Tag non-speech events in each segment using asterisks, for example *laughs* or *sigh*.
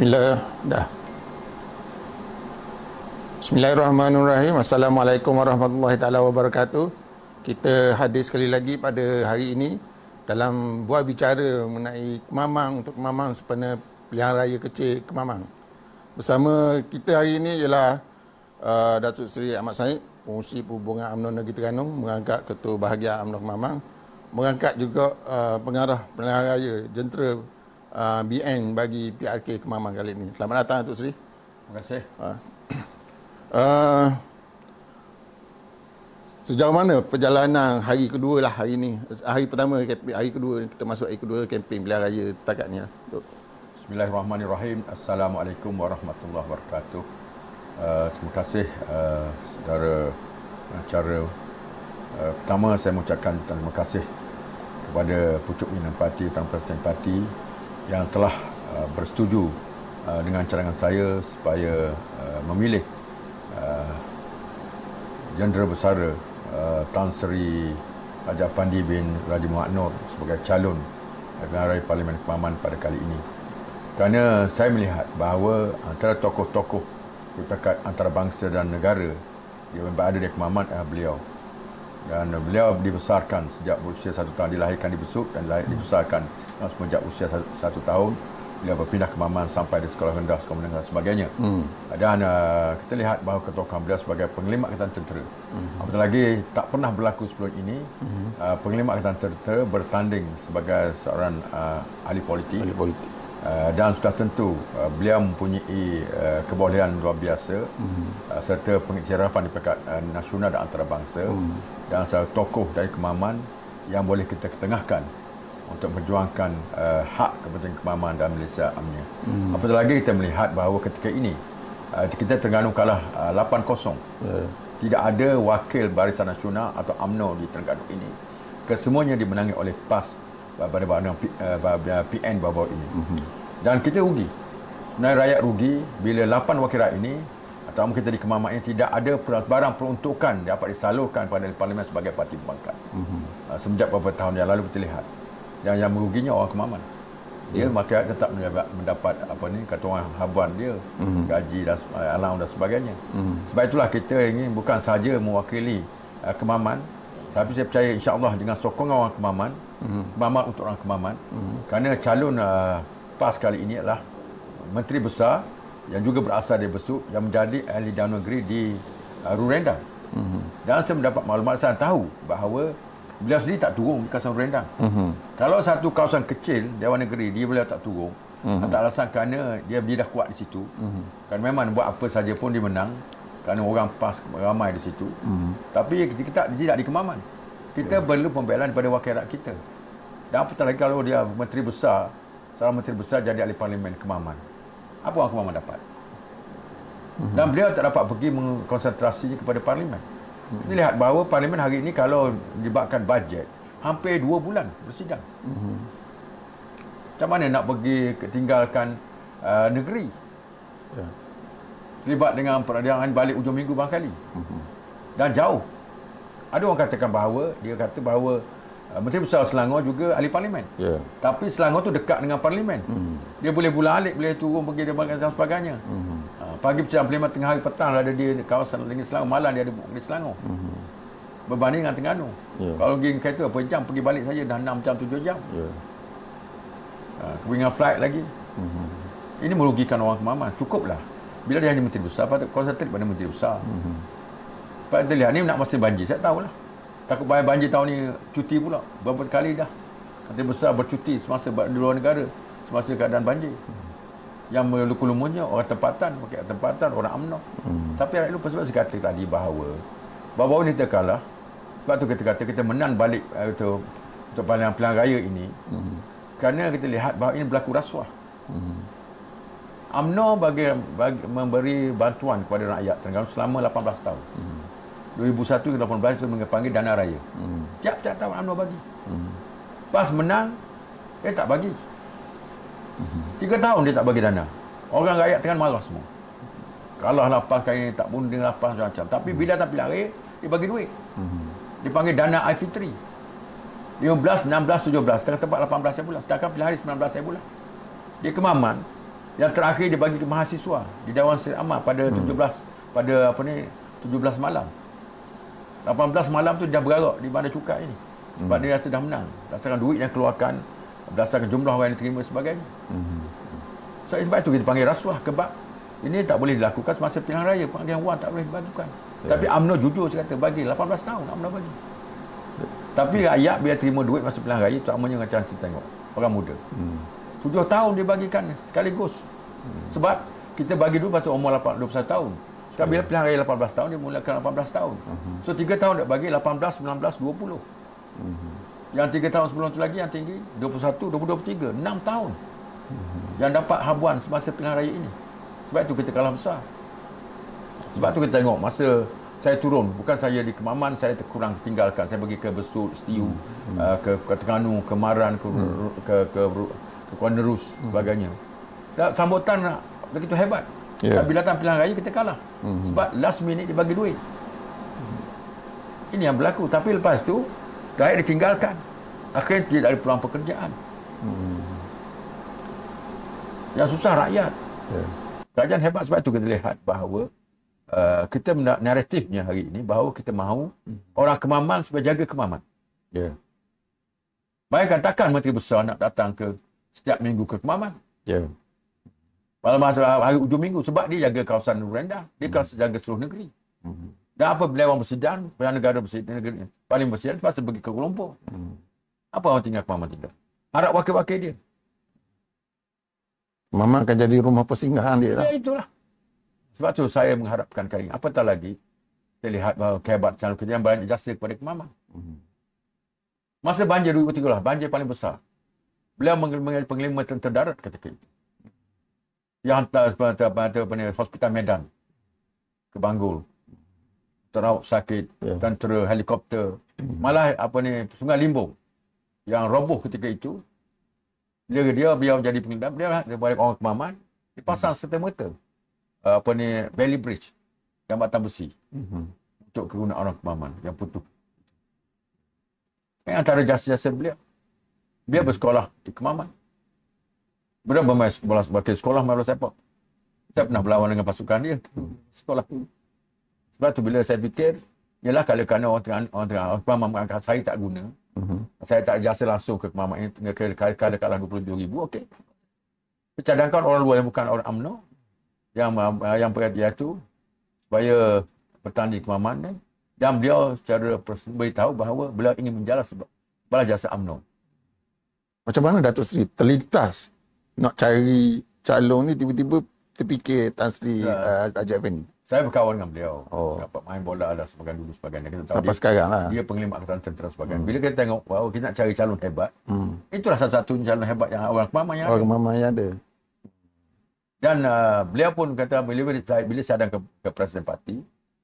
Bismillah dah. Bismillahirrahmanirrahim. Assalamualaikum warahmatullahi taala wabarakatuh. Kita hadir sekali lagi pada hari ini dalam buah bicara mengenai kemamang untuk kemamang sempena pilihan raya kecil kemamang. Bersama kita hari ini ialah uh, Datuk Seri Ahmad Said, pengurusi perhubungan UMNO Negeri Terengganu, mengangkat ketua bahagian UMNO Kemamang, mengangkat juga uh, pengarah pilihan raya jentera uh, BN bagi PRK Kemamang kali ini. Selamat datang Datuk Seri. Terima kasih. Uh, sejauh mana perjalanan hari kedua lah hari ini? Hari pertama, hari kedua, kita masuk hari kedua kempen pilihan raya setakat ni lah. Duk. Bismillahirrahmanirrahim. Assalamualaikum warahmatullahi wabarakatuh. Uh, terima kasih uh, saudara acara. Uh, pertama saya mengucapkan terima kasih kepada pucuk pimpinan parti presiden parti yang telah uh, bersetuju uh, dengan cadangan saya supaya uh, memilih Jendera Besara Tan Sri Raja Pandi bin Raja Muhammad Nur sebagai calon raya Parlimen Kemaman pada kali ini. Kerana saya melihat bahawa antara tokoh-tokoh berpekat antara bangsa dan negara yang berada di Kemaman adalah beliau. Dan beliau dibesarkan sejak berusia satu tahun, dilahirkan di Besut dan dibesarkan dan semenjak usia satu, satu tahun beliau berpindah ke Maman sampai di sekolah rendah, sekolah menengah sebagainya. Hmm. Dan uh, kita lihat bahawa ketokohan beliau sebagai penglimat Angkatan Tentera. Hmm. Apatah lagi tak pernah berlaku sebelum ini hmm. uh, penglimat Angkatan Tentera bertanding sebagai seorang uh, ahli politik. Ahli politik. Uh, dan sudah tentu uh, beliau mempunyai uh, kebolehan luar biasa hmm. uh, serta pengiktirafan di peringkat uh, nasional dan antarabangsa hmm. dan seorang tokoh dari Kemaman yang boleh kita ketengahkan untuk memperjuangkan uh, hak kepentingan Kemaman dan Malaysia amnya. Hmm. Apatah lagi kita melihat bahawa ketika ini uh, kita Terengganu kalah uh, 8-0. Yeah. Tidak ada wakil Barisan Nasional atau UMNO di Terengganu ini. Kesemuanya dimenangi oleh PAS pada bahagian uh, PN bawah ini. Mm-hmm. Dan kita rugi. Sebenarnya rakyat rugi bila 8 wakil rakyat ini atau kita di Kemaman ini tidak ada barang peruntukan dapat disalurkan pada parlimen sebagai parti pembangkang. Mm-hmm. Uh, semenjak beberapa tahun yang lalu kita lihat. Yang yang meruginya orang Kemaman. Dia yeah. maka tetap mendapat apa ni kata orang habuan dia, mm-hmm. gaji dan alam dan sebagainya. Mm-hmm. Sebab itulah kita ingin bukan saja mewakili uh, Kemaman tapi saya percaya insya-Allah dengan sokongan orang Kemaman mm-hmm. Kemaman untuk orang Kemaman mm-hmm. kerana calon uh, PAS kali ini adalah menteri besar yang juga berasal dari Besut yang menjadi ahli daun negeri di uh, Rurendang. Mm-hmm. Dan saya mendapat maklumat saya tahu bahawa beliau sendiri tak turun di kawasan Rurendang. Mm-hmm. Kalau satu kawasan kecil Dewan Negeri dia beliau tak turun mm-hmm. tak alasan kerana dia, dia dah kuat di situ. Mm-hmm. Kan memang buat apa saja pun dia menang kerana orang PAS ramai di situ. Hmm. Tapi kita tak tidak di Kemaman. Kita yeah. perlu pembelaan daripada wakil rakyat kita. Dan apatah lagi kalau dia menteri besar, seorang menteri besar jadi ahli parlimen Kemaman. Apa orang Kemaman dapat? Hmm. Dan beliau tak dapat pergi mengkonsentrasinya kepada parlimen. Hmm. Kita lihat bahawa parlimen hari ini kalau dibakkan bajet, hampir dua bulan bersidang. Hmm. Macam mana nak pergi tinggalkan uh, negeri? Yeah terlibat dengan peradilan balik ujung minggu barangkali. Mhm. Dan jauh. Ada orang katakan bahawa, dia kata bahawa Menteri Besar Selangor juga ahli parlimen. Yeah. Tapi Selangor tu dekat dengan parlimen. Mm. Dia boleh bulan alik, boleh turun pergi dia dan sebagainya. Mm. Uh, pagi persidangan parlimen tengah hari petang ada di kawasan Negeri Selangor, malam dia ada di Selangor. Mm. Berbanding dengan Terengganu. Yeah. Kalau pergi kereta apa jam, pergi balik saja dah 6 jam, 7 jam. Yeah. Uh, dengan flight lagi. Mm. Ini merugikan orang kemaman. Cukuplah. Bila dia hanya menteri besar, patut konsentrate pada menteri besar. Mm-hmm. Pak lihat ni nak masa banjir, saya tahulah. Takut bayar banjir tahun ni cuti pula. Berapa kali dah. Menteri besar bercuti semasa di luar negara. Semasa keadaan banjir. Yang melukulumunnya orang tempatan, pakai tempatan, orang UMNO. Mm-hmm. Tapi rakyat lupa sebab saya kata tadi bahawa bahawa ni kita kalah. Sebab tu kita kata kita menang balik uh, untuk, untuk pilihan raya ini. Mm-hmm. Kerana kita lihat bahawa ini berlaku rasuah. Mm-hmm. UMNO bagi, bagi memberi bantuan kepada rakyat Terengganu selama 18 tahun. Hmm. 2001 ke 18 itu mengepanggil dana raya. Hmm. Tiap-tiap tahun UMNO bagi. Hmm. Pas menang, dia tak bagi. Hmm. Tiga tahun dia tak bagi dana. Orang rakyat tengah marah semua. Kalah lapas kali ini, tak pun dia lapas macam-macam. Tapi bila tak pilih raya, dia bagi duit. Hmm. Dipanggil dana IP3. 15, 16, 17. Setengah tempat 18 saya bulan. Sedangkan pilih hari 19 saya bulan. Dia kemaman, yang terakhir dia bagi ke mahasiswa di Dewan Seri Amat pada hmm. 17 pada apa ni 17 malam. 18 malam tu dia bergerak di mana cukai ini. Sebab hmm. dia rasa dah menang. Berdasarkan duit yang keluarkan, berdasarkan jumlah orang yang diterima sebagainya. Hmm. So, sebab itu kita panggil rasuah kebab. Ini tak boleh dilakukan semasa pilihan raya. Panggilan wang tak boleh dibagikan. Yeah. Tapi UMNO jujur saya kata bagi 18 tahun UMNO bagi. Yeah. Tapi rakyat biar terima duit masa pilihan raya tak namanya macam kita tengok. Orang muda. Hmm. Tujuh tahun dia bagikan sekaligus. Hmm. Sebab kita bagi dulu pasal umur 8, 21 tahun. Sekarang bila pilihan raya 18 tahun, dia mulakan 18 tahun. Hmm. So, 3 tahun dia bagi 18, 19, 20. Hmm. Yang 3 tahun sebelum tu lagi yang tinggi, 21, 22, 23. 6 tahun. Hmm. Yang dapat habuan semasa pilihan raya ini. Sebab itu kita kalah besar. Sebab tu kita tengok masa saya turun, bukan saya di Kemaman, saya kurang tinggalkan. Saya pergi ke Besut, Setiu, hmm. uh, ke, ke Terengganu, ke Maran, ke, hmm. ke, ke, ke Kuala Nerus hmm. sebagainya. Dan sambutan begitu hebat. Yeah. Bila datang pilihan raya kita kalah. Hmm. Sebab last minute dia bagi duit. Ini yang berlaku. Tapi lepas tu rakyat ditinggalkan. Akhirnya tidak ada peluang pekerjaan. Hmm. Yang susah rakyat. Yeah. Kerajaan hebat sebab itu kita lihat bahawa uh, kita naratifnya hari ini bahawa kita mahu hmm. orang kemaman supaya jaga kemaman. Yeah. Bayangkan takkan Menteri Besar nak datang ke setiap minggu ke Kemaman. Ya. Yeah. Pada masa hari ujung minggu sebab dia jaga kawasan Nurenda, dia hmm. kawasan jaga seluruh negeri. Hmm. Dan apa beliau orang bersidang, pilihan negara bersidang, negeri, paling bersidang, pasti pergi ke Kuala Lumpur. Hmm. Apa orang tinggal Kemaman tinggal? Harap wakil-wakil dia. Mama akan jadi rumah persinggahan dia lah. Ya, itulah. Sebab tu saya mengharapkan kali ini. Apatah lagi, saya lihat bahawa kehebat calon kerja yang banyak jasa kepada Kemaman. Hmm. Masa banjir 2003 lah, banjir paling besar. Beliau penglima tentera darat ketika itu. Yang hantar pada hospital Medan ke Banggul. Terawat sakit, yeah. tentera helikopter. Hmm. Malah apa ni Sungai Limbung yang roboh ketika itu. Dia dia biar menjadi penglima, dia lah, dia balik orang kemaman, dipasang serta merta. Apa ni Valley Bridge, jambatan besi. Mm-hmm. Untuk kegunaan orang kemaman yang putus. Ini antara jasa-jasa beliau. Dia bersekolah di Kemaman. Beliau bermain bola sebagai sekolah main bola sepak. Saya pernah berlawan dengan pasukan dia. Sekolah. Sebab tu bila saya fikir, ialah kalau kerana orang tengah, orang tengah, orang Kemaman mengangkat saya tak guna. Uh-huh. Saya tak jasa langsung ke Kemaman ini. Kali kali kalah 22 ribu, okey. Cadangkan orang luar yang bukan orang UMNO. Yang yang perhatian itu. Supaya bertanding Kemaman ni. Dan beliau secara beritahu bahawa beliau ingin menjalan sebab balas jasa UMNO. Macam mana Datuk Seri terlintas nak cari calon ni tiba-tiba terfikir Tan Sri ya. uh, Raja Effendi? Saya berkawan dengan beliau. Oh. Dapat main bola dan sebagainya dulu sebagainya. Kita tahu Sampai dia, sekarang lah. dia penglimat angkatan tentera sebagainya. Bila kita tengok, wow, kita nak cari calon hebat. Hmm. Itulah satu-satu calon hebat yang orang kemamang yang ada. Orang yang ada. Dan uh, beliau pun kata bila bila, bila saya datang ke, ke Presiden Parti,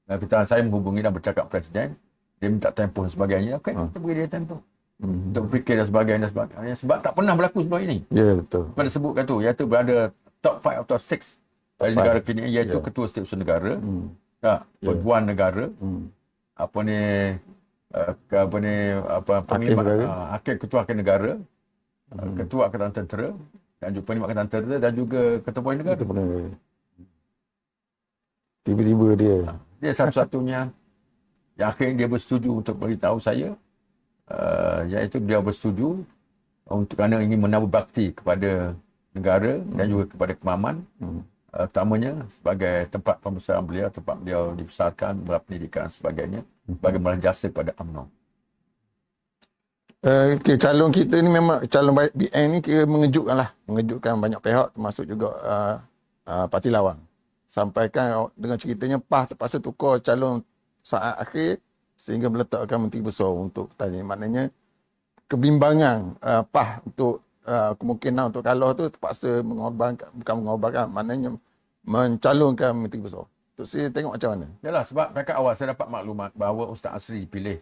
kita saya menghubungi dan bercakap Presiden, dia minta tempoh dan sebagainya. Okey, Ah. kita beri dia tempoh. Hmm. Untuk fikir dan sebagainya dan sebagainya. Sebab tak pernah berlaku sebelum ini. Ya, betul. Pada sebutkan tu, iaitu berada top 5 atau 6 dari five. negara kini, iaitu Ya. Ketua Setiausaha Negara, Hmm. tak, Ya. Pertuan Negara, Hmm. apa ni, uh, apa ni, apa, penglimat, negara. uh, hakim Ketua Hakim Negara, uh, Hmm. Ketua Angkatan Tentera, dan juga penglimat Angkatan Tentera dan juga Ketua Polis Negara. Itu pernah. Tiba-tiba dia. Dia satu-satunya yang akhirnya dia bersetuju untuk beritahu saya uh, iaitu dia bersetuju untuk kerana ingin menambah bakti kepada negara dan juga kepada kemaman Hmm. uh, utamanya sebagai tempat pembesaran beliau tempat beliau dibesarkan belah pendidikan sebagainya sebagai malah jasa kepada UMNO Uh, okay, calon kita ni memang calon BN ni kira mengejutkan lah. Mengejutkan banyak pihak termasuk juga uh, uh, Parti Lawang. Sampaikan dengan ceritanya PAH terpaksa tukar calon saat akhir sehingga meletakkan Menteri Besar untuk tanya. Maknanya kebimbangan uh, PAH untuk uh, kemungkinan untuk kalah tu terpaksa mengorbankan, bukan mengorbankan, maknanya mencalonkan Menteri Besar. Untuk saya tengok macam mana. Yalah sebab dekat awal saya dapat maklumat bahawa Ustaz Asri dipilih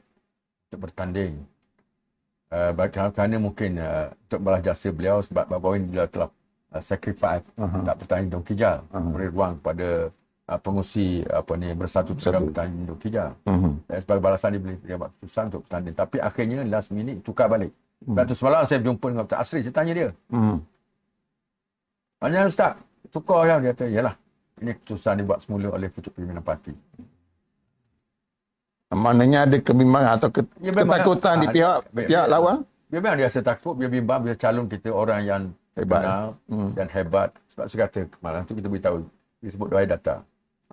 untuk bertanding. Uh, kerana mungkin uh, untuk balas jasa beliau sebab baru ini beliau telah uh, sacrifice Aha. tak bertanding Dong Kijal. Aha. Memberi ruang kepada uh, pengusi apa ni bersatu bertanding Dong Kijal. Uh-huh. Dan sebagai balasan dia beli dia buat keputusan untuk bertanding. Tapi akhirnya last minute tukar balik. Sebab tu semalam saya berjumpa dengan Ustaz Asri. Saya tanya dia. Uh-huh. Tanya Ustaz, tukar kan? Dia kata, yalah. Ini keputusan dibuat semula oleh pucuk pimpinan parti. Maknanya ada kebimbangan atau ke, Ya, memang. ketakutan di Ah, pihak biar- pihak biar- lawang. Dia memang dia rasa takut, dia bimbang bila calon kita orang yang Hebat. kenal Hmm. dan hebat. Sebab saya kata malam tu kita beritahu, dia sebut dua data.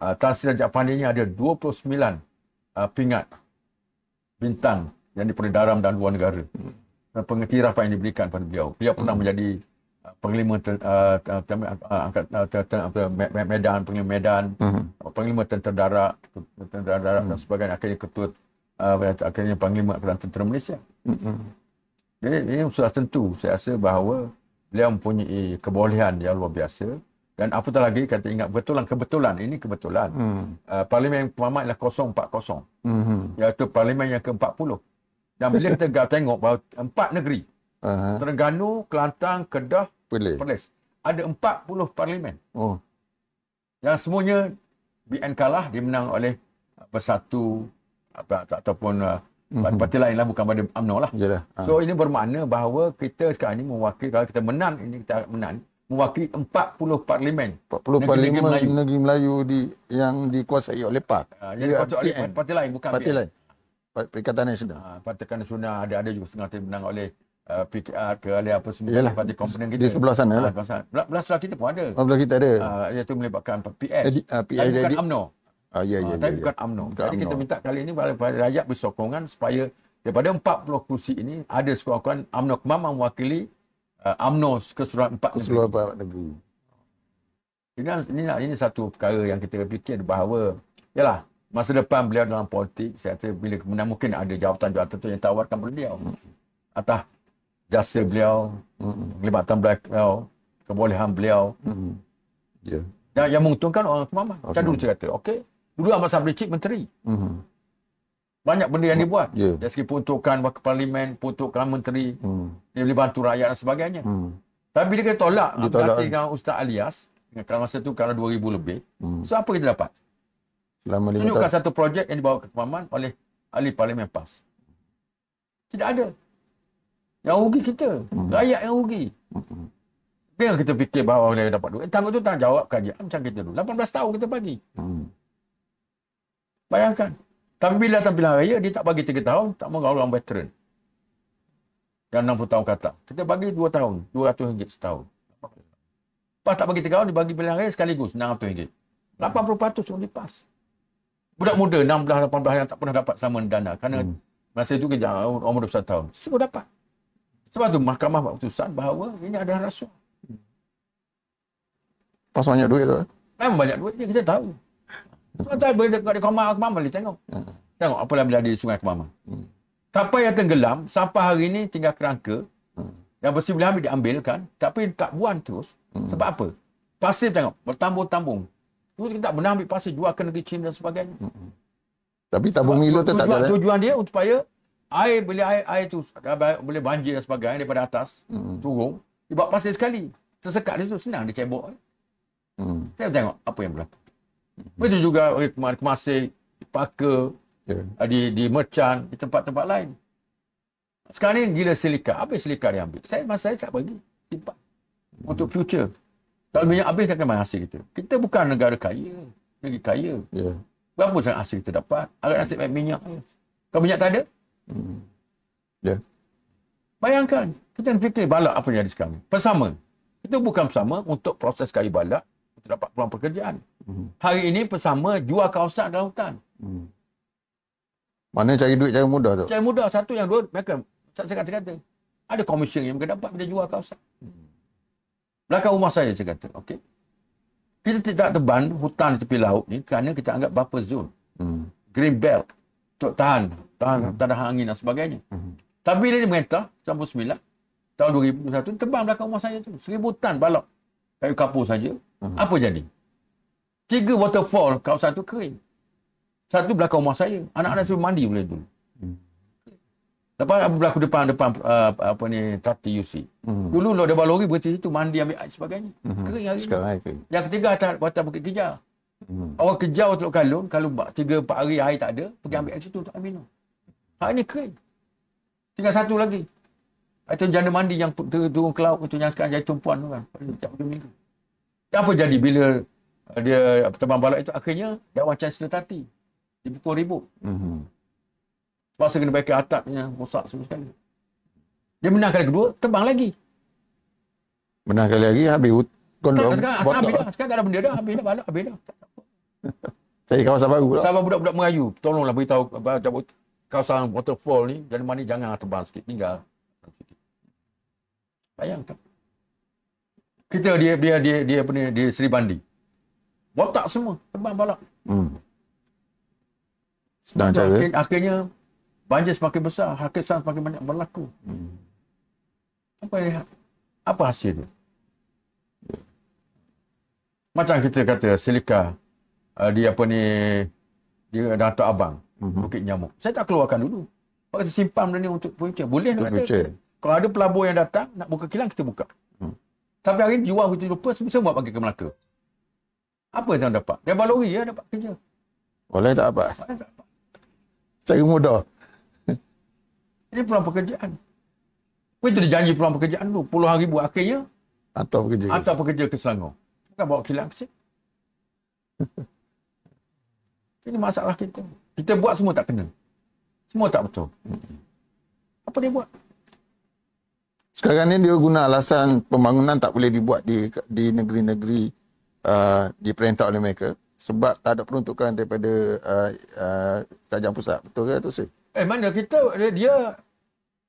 Uh, Tan Sri Raja Pandey ni ada 29 uh, pingat bintang yang diberi dalam dan luar negara. Hmm. Dan pengiktirafan yang diberikan kepada beliau. Beliau pernah menjadi panglima ter, uh, ter, ter, uh, angkat, ter, ter, Me- Medan, panglima Medan, Uh-huh. panglima tentera darat, tentera darat dan sebagainya. Akhirnya ketua uh, akhirnya panglima Angkatan Tentera Malaysia. Uh-huh. Jadi ini sudah tentu saya rasa bahawa beliau mempunyai kebolehan yang luar biasa dan apatah lagi kata ingat kebetulan kebetulan ini kebetulan Hmm. uh, parlimen Pemamat ialah 040 Uh-huh. iaitu parlimen yang ke-40 dan bila kita *laughs* tengok bahawa empat negeri Uh-huh. Terengganu, Kelantan, Kedah, Boleh. Perlis ada 40 parlimen Oh. yang semuanya BN kalah dimenang oleh uh, Bersatu apa atau- ataupun uh, Mhm. parti lain lah bukan pada UMNO lah Yalah. Ah. So ini bermakna bahawa kita sekarang ini mewakili kalau kita menang ini kita menang mewakili 40 parlimen 40 negeri-negeri parlimen Melayu. negeri Melayu di yang dikuasai oleh uh, yang dikuasai oleh PN. parti lain bukan Parti PN. lain. Perikatan Nasional. Uh, Parti Nasional ada ada juga setengah tim menang oleh uh, PKR ke oleh apa semua Yalah, parti komponen di kita. sebelah sana lah. Ah, belah- Belah, belah sebelah kita pun ada. Oh, belah kita ada. Uh, iaitu melibatkan PS. Edi, uh, Tapi bukan jadi. UMNO. Ah, ya, ya, Ah, ya. tapi ya. bukan UMNO. Bukan Jadi kita UMNO. minta kali ini pada pada rakyat bersokongan supaya daripada 40 kursi ini ada sekurang-kurangnya UMNO Kemamang mewakili uh, UMNO keseluruhan empat negeri. Seluruh Barat negeri. Ini, ini, ini satu perkara yang kita fikir bahawa yalah masa depan beliau dalam politik saya kata bila kemudian mungkin ada jawatan-jawatan tu yang tawarkan kepada beliau atas jasa beliau Hmm. kelibatan beliau kebolehan beliau Hmm. Ya. yang, yang menguntungkan orang kemamang Orang macam dulu saya kata okey dulu Ahmad Sabri Cik menteri Hmm. Banyak benda yang dibuat Ya. dari segi peruntukan wakil parlimen peruntukan menteri Hmm. dia boleh bantu rakyat dan sebagainya Hmm. tapi kita tolak Dia tolak. dengan Ustaz Alias kalau masa tu kalau 2000 lebih Hmm. so apa kita dapat Selama tunjukkan tahun. satu projek yang dibawa ke kemaman oleh ahli parlimen PAS. Tidak ada. Yang rugi kita. Hmm. Rakyat yang rugi. Hmm. Biar kita fikir bahawa boleh dapat duit. Tanggung tu tanggungjawab kerajaan macam kita dulu. 18 tahun kita bagi. Hmm. Bayangkan. Tapi bila datang pilihan raya, dia tak bagi 3 tahun, tak mau orang veteran. Yang 60 tahun kata. Kita bagi 2 tahun, RM200 setahun. PAS tak bagi 3 tahun, dia bagi pilihan raya sekaligus, RM600. 80% orang PAS. Budak muda, 16, 18 yang tak pernah dapat sama dana. Kerana Hmm. masa itu kerja umur 21 tahun. Semua dapat. Sebab tu mahkamah buat keputusan bahawa ini adalah rasuah. Pas banyak duit tu. Memang banyak duit dia, kita tahu. Tuan-tuan boleh dekat di Kemamang, Kemamang boleh tengok. Tengok apa yang berada di sungai Kemamang. Kapal yang tenggelam, sampai hari ini tinggal kerangka. Yang bersih boleh ambil, diambilkan. Tapi tak buang terus. Sebab apa? Pasir tengok, bertambung-tambung. Terus kita tak benar ambil pasir, jual ke negeri China dan sebagainya. Tapi tabung Milo tetap tujuan, ada. tujuan dia untuk supaya air boleh air, air tu boleh banjir dan sebagainya daripada atas turun dia bawa pasir sekali tersekat di situ senang dia cebok Hmm. saya tengok apa yang berlaku begitu juga oleh kemarin kemasih di Paka Ya. uh, di di Merchant di tempat-tempat lain sekarang ni gila silika apa yang silika dia ambil saya masa saya tak bagi simpan untuk future kalau minyak habis kan mana hasil kita kita bukan negara kaya negeri kaya Ya. berapa sangat hasil kita dapat agak nasib baik minyak kalau minyak tak ada Hmm. Ya. Bayangkan, kita nak fikir balak apa yang jadi sekarang. Bersama. Itu bukan bersama untuk proses kayu balak untuk dapat peluang pekerjaan. Hmm. Hari ini bersama jual kawasan dalam hutan. Hmm. Mana cari duit cara mudah tu? Cara mudah satu yang dua mereka tak saya kata-kata. Ada komisen yang mereka dapat bila jual kawasan. Belakang rumah saya saya kata, okey. Kita tidak teban hutan di tepi laut ni kerana kita anggap buffer zone. Hmm. green belt untuk tahan tahan tanah angin dan sebagainya. Hmm. Tapi bila dia merintah 99 tahun 2001 tebang belakang rumah saya tu 1000 tan balok kayu kapur saja. Hmm. Apa jadi? Tiga waterfall kawasan tu kering. Satu belakang rumah saya. Anak-anak saya mandi boleh dulu. Hmm. Lepas berlaku depan depan uh, apa ni Tati UC. Hmm. Dulu lo ada balori berhenti situ mandi ambil air sebagainya. Hmm. Kering hari ni. Sekarang kering. Yang ketiga atas atas Bukit Kejar. Hmm. Orang kejar Teluk Kalun, kalau tiga empat hari air tak ada, pergi ambil air situ untuk minum. Hari ni kering. Tinggal satu lagi. Itu janda mandi yang tu- tu- turun ke laut itu yang sekarang jadi tumpuan tu kan. Setiap minggu. Apa jadi bila dia terbang balak itu akhirnya dakwah Chancellor Tati. Dipukul ribut. Hmm. Pasal kena baiki atapnya, rosak semua sekali. Dia menang kali kedua, terbang lagi. Menang kali lagi habis hut- kondom. Sekarang, sekarang habis dah. Sekarang tak ada benda dah. Habis dah balak, habis dah. Cari kawasan baru pula. Sahabat budak-budak Melayu, tolonglah beritahu kawasan waterfall ni, jadi mana jangan terbang sikit, tinggal. Bayangkan. Kita dia dia dia dia apa ni dia Seri Bandi. Botak semua, terbang balak. Hmm. Sedang cara. Akhir, akhirnya banjir semakin besar, hakisan semakin banyak berlaku. Hmm. Apa yang apa hasil dia? Macam kita kata silika uh, dia apa ni dia Datuk Abang Mhm. Bukit Nyamuk. Saya tak keluarkan dulu. Saya simpan benda ni untuk future. Boleh nak kata. Kalau ada pelabur yang datang nak buka kilang kita buka. Hmm. Tapi hari ni jual kita lupa semua bagi ke Melaka. Apa yang tuan dapat? Dia balori ya dapat kerja. Oleh tak apa. Mana tak dapat? Cara mudah. Ini peluang pekerjaan. Begitu dia janji peluang pekerjaan dulu. Puluhan ribu akhirnya Atau bekerja. Hantar pekerja ke Selangor. Bukan bawa kilang ke sini. *laughs* Ini masalah kita. Kita buat semua tak kena. Semua tak betul. Apa dia buat? Sekarang ni dia guna alasan pembangunan tak boleh dibuat di di negeri-negeri uh, diperintah oleh mereka sebab tak ada peruntukan daripada uh, uh, kerajaan pusat. Betul ke tu sih? Eh mana kita dia, dia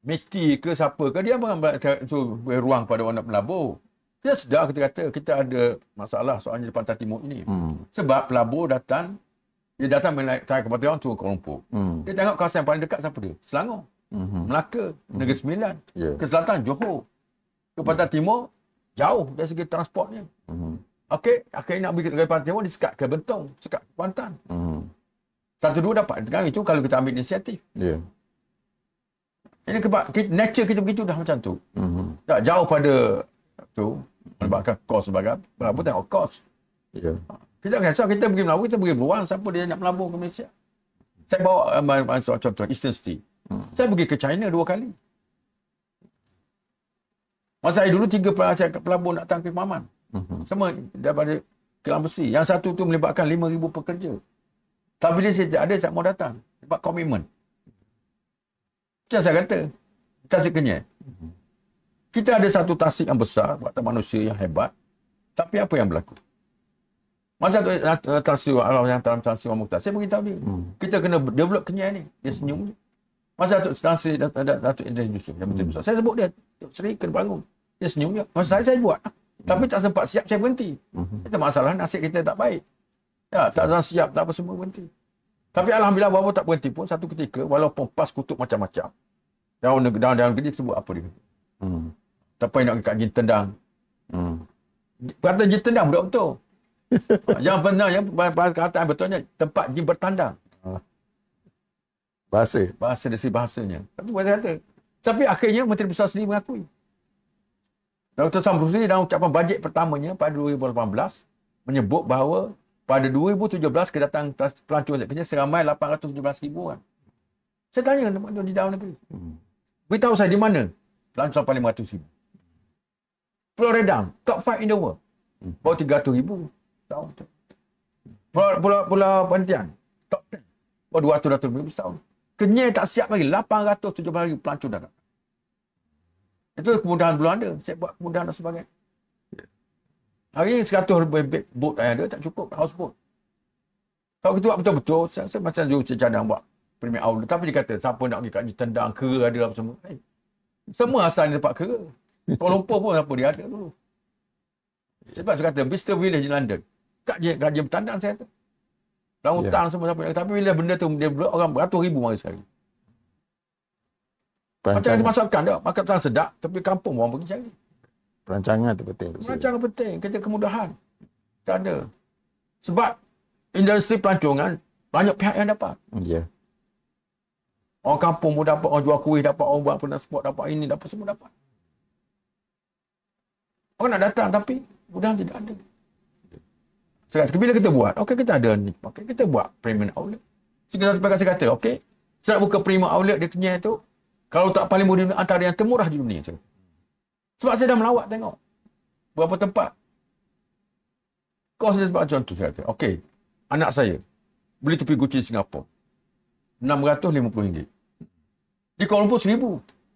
Meti ke siapa ke dia bukan tu ruang pada orang nak melabur. Kita sedar kita kata kita ada masalah soalnya di pantai timur ini. Hmm. Sebab pelabur datang dia datang menaik tarik kapal terbang turun Kuala Lumpur. Hmm. Dia tengok kawasan yang paling dekat siapa dia? Selangor, Hmm. Melaka, Negeri Sembilan. Ya. Ke selatan Johor. Ke pantai timur jauh dari segi transportnya. Hmm. Okey, akhirnya nak pergi ke pantai timur disekat ke Bentong, sekat ke Kuantan. Hmm. Satu dua dapat. Dengan itu kalau kita ambil inisiatif. Ya. Ini keba, kita, nature kita begitu dah macam tu. Hmm. Tak jauh pada tu menyebabkan kos sebagai apa tengok kos. Ya. Kita tak kisah kita pergi melabur, kita pergi beruang siapa dia nak melabur ke Malaysia. Saya bawa um, um, contoh Eastern City. Hmm. Saya pergi ke China dua kali. Masa saya dulu tiga pelabur, saya nak datang ke Maman. Hmm. Semua daripada kilang besi. Yang satu tu melibatkan 5,000 pekerja. Tapi bila saya tak ada, tak mau datang. Sebab komitmen. Macam saya kata, tasik kenyal. Kita ada satu tasik yang besar, buatan manusia yang hebat. Tapi apa yang berlaku? Masa tu uh, tasik Allah yang dalam tasik Mukhtar, saya beritahu dia. Hmm. Kita kena develop kenyal ni. Dia senyum je. Masa tu tasik Datuk Idris Yusuf, yang besar. Saya sebut dia, Tok Seri kena bangun. Dia senyum je. Masa saya, saya buat. Tapi tak sempat siap, saya berhenti. Hmm. Itu masalah nasib kita tak baik. Ya, tak ada siap, tak apa semua berhenti. Tapi Alhamdulillah, walaupun tak berhenti pun, satu ketika, walaupun pas kutuk macam-macam, dalam negeri, dalam, negeri sebut apa dia? Hmm. Tak payah nak kat jin tendang. Hmm. Kata jin tendang budak betul. *laughs* yang benar, yang perkataan betulnya, tempat jin bertandang. Bahasa. Bahasa dari bahasanya. Tapi bahasa kata. Tapi akhirnya Menteri Besar sendiri mengakui. Dr. Samruzli dalam ucapan bajet pertamanya pada 2018 menyebut bahawa pada 2017 kedatangan pelancong kerja seramai 817 ribu orang. Saya tanya di dalam negeri. Hmm. Beritahu saya di mana pelancong sampai 500 ribu. Redang, top 5 in the world. Hmm. Bawa 300 ribu. Tahun tu. Pulau, Pulau, Pulau Pantian, top 10. Bawa 200 ribu setahun. Kenyai tak siap lagi. 870 ribu pelancong dah. Itu kemudahan belum ada. Saya buat kemudahan dan sebagainya. Hari ini 100 lebih boat yang ada tak cukup. Houseboat. Kalau kita buat betul-betul, saya, saya macam dulu saya cadang buat premier outlet. Tapi dia kata, siapa nak pergi kat tendang, kera ada apa semua. Hey, semua asal ni tempat kera. Kuala Lumpur pun apa dia ada dulu. Sebab saya kata, Mr. Village di London. Tak je gaji bertandang saya kata. Dalam yeah. hutang semua. Tapi, tapi bila benda tu, dia orang beratus ribu mari sekali. Macam ada masakan dah. Makan sangat sedap. Tapi kampung orang pergi cari. Perancangan tu penting. Perancangan penting. Kita kemudahan. Tak ada. Sebab industri pelancongan, banyak pihak yang dapat. Ya. Yeah. Orang kampung pun dapat, orang jual kuih dapat, orang buat transport dapat, ini dapat, semua dapat. Orang nak datang tapi mudahan tidak ada. Sekarang, bila kita buat, okey kita ada ni, okey kita buat premium outlet. Sekarang saya kata, okey, saya buka premium outlet di Kenyai tu, kalau tak paling mudah antara yang termurah di dunia. Cakap. Sebab saya dah melawat tengok. Berapa tempat. Kau saya sebab contoh saya kata. Okey. Anak saya. Beli tepi Gucci di Singapura. RM650. Di Kuala Lumpur RM1,000.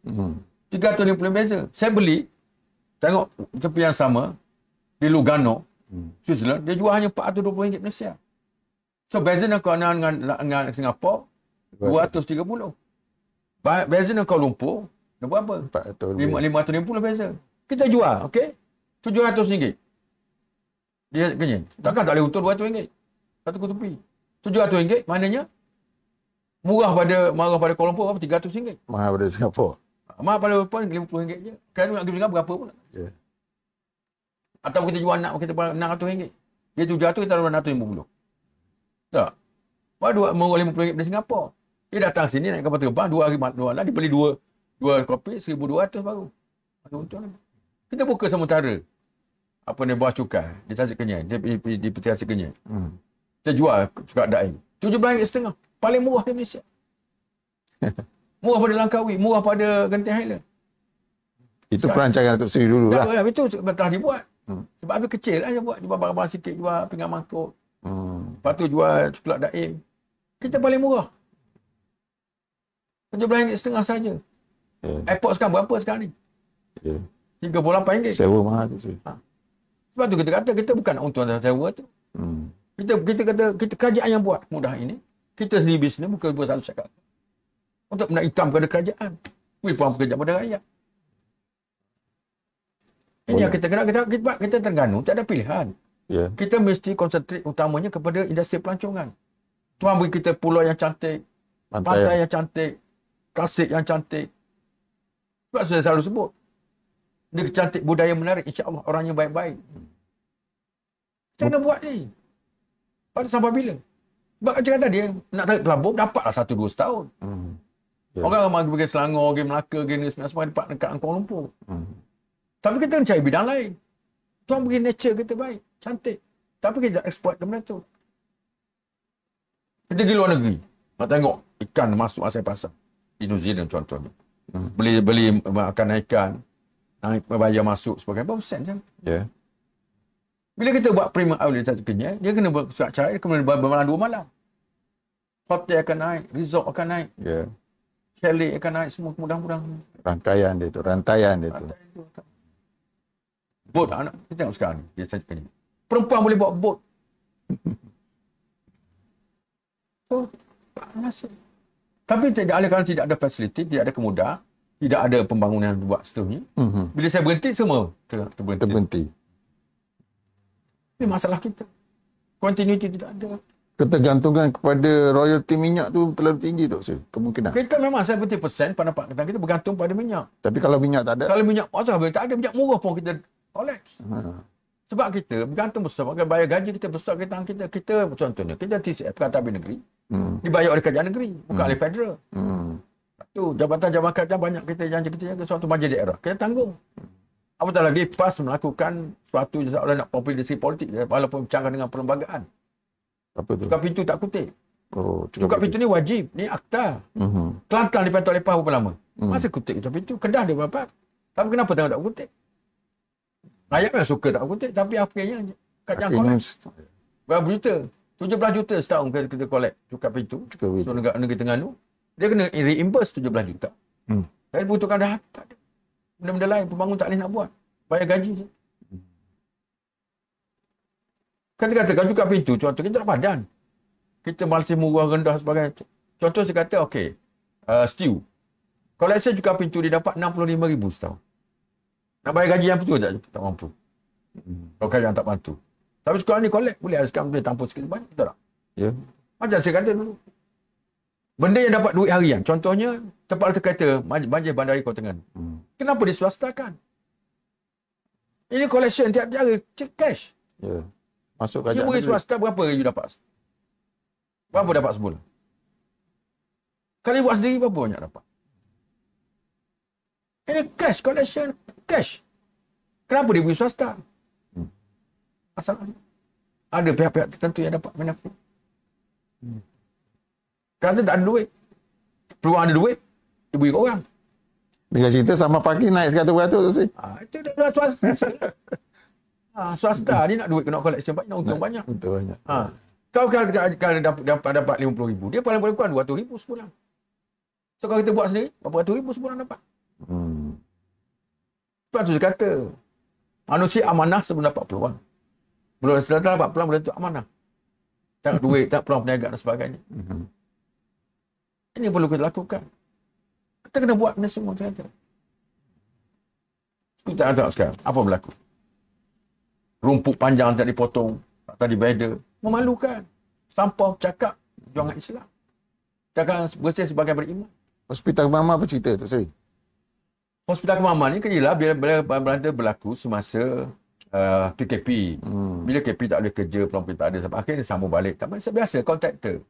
Hmm. RM350 beza. Saya beli. Tengok tepi yang sama. Di Lugano. Hmm. Switzerland. Dia jual hanya RM420 Malaysia. So beza dengan, dengan, dengan Singapura. RM230. Beza dengan Kuala Lumpur, nak buat apa? 400 550 beza. Kita jual, okey? RM700. Dia kenyang. Takkan tak boleh untung RM200. Satu kutupi. RM700 maknanya murah pada murah pada Kuala Lumpur apa RM300. Mahal pada Singapura. Mahal pada Kuala Lumpur RM50 je. Kan nak pergi berapa pun. Yeah. Atau kita jual nak kita RM600. Dia RM700 kita dapat RM650. Tak. Baru murah RM50 dari Singapura. Dia datang sini naik kapal terbang dua hari dua malam dia beli dua dua kopi 1200 baru. Ada untung lagi. Kita buka sementara. Apa ni buah cukai di Tasik Kenyai, di di, Peti Tasik Kenyai. Hmm. Kita jual sukat daim. RM17.5. Paling murah di Malaysia. *laughs* murah pada Langkawi, murah pada Genting Highland. Itu perancangan Datuk Seri dulu lah. Ya, itu telah dibuat. Hmm. Sebab habis kecil lah buat. Jual barang-barang sikit, jual pinggan mangkuk. Hmm. Lepas tu jual coklat daim. Kita paling murah. RM17 setengah saja. Yeah. Airport sekarang berapa sekarang ni? Yeah. RM38. Sewa mahal tu. Ha. Sebab tu kita kata kita bukan nak untung dalam sewa tu. Hmm. Kita kita kata kita kerajaan yang buat mudah ini. Kita sendiri bisnes bukan buat satu cakap. Untuk nak hitam kepada kerajaan. Wih puan pekerja pada rakyat. Ini yang kita kena kita kita, kita terganu, tak ada pilihan. Yeah. Kita mesti konsentrate utamanya kepada industri pelancongan. Tuan beri kita pulau yang cantik, pantai, pantai yang cantik, tasik yang cantik. Sebab saya selalu sebut. Dia cantik budaya menarik. InsyaAllah orangnya baik-baik. Macam mana buat ni? Pada sampai bila? Sebab macam kata dia, nak tarik pelabur, dapatlah satu dua setahun. Hmm. Yeah. Orang ramai pergi Selangor, pergi Melaka, pergi ni, semua dapat dekat Kuala Lumpur. Hmm. Tapi kita cari bidang lain. Tuan pergi nature kita baik, cantik. Tapi kita export ke benda tu. Kita pergi luar negeri. Nak tengok ikan masuk asal pasar di New Zealand contohnya. Hmm. Beli beli makan ikan, naik bayar masuk sebagainya, berapa sen je? Ya. Yeah. Bila kita buat prima outlet satu kenyai, dia kena buat surat cara, dia kena bermalam dua malam. Hotel akan naik, resort akan naik. Ya. Yeah. Chalet akan naik semua mudah-mudahan. Rangkaian dia tu, rantaian dia tu. Bot anak, kita tengok sekarang dia kenyai. Perempuan boleh buat bot. *laughs* so, nasib. Tapi tidak ada kalau tidak ada fasiliti, tidak ada kemudahan, tidak ada pembangunan yang buat seterusnya. Mm-hmm. Bila saya berhenti semua ter- terberhenti. Terberhenti. Ini masalah kita. Continuity tidak ada. Ketergantungan kepada royalty minyak tu terlalu tinggi tu Sir. Kemungkinan. Kita memang 70% pendapat kita, kita bergantung pada minyak. Tapi kalau minyak tak ada. Kalau minyak pasal tak ada minyak murah pun kita collapse. Ha. Sebab kita bergantung besar bayar gaji kita besar kita kita kita contohnya kita TCF Perkhidmatan Habis Negeri Hmm. dibayar oleh kerajaan negeri bukan oleh federal. Hmm. Tu jabatan-jabatan kerajaan banyak kita janji kita jaga suatu majlis daerah. Kita tanggung. Apatah lagi PAS melakukan suatu seolah nak populasi politik walaupun bercanggah dengan perlembagaan. Apa tu? Tukar pintu tak kutip. Oh, Tukar pintu ni wajib. Ni akta. Mhm. Kelantan dipantau oleh PAS berapa lama? Hmm. Masa kutip tukar pintu. Kedah dia berapa? Tapi kenapa tengok tak kutip? Rakyat memang suka tak kutip. Tapi akhirnya kerajaan Akhirnya kolek. Berapa juta? 17 juta setahun kita, kita collect tukar pintu. Tukar pintu. So negara, negeri Terengganu. Dia kena reimburse 17 juta. Hmm. Saya butuhkan dah tak ada. Benda-benda lain pembangun tak boleh nak buat. Bayar gaji je. Kan dia kata kalau tukar pintu, contoh kita tak padan. Kita masih murah rendah sebagainya. Contoh saya kata, okey, uh, stew. Kalau saya tukar pintu, dia dapat RM65,000 setahun. Nak bayar gaji yang betul tak? Tak mampu. Kalau kerajaan tak bantu. Tapi sekarang ni collect boleh sekarang boleh tampung sikit banyak. Betul tak? Ya. Macam saya kata dulu. Benda yang dapat duit harian. Contohnya, tempat letak kereta, banjir bandari Kota Terengganu. Hmm. Kenapa diswastakan? Ini collection tiap hari. Cek cash. Ya. Masuk You kerajaan beri swasta, berapa you dapat? Berapa dapat sebulan? Kalau you buat sendiri, berapa banyak dapat? Ini cash, collection, cash. Kenapa dia beri swasta? Hmm. Masalahnya. Ada pihak-pihak tertentu yang dapat benefit. Hmm. Kata tak ada duit. Peluang ada duit, dia beri orang. Dengan cerita sama pagi naik 100% tu Sir. Ha, itu dah swasta. ha, *laughs* swasta dia nak duit, nak collection banyak, nak untung banyak. Betul banyak. Ha. Kau kalau, kalau, dapat, dapat, dapat RM50,000, dia paling paling kurang RM200,000 sebulan. So kalau kita buat sendiri, berapa ratus ribu sebulan dapat. Hmm. Sebab tu saya kata, manusia amanah sebelum dapat peluang. Belum setelah dapat peluang, boleh tu amanah. Tak duit, tak peluang perniagaan dan sebagainya. Mhm. Ini perlu kita lakukan. Kita kena buat benda semua kata. Kita nak tengok sekarang, apa berlaku? Rumput panjang tak dipotong, tak dibedah. Memalukan. Sampah cakap, perjuangan Islam. Cakap bersih sebagai beriman. Hospital Mama apa cerita tu Sir? Hospital Kemaman ni kejelah bila, bila berada berlaku semasa uh, PKP. Hmm. Bila KP tak boleh kerja, peluang tak ada. Sampai akhirnya sambung balik. Tak macam biasa, kontraktor.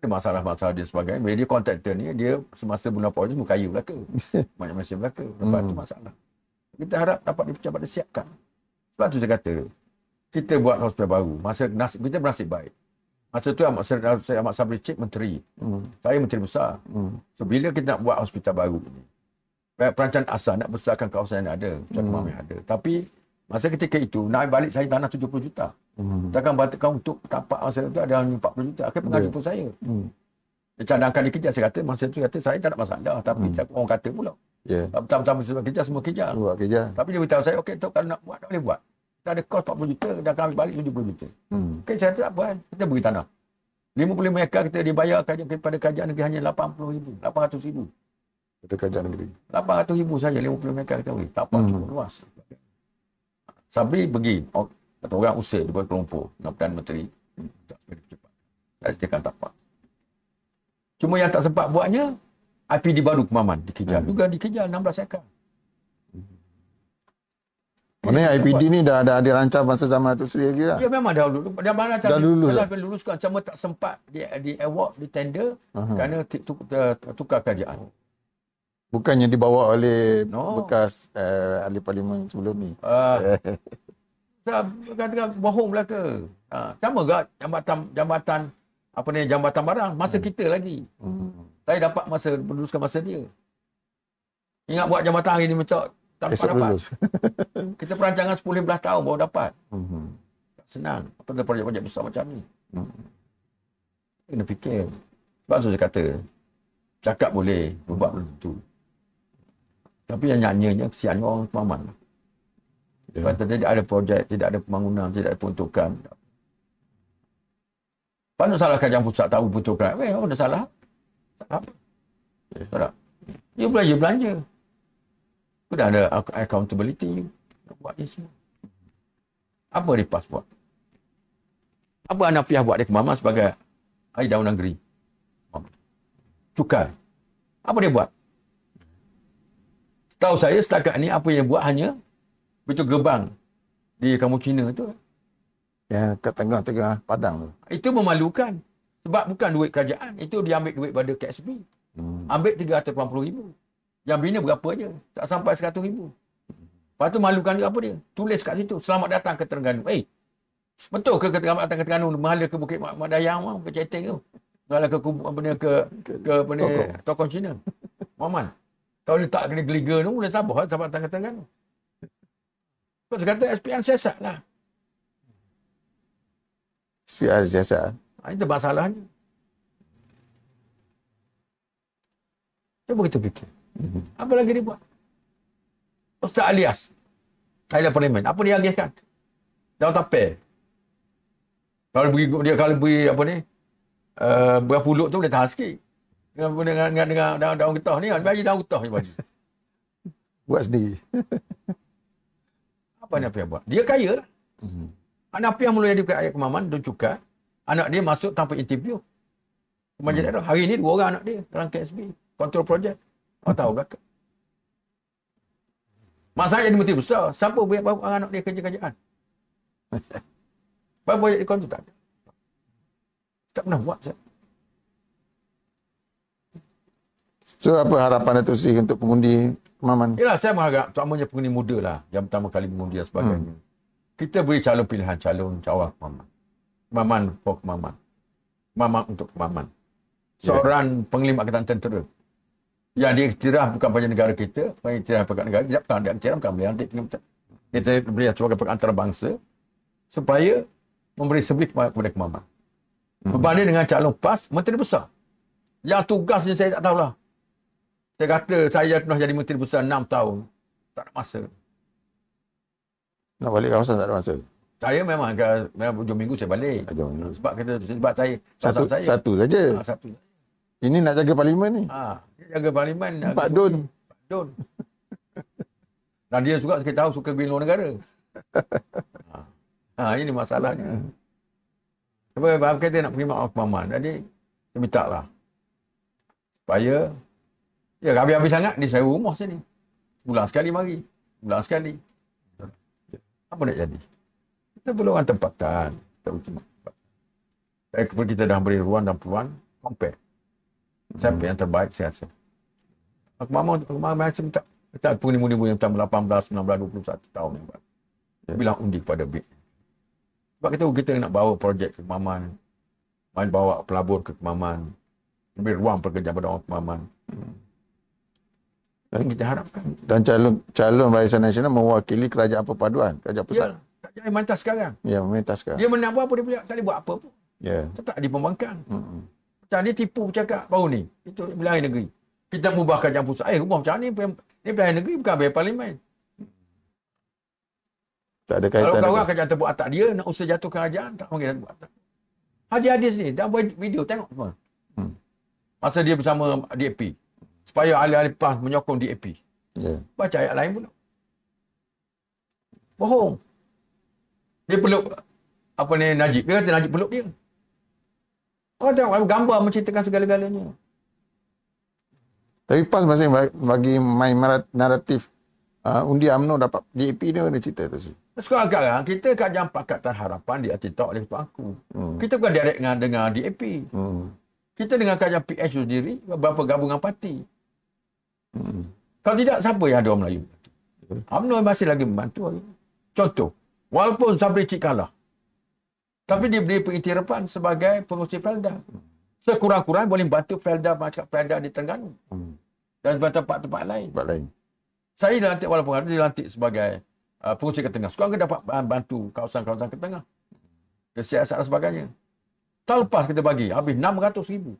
Ada masalah-masalah dia sebagainya. Bila dia kontraktor ni, dia semasa bulan Puasa semua kaya belaka. *laughs* Banyak manusia belaka. Lepas tu Hmm. masalah. Kita harap dapat dipecabat disiapkan. Sebab tu saya kata, kita buat hospital baru. Masa nasib, kita bernasib baik. Masa tu Ahmad, saya Ahmad Sabri Cik menteri. Hmm. Saya menteri besar. Hmm. So bila kita nak buat hospital baru ni, perancangan asal nak besarkan kawasan yang ada, macam Hmm. yang ada. Tapi masa ketika itu nak balik saya tanah 70 juta. Hmm. Takkan batalkan untuk tapak masa itu ada hanya 40 juta. Akhirnya pengaruh Ya. pun saya. Hmm. Dia cadangkan dikejar saya kata masa tu kata saya tak ada masalah tapi Hmm. orang kata pula. Ya. Pertama-tama sebab kejar semua kejar. Buat kerja. Tapi dia beritahu saya okey kalau nak buat tak boleh buat. Kita ada kos 40 juta dah kami balik 70 juta. Hmm. Okey saya kata tak apa kan. Kita beri tanah. 55 ekar kita dibayar kepada kerajaan negeri hanya 80 ribu, 800 ribu. Kata kerajaan negeri. 800 ribu saja 50 meter kita beri. Tak apa Hmm. cukup luas. Sabri pergi. Oh, kata orang usir di bawah kelompok dengan Perdana Menteri. Hmm, Tak boleh cepat. Tak apa. Cuma yang tak sempat buatnya, IPD baru Kemaman dikejar. Hmm. Juga dikejar 16 ekar. Maknanya IPD ni dah dah dirancang masa zaman Datuk Seri lagi lah. Ya memang dah dulu. Dah mana Dah lulus dah dah? luluskan. Cuma tak sempat di, di award, di tender Aha. kerana tukar kerajaan. Bukannya dibawa oleh No. bekas uh, ahli parlimen sebelum ni. Uh, tak katakan bohong belaka. Ha, sama juga jambatan jambatan apa ni jambatan barang masa kita lagi. Hmm. Saya dapat masa meneruskan masa dia. Ingat buat jambatan hari ni macam tak dapat Esok dapat. lulus. *laughs* Kita perancangan 10 15 tahun baru dapat. Hmm. Tak senang. Apa ada projek-projek besar macam ni. Hmm. Kena fikir. Sebab tu saya kata cakap boleh, buat belum tentu. Tapi yang nyanyanya kesian orang pemahaman. Ya. Sebab tidak ada projek, tidak ada pembangunan, tidak ada peruntukan. Mana salah kerajaan pusat tahu peruntukan? Eh, apa dah salah? Tak apa. Ya. Tak? You belanja, belanja. Sudah ada ac- accountability you. Nak buat ni semua. Apa Ripas buat? Apa Hanafiah buat dia kemaman sebagai ahli daun negeri? Cukai. Apa dia buat? Tahu saya setakat ni apa yang buat hanya itu gerbang di kampung Cina tu. Yang kat tengah-tengah padang tu. Itu memalukan. Sebab bukan duit kerajaan. Itu dia ambil duit pada KSB. Hmm. Ambil 380 ribu. Yang bina berapa je? Tak sampai 100 ribu. Lepas tu malukan dia apa dia? Tulis kat situ. Selamat datang ke Terengganu. Eh, betul ke selamat datang ke Terengganu? Mahala ke Bukit Mak Dayang tu? Ke Ceteng tu? Mahala ke kubu apa ni ke ke, ke apa ni Tokong Cina. Muhammad. Kalau letak kena geliga tu boleh sabar selamat datang ke Terengganu. Kau kata SPN siasat lah. SPR siasat. Ha, itu masalahnya. Cuba kita fikir. Mm-hmm. Apa lagi dia buat? Ustaz Alias. Thailand Parliament. Apa dia agihkan? Daun tapir. Kalau beri dia kalau beri apa ni? Uh, berapa pulut tu boleh tahan sikit. Dengan dengan dengan, dengan daun, daun getah ni, bagi daun *laughs* getah je bagi. buat sendiri. apa nak yang buat? Dia kaya lah. Mm-hmm. Anak piah mula jadi ayat kemaman, dan cukai. Anak dia masuk tanpa interview. Kemajuan mm. daerah. Hari ni dua orang anak dia dalam KSB. Control project. Kau tahu belakang. Mak saya ni menteri besar. Siapa banyak anak dia kerja kerjaan? Berapa banyak dia kontrak? Tak ada. Tak pernah buat. Saya. So apa harapan Datuk Seri untuk pengundi Maman? Yalah, saya mengharap terutamanya pengundi muda lah. Yang pertama kali mengundi dan sebagainya. Hmm. Kita beri calon pilihan calon cawan Maman. Maman for Maman. Maman untuk Maman. Ya. Seorang yeah. penglima angkatan tentera yang diiktiraf bukan pada negara kita, bukan iktiraf pada negara kita, bukan dia iktiraf bukan beliau nanti kita beri sebagai antarabangsa supaya memberi kepada, kepada kemaman. Hmm. Berbanding dengan calon PAS, menteri besar. Yang tugasnya saya tak tahulah. Saya kata saya pernah jadi menteri besar 6 tahun. Tak ada masa. Nak balik kawasan tak ada masa? Saya memang memang hujung minggu saya balik. Sebab kata sebab saya satu saya. satu saja. Ha, satu. Ini nak jaga parlimen ni. Ha, jaga parlimen. Pak Don. Pak Don. *laughs* Dan dia suka kita tahu suka bina negara. ha. *laughs* ha, ini masalahnya. Sebab kata nak pergi maaf Maman. Jadi, dia minta lah. Supaya, ya habis-habis sangat, dia sewa rumah sini. Bulan sekali mari. Bulan sekali. Apa nak jadi? Kita perlu orang tempatan. Kita perlu tempatan. Kita dah beri ruang dan peluang, compare. Hmm. yang terbaik saya rasa. Aku mama aku mama macam tak kita pun ni muda yang tambah 18, 19, 21 tahun ni. Ya. Bilang undi kepada BIT. Sebab kita kita nak bawa projek ke Kemaman. Main bawa pelabur ke Kemaman. Lebih ruang pekerjaan pada orang Kemaman. Dan kita harapkan. Dan calon calon Barisan Nasional mewakili kerajaan perpaduan, kerajaan pusat. Ya, kerajaan mentah sekarang. Ya, mentah sekarang. Dia menang apa dia boleh tak boleh buat apa pun. Ya. Tetap di pembangkang. Hmm. Macam dia tipu bercakap baru ni. Itu belahan negeri. Kita mengubah kerajaan pusat. Eh, rumah macam ni. Ni belahan negeri bukan biar parlimen. Tak ada kaitan. Kalau orang kerajaan terbuat atak dia, nak usah jatuh kerajaan, tak mungkin nak buat atak. Haji Hadis ni, dah buat video, tengok semua. Hmm. Masa dia bersama DAP. Supaya ahli-ahli PAS menyokong DAP. Yeah. Baca ayat lain pula. Bohong. Dia peluk apa ni Najib. Dia kata Najib peluk dia. Oh tengok gambar menceritakan segala-galanya. Tapi pas masih bagi main naratif uh, undi UMNO dapat DAP ni ada cerita tu sih. Sekarang kita kat jam pakatan harapan di hati tak oleh aku. Hmm. Kita bukan direct dengan, dengan DAP. Hmm. Kita dengan kajian PH sendiri, beberapa gabungan parti. Hmm. Kalau tidak, siapa yang ada orang Melayu? Hmm. UMNO masih lagi membantu. Contoh, walaupun Sabri Cik kalah, tapi dia beri pengiktirafan sebagai pengurusi Felda. Sekurang-kurang boleh bantu Felda macam Felda di Terengganu. Hmm. Dan tempat-tempat lain. Tempat lain. Saya dilantik walaupun ada dilantik sebagai uh, pengurusi ke tengah. Sekurang dapat bantu kawasan-kawasan ke tengah. Kesiasat dan sebagainya. Tahun lepas kita bagi, habis 600 ribu.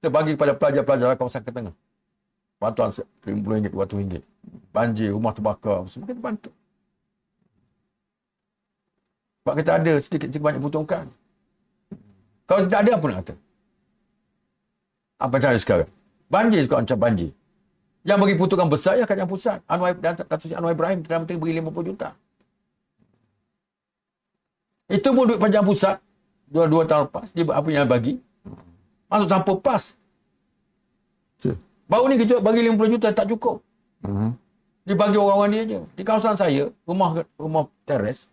Kita bagi kepada pelajar-pelajar kawasan ke tengah. Bantuan RM50, RM200. Banjir, rumah terbakar. Semua kita bantu. Sebab kita ada sedikit banyak butuhkan. Kalau tidak ada, apa nak kata? Apa cara sekarang? Banjir sekarang macam banjir. Yang bagi putukan besar ya kerajaan pusat. Anwar dan Datuk Anwar Ibrahim Perdana Menteri beri 50 juta. Itu pun duit kerajaan pusat dua, dua tahun lepas, dia apa yang bagi. Masuk sampai pas. Baru ni kita bagi 50 juta tak cukup. Mhm. Dia bagi orang-orang dia je. Di kawasan saya, rumah rumah teres.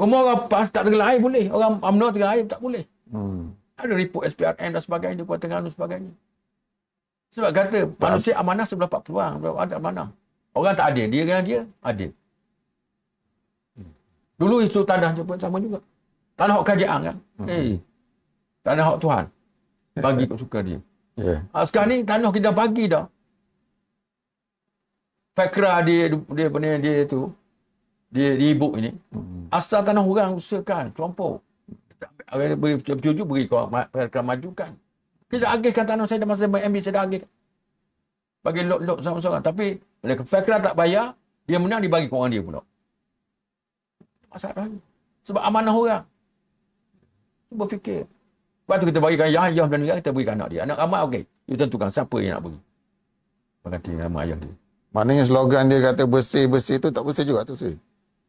Rumah orang pas tak tengah air boleh. Orang UMNO tengah air tak boleh. Hmm. Ada report SPRM dan sebagainya, Kuala Terengganu dan sebagainya. Sebab kata manusia amanah sebelah empat peluang, ada amanah. Orang tak adil, dia dengan dia adil. Dulu isu tanah je pun sama juga. Tanah hak kerajaan kan. Eh, tanah hak Tuhan. Bagi kau suka dia. Ya. Ha, sekarang ni tanah kita bagi dah. Fakra dia dia dia, dia tu dia di ibu ini. Asal tanah orang usahakan kelompok. Orang beri bercuju beri kau majukan. Kita agihkan tanah saya dah masa MB saya dah agihkan. Bagi lot-lot sama-sama. Tapi bila fakra tak bayar, dia menang dibagi ke orang dia pula. Masalah. Sebab amanah orang. Cuba fikir. Lepas tu kita bagikan ayah, ayah dan negara, kita berikan anak dia. Anak ramai, okey. You tentukan siapa yang nak beri. Berkati nama ayah dia. Maknanya slogan dia kata bersih-bersih tu tak bersih juga tu sih.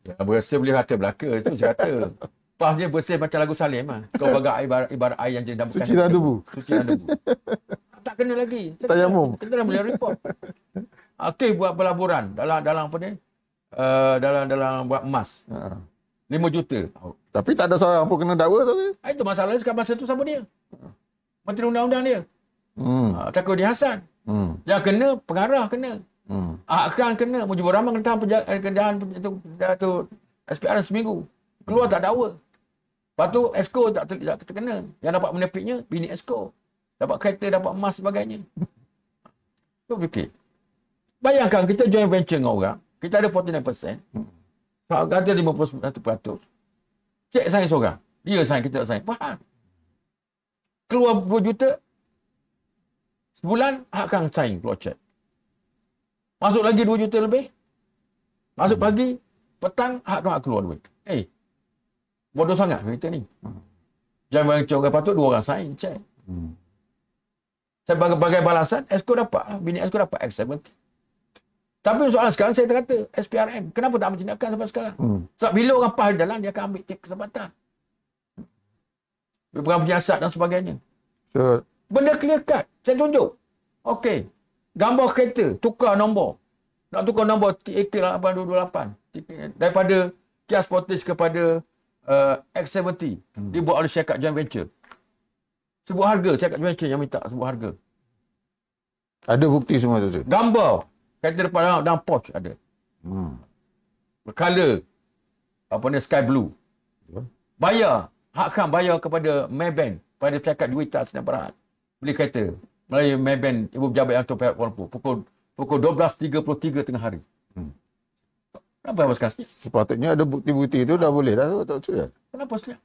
Ya, bersih boleh kata belaka. Itu saya kata. Pas dia bersih macam lagu Salim lah. Kau bagai ibarat, ibarat air yang jenam. Suci dan debu. Suci dan debu. tak kena lagi. Tayamum. Kita dah boleh report. Okey buat pelaburan dalam dalam apa ni? Uh, dalam dalam buat emas. Ha. 5 juta. Oh, Tapi tak ada seorang pun kena dakwa sih. Ah, itu masalah sekarang masa tu sama dia. Menteri Undang-Undang dia. Hmm. Ha, takut dia Hasan. Hmm. Yang kena pengarah kena. Hmm. Akan kena Mujibur Rahman kena tahan penja- eh, kendahan tu, tu, tu SPR seminggu. Keluar tak dakwa. Lepas tu Esko tak, ter, tak terkena. Yang dapat menepiknya bini Esko. Dapat kereta, dapat emas sebagainya. Tu fikir. Bayangkan kita joint venture dengan orang. Kita ada 49%. Kalau ada 51%. Cek saya seorang. Dia sign, kita tak sign. Faham? Keluar 20 juta. Sebulan, hak akan sign keluar cek. Masuk lagi 2 juta lebih. Masuk pagi, petang, hak akan keluar duit. Eh, bodoh sangat kita ni. Jangan bagi orang patut, dua orang sign, cek. Hmm. Saya bagi, bagai balasan, Esko dapat. Bini Esko dapat X70. Tapi soalan sekarang saya kata SPRM. Kenapa tak tindakan sampai sekarang? Hmm. Sebab bila orang PAS dalam, dia akan ambil kesempatan. Pegang penyiasat dan sebagainya. So, Benda clear cut. Saya tunjuk. Okey. Gambar kereta. Tukar nombor. Nak tukar nombor TAK8228. Daripada Kia Sportage kepada uh, X70. Hmm. Dibuat oleh syarikat joint venture. Sebut harga. Syarikat joint venture yang minta sebut harga. ada bukti semua tu. Gambar. Kereta depan dalam, dalam Porsche ada. Hmm. Color. Apa ni? Sky blue. Ya. Bayar. Hakkan bayar kepada Maybank. Pada syarikat Duita Sinar Berhad. Beli kereta. Melalui Maybank Ibu Pejabat Yang Terperak Kuala Lumpur. Pukul pukul 12.33 tengah hari. Hmm. Kenapa abang sekarang? Sepatutnya ada bukti-bukti tu dah boleh dah tu tak cuy. Kenapa sekarang?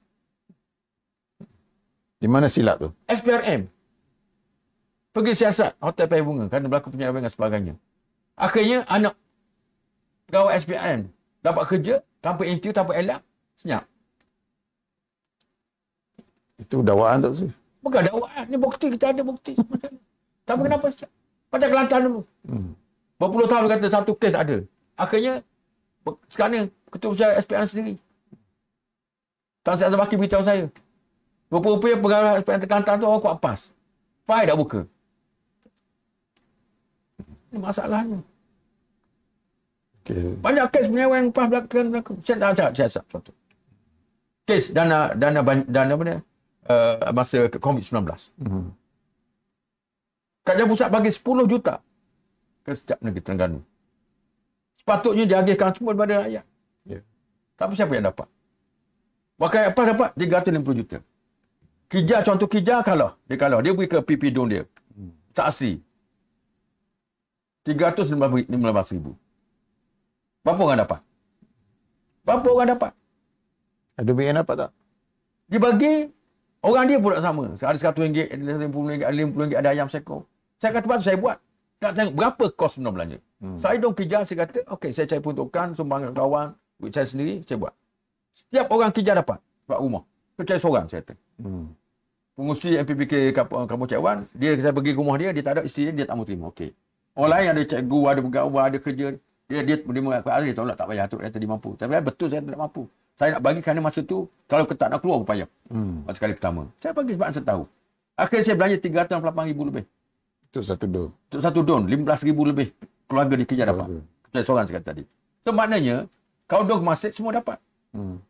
Di mana silap tu? SPRM. Pergi siasat Hotel Pai Bunga kerana berlaku penyeraban dan sebagainya. Akhirnya anak pegawai SPRM dapat kerja tanpa interview, tanpa elak, senyap. Itu dakwaan tak sih? Bukan dakwaan. Ni bukti. Kita ada bukti. sebenarnya. Tapi kenapa senyap? Macam Kelantan dulu. Hmm. Berpuluh tahun kata satu kes ada. Akhirnya, sekarang ni ketua besar SPRM sendiri. Tan Sri Azam Hakim beritahu saya. Rupa-rupanya pegawai SPRM Kelantan tu orang kuat pas. Faham tak buka? Ini masalahnya. Okay. Banyak kes penyewaan PAS berlaku. berlaku. Saya tak ada siasat contoh. Kes dana dana dana apa ni? Uh, masa COVID-19. Hmm. Kerajaan pusat bagi 10 juta ke setiap negeri Terengganu. Sepatutnya diagihkan semua kepada rakyat. Ya. Tapi siapa yang dapat? Wakil apa dapat? 350 juta. Kija contoh Kija kalah. Dia kalah. Dia beri ke PP Don dia. Hmm. Tak asli. 315 ribu. Berapa orang dapat? Berapa orang dapat? Ada BN dapat tak? Dia bagi orang dia pula sama. Ada RM100, ada RM50, ada RM50, ada ayam sekor. Saya kata patut saya buat. Nak tengok berapa kos sebenar belanja. Hmm. Saya dong kerja, saya kata, okey saya cari peruntukan, sumbangan kawan, duit saya sendiri, saya buat. Setiap orang kerja dapat. Buat rumah. Saya cari seorang, saya kata. Hmm. Pengurusi MPPK Kampung Cakwan, dia saya pergi rumah dia, dia tak ada isteri dia, dia tak mau terima. Okey. Orang lain ada cikgu, ada pegawai, ada kerja. Dia dia dia mengaku dia tahu lah tak payah atur, dia tadi mampu. Tapi betul saya tidak mampu. Saya nak bagi kerana masa tu kalau ketak nak keluar payah. Hmm. Masa kali pertama. Saya bagi sebab saya tahu. Akhirnya saya belanja 388 ribu lebih. Itu satu dom. Untuk satu don, 15 ribu lebih. Keluarga dikejar dapat. Keluarga. Saya seorang sekali tadi. So maknanya, kalau dua ke masjid, semua dapat. Hmm.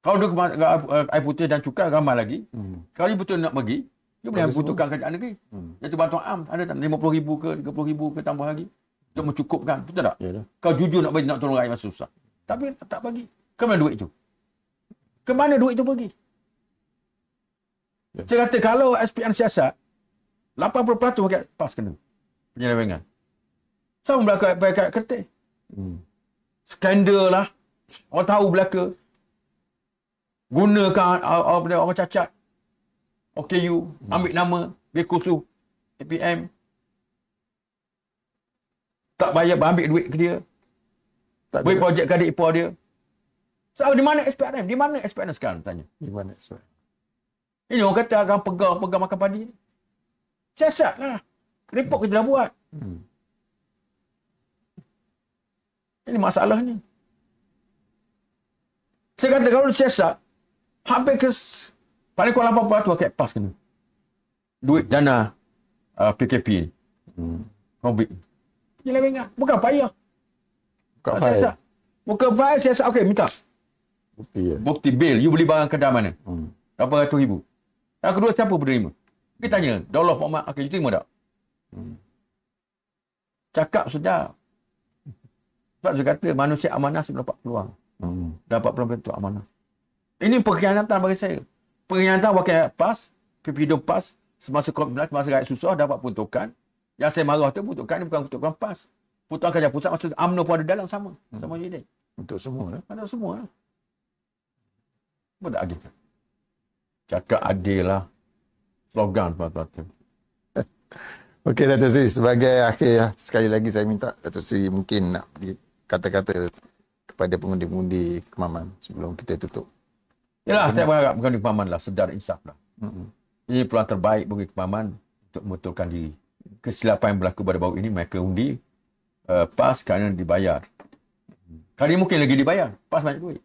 Ke ma- uh, air putih dan cukai, ramai lagi. Hmm. Kalau betul nak bagi, you boleh butuhkan kerajaan negeri. Hmm. Iaitu bantuan am, ada tak? 50 ribu ke, 30 ribu ke tambah lagi. Untuk mencukupkan. Betul tak? Ya dah. Kau jujur nak bagi, nak tolong rakyat masa susah. Tapi tak bagi. Ke mana duit itu? Ke mana duit itu pergi? Ya. Saya kata kalau SPN siasat, 80% pakai PAS kena. Penyelewengan. Sama berlaku pakai kertas. Hmm. Skandal lah. Orang tahu belaka. Gunakan benda orang cacat. OKU. Ambil nama. Bekusu. APM. Tak bayar, ambil duit ke dia. Tak Beri projek ke adik ipar dia. So, di mana SPRM? Di mana SPRM sekarang? Tanya. Di mana Ismail? Ini orang kata akan pegang-pegang makan padi. Siasat lah. Report kita dah buat. Hmm. Ini masalahnya. Saya kata kalau siasat, hampir ke paling kurang 80% pakai PAS kena. Duit dana uh, PKP ni. Hmm. Covid. Penyelewengan. Bukan payah. Buka Tak file. siasat. Bukan file siasat. Okey, minta. Bukti ya. Bukti bil. You beli barang kedai mana? Hmm. Berapa ratus ribu. Yang kedua, siapa penerima? Kita tanya, Daulah Pak Mat, okey, you terima tak? Hmm. Cakap sedap. Sebab saya kata, manusia amanah sebelum dapat peluang. Hmm. Dapat peluang bentuk amanah. Ini pengkhianatan bagi saya. Pengkhianatan pakai PAS, PP2 PAS, semasa COVID-19, semasa rakyat susah, dapat peruntukan. Yang saya marah tu, peruntukan ni bukan peruntukan PAS. Peruntukan kerja pusat, masa UMNO pun ada dalam sama. Sama je dia. Untuk semua lah. Ada semua lah. Apa tak adil? Cakap adil lah. Slogan tuan-tuan. *laughs* Okey Dato' Sri, sebagai akhir sekali lagi saya minta Dato' Sri mungkin nak kata-kata kepada pengundi-pengundi kemaman sebelum kita tutup. Yalah, saya berharap bukan kepaman lah. Sedar insaf lah. Hmm. Ini peluang terbaik bagi kepaman untuk membetulkan diri. Kesilapan yang berlaku pada baru ini, mereka undi uh, PAS kerana dibayar. Kali mungkin lagi dibayar. PAS banyak duit.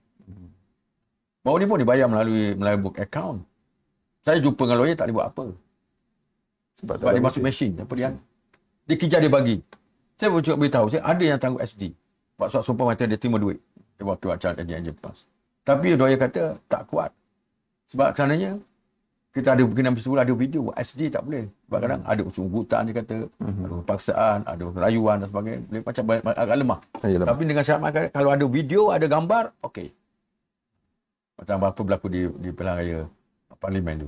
Baru ni pun dibayar melalui melalui book account. Saya jumpa dengan lawyer tak boleh buat apa. Sebab, Sebab dia masuk mesin. Apa dia? Dia kejar dia bagi. Saya pun cuba beritahu. Saya ada yang tangguh SD. Buat surat sumpah mati dia terima duit. Dia waktu acara enjin-enjin PAS. Tapi lawyer kata tak kuat. Sebab sananya kita ada kena ambil ada video buat SD tak boleh. Sebab kadang ada usul hutan dia kata, Mhm. ada paksaan, ada rayuan dan sebagainya. Boleh macam banyak- agak lemah. Yalah. Tapi dengan syarat kalau ada video, ada gambar, okey. Macam apa berlaku di di pilihan raya parlimen tu.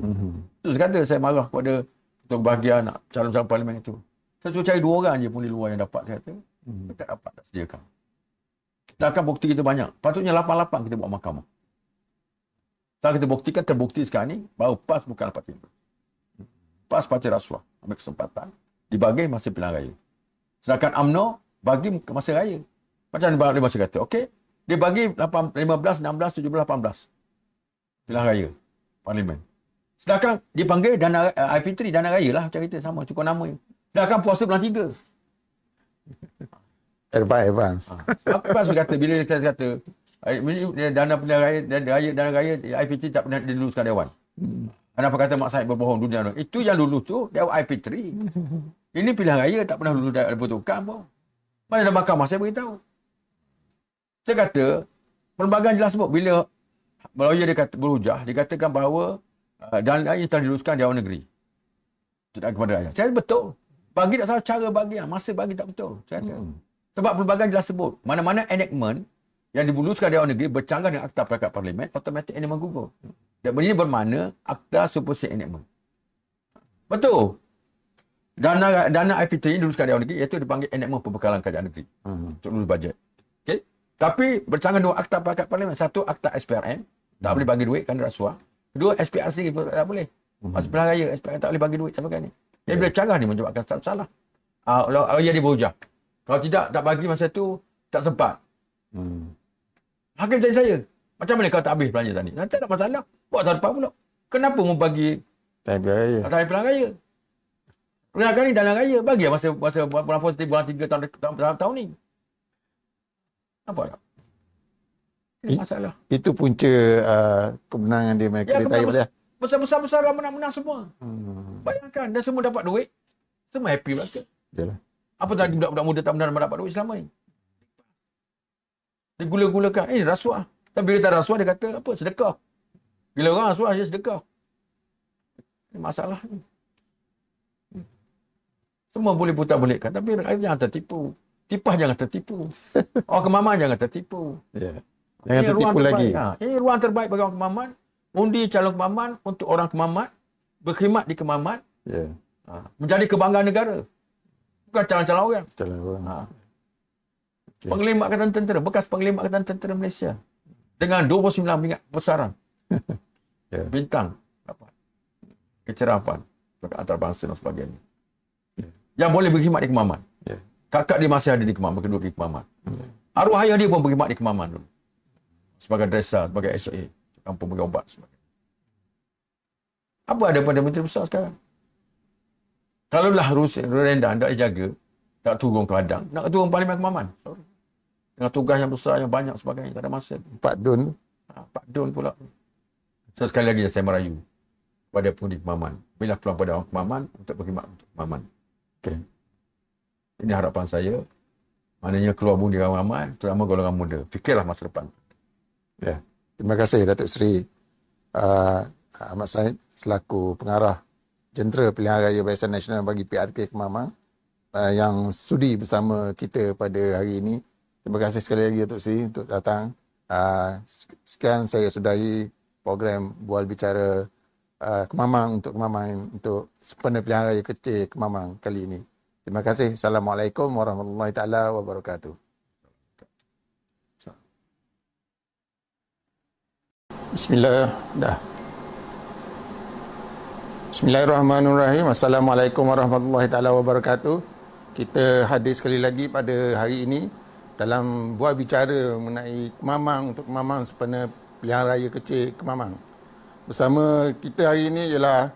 Tu saya kata saya marah kepada ketua bahagian calon-calon parlimen itu. Saya suruh cari dua orang je pun di luar yang dapat. Saya kata, Hmm. tak dapat tak sediakan. Kita akan bukti kita banyak. Patutnya 88 kita buat mahkamah. Kalau kita buktikan terbukti sekarang ni, baru PAS bukan 45. PAS parti rasuah. Ambil kesempatan. Dibagi masa pilihan raya. Sedangkan UMNO bagi masa raya. Macam mana dia masa kata, okey, dia bagi 8, 15, 16, 17, 18. Pilihan raya. Parlimen. Sedangkan dia panggil dana uh, IP3 dana raya lah macam kita sama cukup nama. Sedangkan puasa bulan 3. Advance, advance. Apa pas dia kata bila kita kata dia dana pilihan raya dana raya dana raya IP3 tak pernah diluluskan dewan. Kenapa kata mak saya berbohong dunia orang? Itu yang lulus tu dewan IP3. *laughs* Ini pilihan raya tak pernah lulus dari pertukan pun. Mana ada mahkamah saya beritahu. Saya kata perlembagaan jelas sebut bila lawyer dia kata berhujah dikatakan bahawa uh, dana ini telah diluluskan dewan negeri. Tidak kepada rakyat. Saya betul. Bagi tak salah cara bagi, masa bagi tak betul. Saya kata. Hmm. Sebab perlembagaan jelas sebut, mana-mana enactment yang dibuluskan Dewan Negeri bercanggah dengan Akta Perangkat Parlimen, automatik enactment gugur. Dan ini bermakna Akta Supersede Enactment. Betul. Dana dana IP3 ini diluluskan Dewan Negeri, iaitu dipanggil enactment pembekalan kerajaan negeri Hmm. untuk lulus bajet. Okey. Tapi bercanggah dua Akta Perangkat Parlimen. Satu Akta SPRM, tak boleh bagi duit kerana rasuah. Kedua SPRC pun tak boleh. Masa pilihan raya, SPRM tak boleh bagi duit sampai ni. Jadi bila canggah ni menyebabkan salah. Ah, uh, oh, ya dia berhujah. Kalau tidak, tak bagi masa tu, tak sempat. Hmm. Hakim tanya saya, macam mana kau tak habis belanja tadi? Nanti tak ada masalah. Buat tahun depan pula. Kenapa mau bagi Time raya. tahun pilihan raya? Pilihan kali dalam raya, bagi masa masa bulan positif bulan 3 tahun, tahun, tahun, tahun ni. Apa tak? Ini masalah. Itu punca uh, kemenangan dia mereka Ya, dia tarik balik. Besar-besar orang menang-menang semua. Hmm. Bayangkan, dan semua dapat duit. Semua happy belaka. Yalah. Apa lagi budak-budak muda tak benar dapat duit selama ni? Dia gula-gulakan. Eh, rasuah. Dan bila tak rasuah, dia kata, apa, sedekah. Bila orang rasuah, dia sedekah. Ini masalah ni. Semua boleh putar balikkan. Tapi rakyat jangan tertipu. Tipah jangan tertipu. *laughs* Orang kemaman jangan tertipu. Ya. Jangan Ini ruang tertipu lagi. terbaik. Ha, ini ruang terbaik bagi orang kemaman. Undi calon kemaman untuk orang kemaman. Berkhidmat di kemaman. Ya. Ha, menjadi kebanggaan negara. Bukan calon-calon orang. Lah. orang. Ha. Okey. Pengelima Angkatan Tentera, bekas pengelima Angkatan Tentera Malaysia. Dengan 29 bintang besaran. *laughs* Ya. Bintang. Dapat. Kecerapan. Antarabangsa dan sebagainya. Ya. Yang boleh berkhidmat di Kemaman. Ya. Kakak dia masih ada di Kemaman, kedua di Kemaman. Ya. Arwah ayah dia pun berkhidmat di Kemaman dulu. Sebagai dresser, sebagai SA. Kampung bagi obat. Sebagainya. Apa ada pada menteri besar sekarang? Kalau lah Rendan tak dijaga, tak turun ke Padang, nak turun Parlimen Kemaman. Sorry. Dengan tugas yang besar, yang banyak sebagainya, tak ada masa. Pak Dun. Ha, Pak Dun pula. So, sekali lagi saya merayu kepada pengundi Kemaman. Bila peluang pada orang Kemaman untuk berkhidmat untuk Kemaman. Okey. Ini harapan saya. Maknanya keluar bundi Kemaman, terutama golongan muda. Fikirlah masa depan. Ya. Terima kasih Datuk Seri uh, Ahmad Said selaku pengarah Jentera Pilihan Raya Barisan Nasional bagi PRK Kemamang uh, yang sudi bersama kita pada hari ini. Terima kasih sekali lagi Datuk Seri untuk datang. Uh, sekian saya sudahi program Bual Bicara uh, Kemamang untuk Kemamang untuk sempena Pilihan Raya Kecil Kemamang kali ini. Terima kasih. Assalamualaikum warahmatullahi taala wabarakatuh. Bismillah. Dah. Bismillahirrahmanirrahim. Assalamualaikum warahmatullahi taala wabarakatuh. Kita hadir sekali lagi pada hari ini dalam buat bicara mengenai Kemamang untuk Kemamang sempena pilihan raya kecil Kemamang. Bersama kita hari ini ialah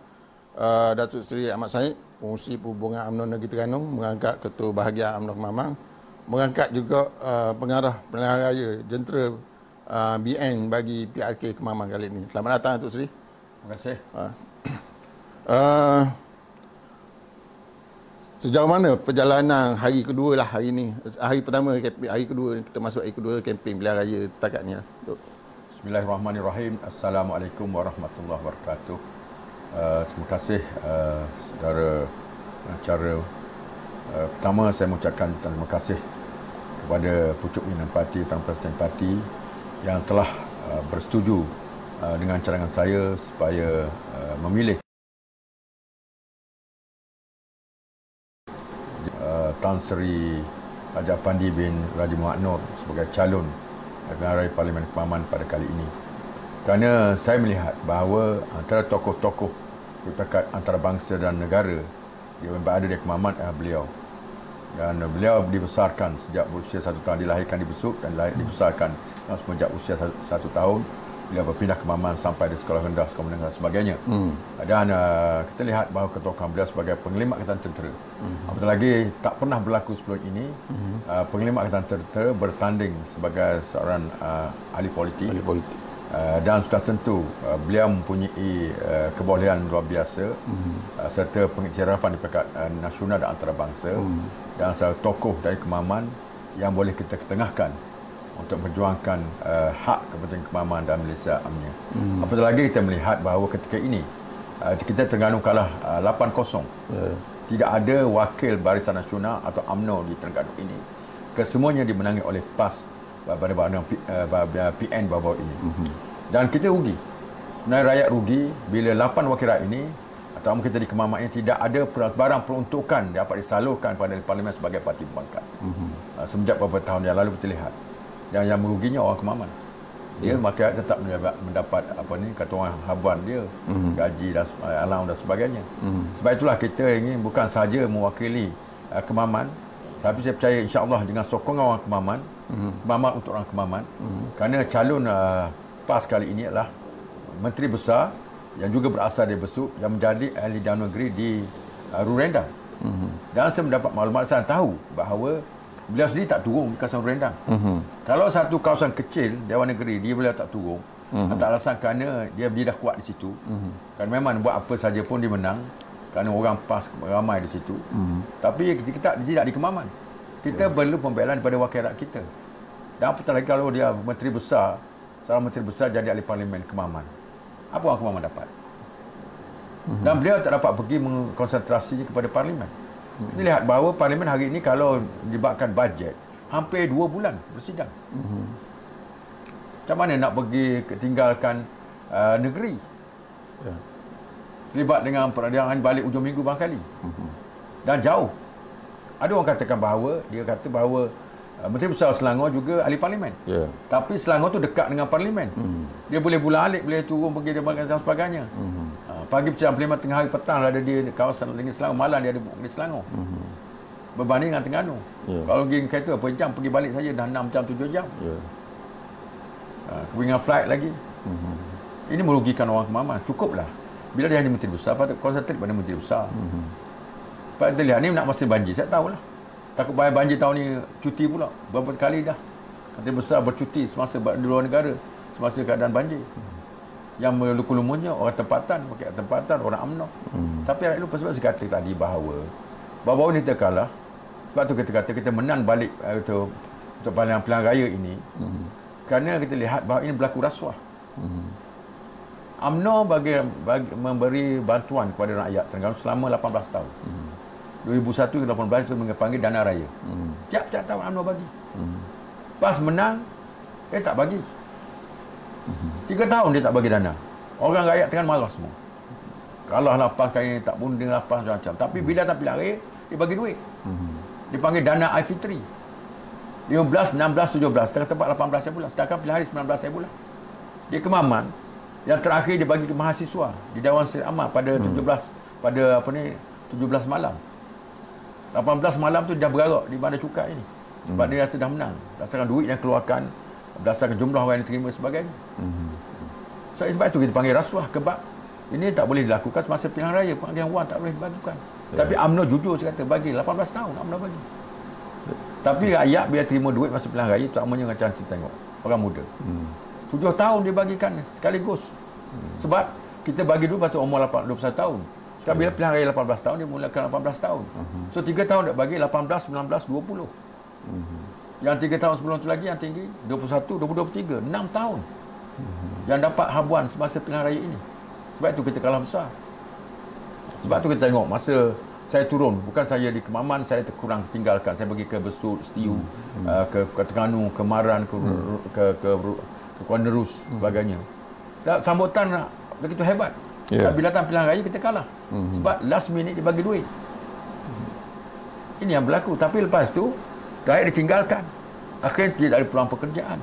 uh, Datuk Seri Ahmad Said, pengurusi perhubungan UMNO Negeri Terengganu, mengangkat Ketua Bahagian UMNO Kemamang, mengangkat juga uh, pengarah pilihan raya jentera uh, BN bagi PRK Kemamang kali ini. Selamat datang Datuk Seri. Terima kasih. Uh, sejauh mana perjalanan hari kedua lah hari ini? Hari pertama, hari kedua, kita masuk hari kedua kempen pilihan raya setakat ni lah. Bismillahirrahmanirrahim. Assalamualaikum warahmatullahi wabarakatuh. Uh, terima kasih uh, saudara acara. Uh, pertama saya mengucapkan terima kasih kepada pucuk pimpinan parti, Tuan Presiden Parti yang telah uh, bersetuju uh, dengan cadangan saya supaya uh, memilih Tan Sri Raja Pandi bin Raja Muhammad Nur sebagai calon raya Parlimen Kemaman pada kali ini. Kerana saya melihat bahawa antara tokoh-tokoh berpekat antara bangsa dan negara yang berada di Kemaman adalah beliau. Dan beliau dibesarkan sejak berusia satu tahun, dilahirkan di Besuk dan dibesarkan semenjak usia satu tahun beliau berpindah ke Maman sampai di sekolah rendah, sekolah menengah dan sebagainya. Hmm. Dan uh, kita lihat bahawa ketokohan beliau sebagai pengelima Angkatan Tentera. Hmm. Apatah lagi tak pernah berlaku sebelum ini hmm. uh, pengelima Angkatan Tentera bertanding sebagai seorang uh, ahli politik. Ahli politik. Uh, dan sudah tentu uh, beliau mempunyai uh, kebolehan luar biasa mm-hmm. uh, serta pengiktirafan di peringkat uh, nasional dan antarabangsa mm. dan seorang tokoh dari kemaman yang boleh kita ketengahkan untuk memperjuangkan uh, hak kepentingan kemaman dan Malaysia amnya. Mm. Apatah lagi kita melihat bahawa ketika ini uh, kita Terengganu kalah uh, 8-0. Yeah. Tidak ada wakil Barisan Nasional atau UMNO di Terengganu ini. Kesemuanya dimenangi oleh PAS pada bahagian uh, PN bawah ini. Mm-hmm. Dan kita rugi. Sebenarnya rakyat rugi bila 8 wakil rakyat ini atau kita di kemaman ini tidak ada barang peruntukan dapat disalurkan pada parlimen sebagai parti pembangkang. Mm-hmm. Uh, semenjak beberapa tahun yang lalu kita lihat. Yang yang meruginya orang kemaman. Dia yeah. maka tetap mendapat, mendapat apa ni kata orang habuan dia mm-hmm. gaji dan alam dan sebagainya. Mm-hmm. Sebab itulah kita ingin bukan saja mewakili uh, kemaman tapi saya percaya insya-Allah dengan sokongan orang kemaman mm-hmm. kemaman untuk orang kemaman mm-hmm. kerana calon uh, PAS kali ini adalah menteri besar yang juga berasal dari Besuk yang menjadi ahli dalam negeri di uh, Rurenda mm-hmm. dan saya mendapat maklumat saya tahu bahawa beliau sendiri tak turun di kawasan rendang. Mhm. Kalau satu kawasan kecil Dewan Negeri dia beliau tak turun. Mhm. Tak alasan kerana dia dia dah kuat di situ. Mhm. Kan memang buat apa saja pun dia menang kerana orang pas ramai di situ. Mhm. Tapi kita tak tidak di Kemaman. Kita perlu pembelaan daripada wakil rakyat kita. Dan apatah lagi kalau dia menteri besar, seorang menteri besar jadi ahli parlimen Kemaman. Apa orang Kemaman dapat? Dan beliau tak dapat pergi mengkonsentrasinya kepada parlimen. Kita lihat bahawa parlimen hari ini kalau dilibatkan bajet, hampir dua bulan bersidang. Macam mana nak pergi tinggalkan uh, negeri? Ya. Terlibat dengan peradilan balik ujung minggu barangkali. Dan jauh. Ada orang katakan bahawa, dia kata bahawa Menteri Besar Selangor juga ahli parlimen. Ya. Tapi Selangor tu dekat dengan parlimen. Mhm. Dia boleh bulan alik, boleh turun pergi dia makan dan sebagainya. Ha, pagi persidangan parlimen tengah hari petang ada dia di kawasan Negeri Selangor, malam dia ada di Selangor. Mhm. Berbanding dengan Terengganu. Ya. Kalau pergi kereta apa jam, pergi balik saja dah 6 jam, 7 jam. Ya. Ha, dengan flight lagi. Mhm. Ini merugikan orang kemaman. Cukuplah. Bila dia hanya menteri besar, patut konsentrate pada menteri besar. Mhm. Pak lihat ni nak masa banjir, saya tahulah. Takut bayar banjir tahun ni cuti pula. Berapa kali dah. Menteri besar bercuti semasa di luar negara. Semasa keadaan banjir. Yang melukulumunnya orang tempatan, pakai tempatan, orang UMNO. Mhm. Tapi rakyat lupa sebab saya kata tadi bahawa bahawa ni kita kalah. Sebab tu kita kata kita menang balik uh, untuk untuk pilihan pilihan raya ini. Mhm. Kerana kita lihat bahawa ini berlaku rasuah. Mhm. UMNO bagi, bagi memberi bantuan kepada rakyat Terengganu selama 18 tahun. Mhm. 2001 ke 18 itu panggil dana raya. Mhm. Tiap-tiap tahun UMNO bagi. Mhm. Pas menang, dia tak bagi. Tiga tahun dia tak bagi dana. Orang rakyat Terengganu marah semua. Kalah lapas kali ni, tak bunding lapas macam-macam. Tapi bila tak pilihan raya, dia bagi duit. Mhm. Dipanggil dana iFitri. 15, 16, 17. Setengah tempat 18 saya bulan. Sedangkan pilihan hari 19 saya bulan. Dia kemaman. Yang terakhir dia bagi ke mahasiswa di Dewan Seri Amat pada 17 pada apa ni 17 malam. 18 malam tu dah berarak di bandar cukai ni. Sebab dia rasa dah menang. Berdasarkan duit yang keluarkan, berdasarkan jumlah orang yang diterima sebagainya. Mhm. So, sebab itu kita panggil rasuah kebab. Ini tak boleh dilakukan semasa pilihan raya. Pengalian wang tak boleh dilakukan. Ya. Tapi UMNO jujur saya kata bagi 18 tahun UMNO bagi. Tapi rakyat bila terima duit masa pilihan raya tak namanya macam kita tengok. Orang muda. Mhm. Tujuh tahun dia bagikan sekaligus. Sebab kita bagi dulu pasal umur 8, 21 tahun. Sekarang bila pilihan raya 18 tahun, dia mulakan 18 tahun. So tiga tahun dia bagi 18, 19, 20. Yang tiga tahun sebelum tu lagi yang tinggi 21, 22, 23. 6 tahun. Yang dapat habuan semasa pilihan raya ini. Sebab itu kita kalah besar. Sebab tu kita tengok masa saya turun, bukan saya di Kemaman, saya kurang tinggalkan. Saya pergi ke Besut, Setiu, uh, ke, ke Terengganu, ke Maran, ke, ke, ke, ke Kuala Nerus, sebagainya. Dan sambutan begitu hebat. Yeah. Bila datang pilihan raya kita kalah. Sebab last minute dia bagi duit. Ini yang berlaku. Tapi lepas tu, rakyat ditinggalkan. Akhirnya tidak ada peluang pekerjaan.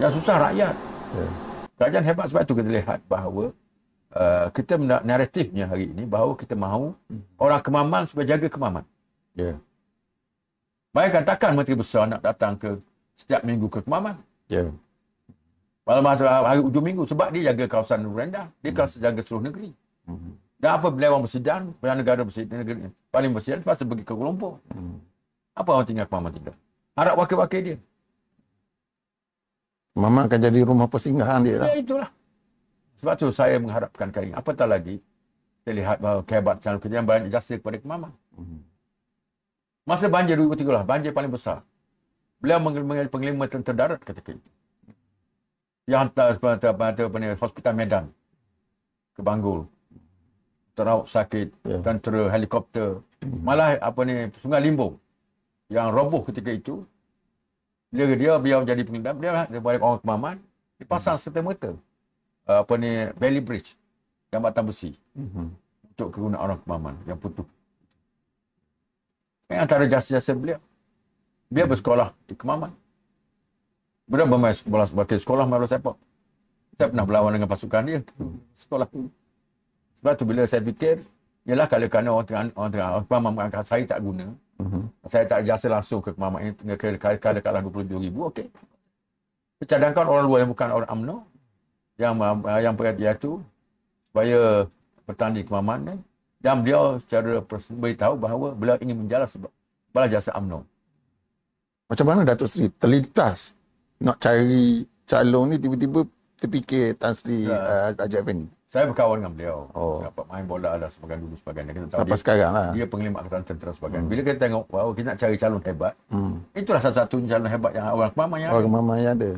Yang susah rakyat. Ya. Kerajaan hebat sebab itu kita lihat bahawa uh, kita mena- naratifnya hari ini bahawa kita mahu orang kemaman supaya jaga kemaman. Ya. Bayangkan takkan Menteri Besar nak datang ke setiap minggu ke kemaman. Ya. Pada masa hari ujung minggu sebab dia jaga kawasan rendah. Dia kawasan jaga seluruh negeri. Dan apa bila orang bersidang, bila negara bersidang, negeri, paling bersidang, tu pergi ke Kuala Lumpur. Apa orang tinggal kemaman tinggal? Harap wakil-wakil dia. Mama akan jadi rumah persinggahan dia lah. Ya itulah. Sebab tu saya mengharapkan kali ini. Apatah lagi, kita lihat bahawa kehebatan kerjaan banyak jasa kepada kemaman. Masa banjir 2003 lah, banjir paling besar. Beliau mengambil pengelima tentera darat ketika itu. Yang hantar pada, pada, pada hospital Medan ke Banggul. Terawat sakit, Ya. tentera helikopter. Malah apa ni Sungai Limbung yang roboh ketika itu. Dia dia biar jadi pengendam, dia dia balik orang kemaman, dipasang serta merta. Uh, apa ni Valley Bridge jambatan besi Mhm. untuk kegunaan orang kemaman yang putus. Ini antara jasa-jasa beliau. Dia bersekolah di Kemaman. Beliau bermain bola sebagai sekolah main bola sepak. Saya pernah berlawan dengan pasukan dia. Sekolah. Sebab tu bila saya fikir, ialah kalau kerana orang tengah, orang tengah, orang saya tak guna. Mhm. Saya tak jasa langsung ke Kemaman ini. Tengah kala kalah 22 ribu, okey. Cadangkan orang luar yang bukan orang UMNO, yang yang perhatian itu, supaya bertanding Kemaman ni, Dan beliau secara beritahu bahawa beliau ingin menjalan sebab balas jasa UMNO. Macam mana Datuk Seri terlintas nak cari calon ni tiba-tiba terfikir Tan Sri uh, Raja Effendi. Saya berkawan dengan beliau. Oh. Dapat main bola dan sebagainya dulu sebagainya. Kita tahu Sampai dia, sekarang lah. dia penglima angkatan tentera sebagainya. Bila kita tengok bahawa kita nak cari calon hebat, Hmm. itulah satu-satu calon hebat yang awal kemamanya. Orang mama yang ada.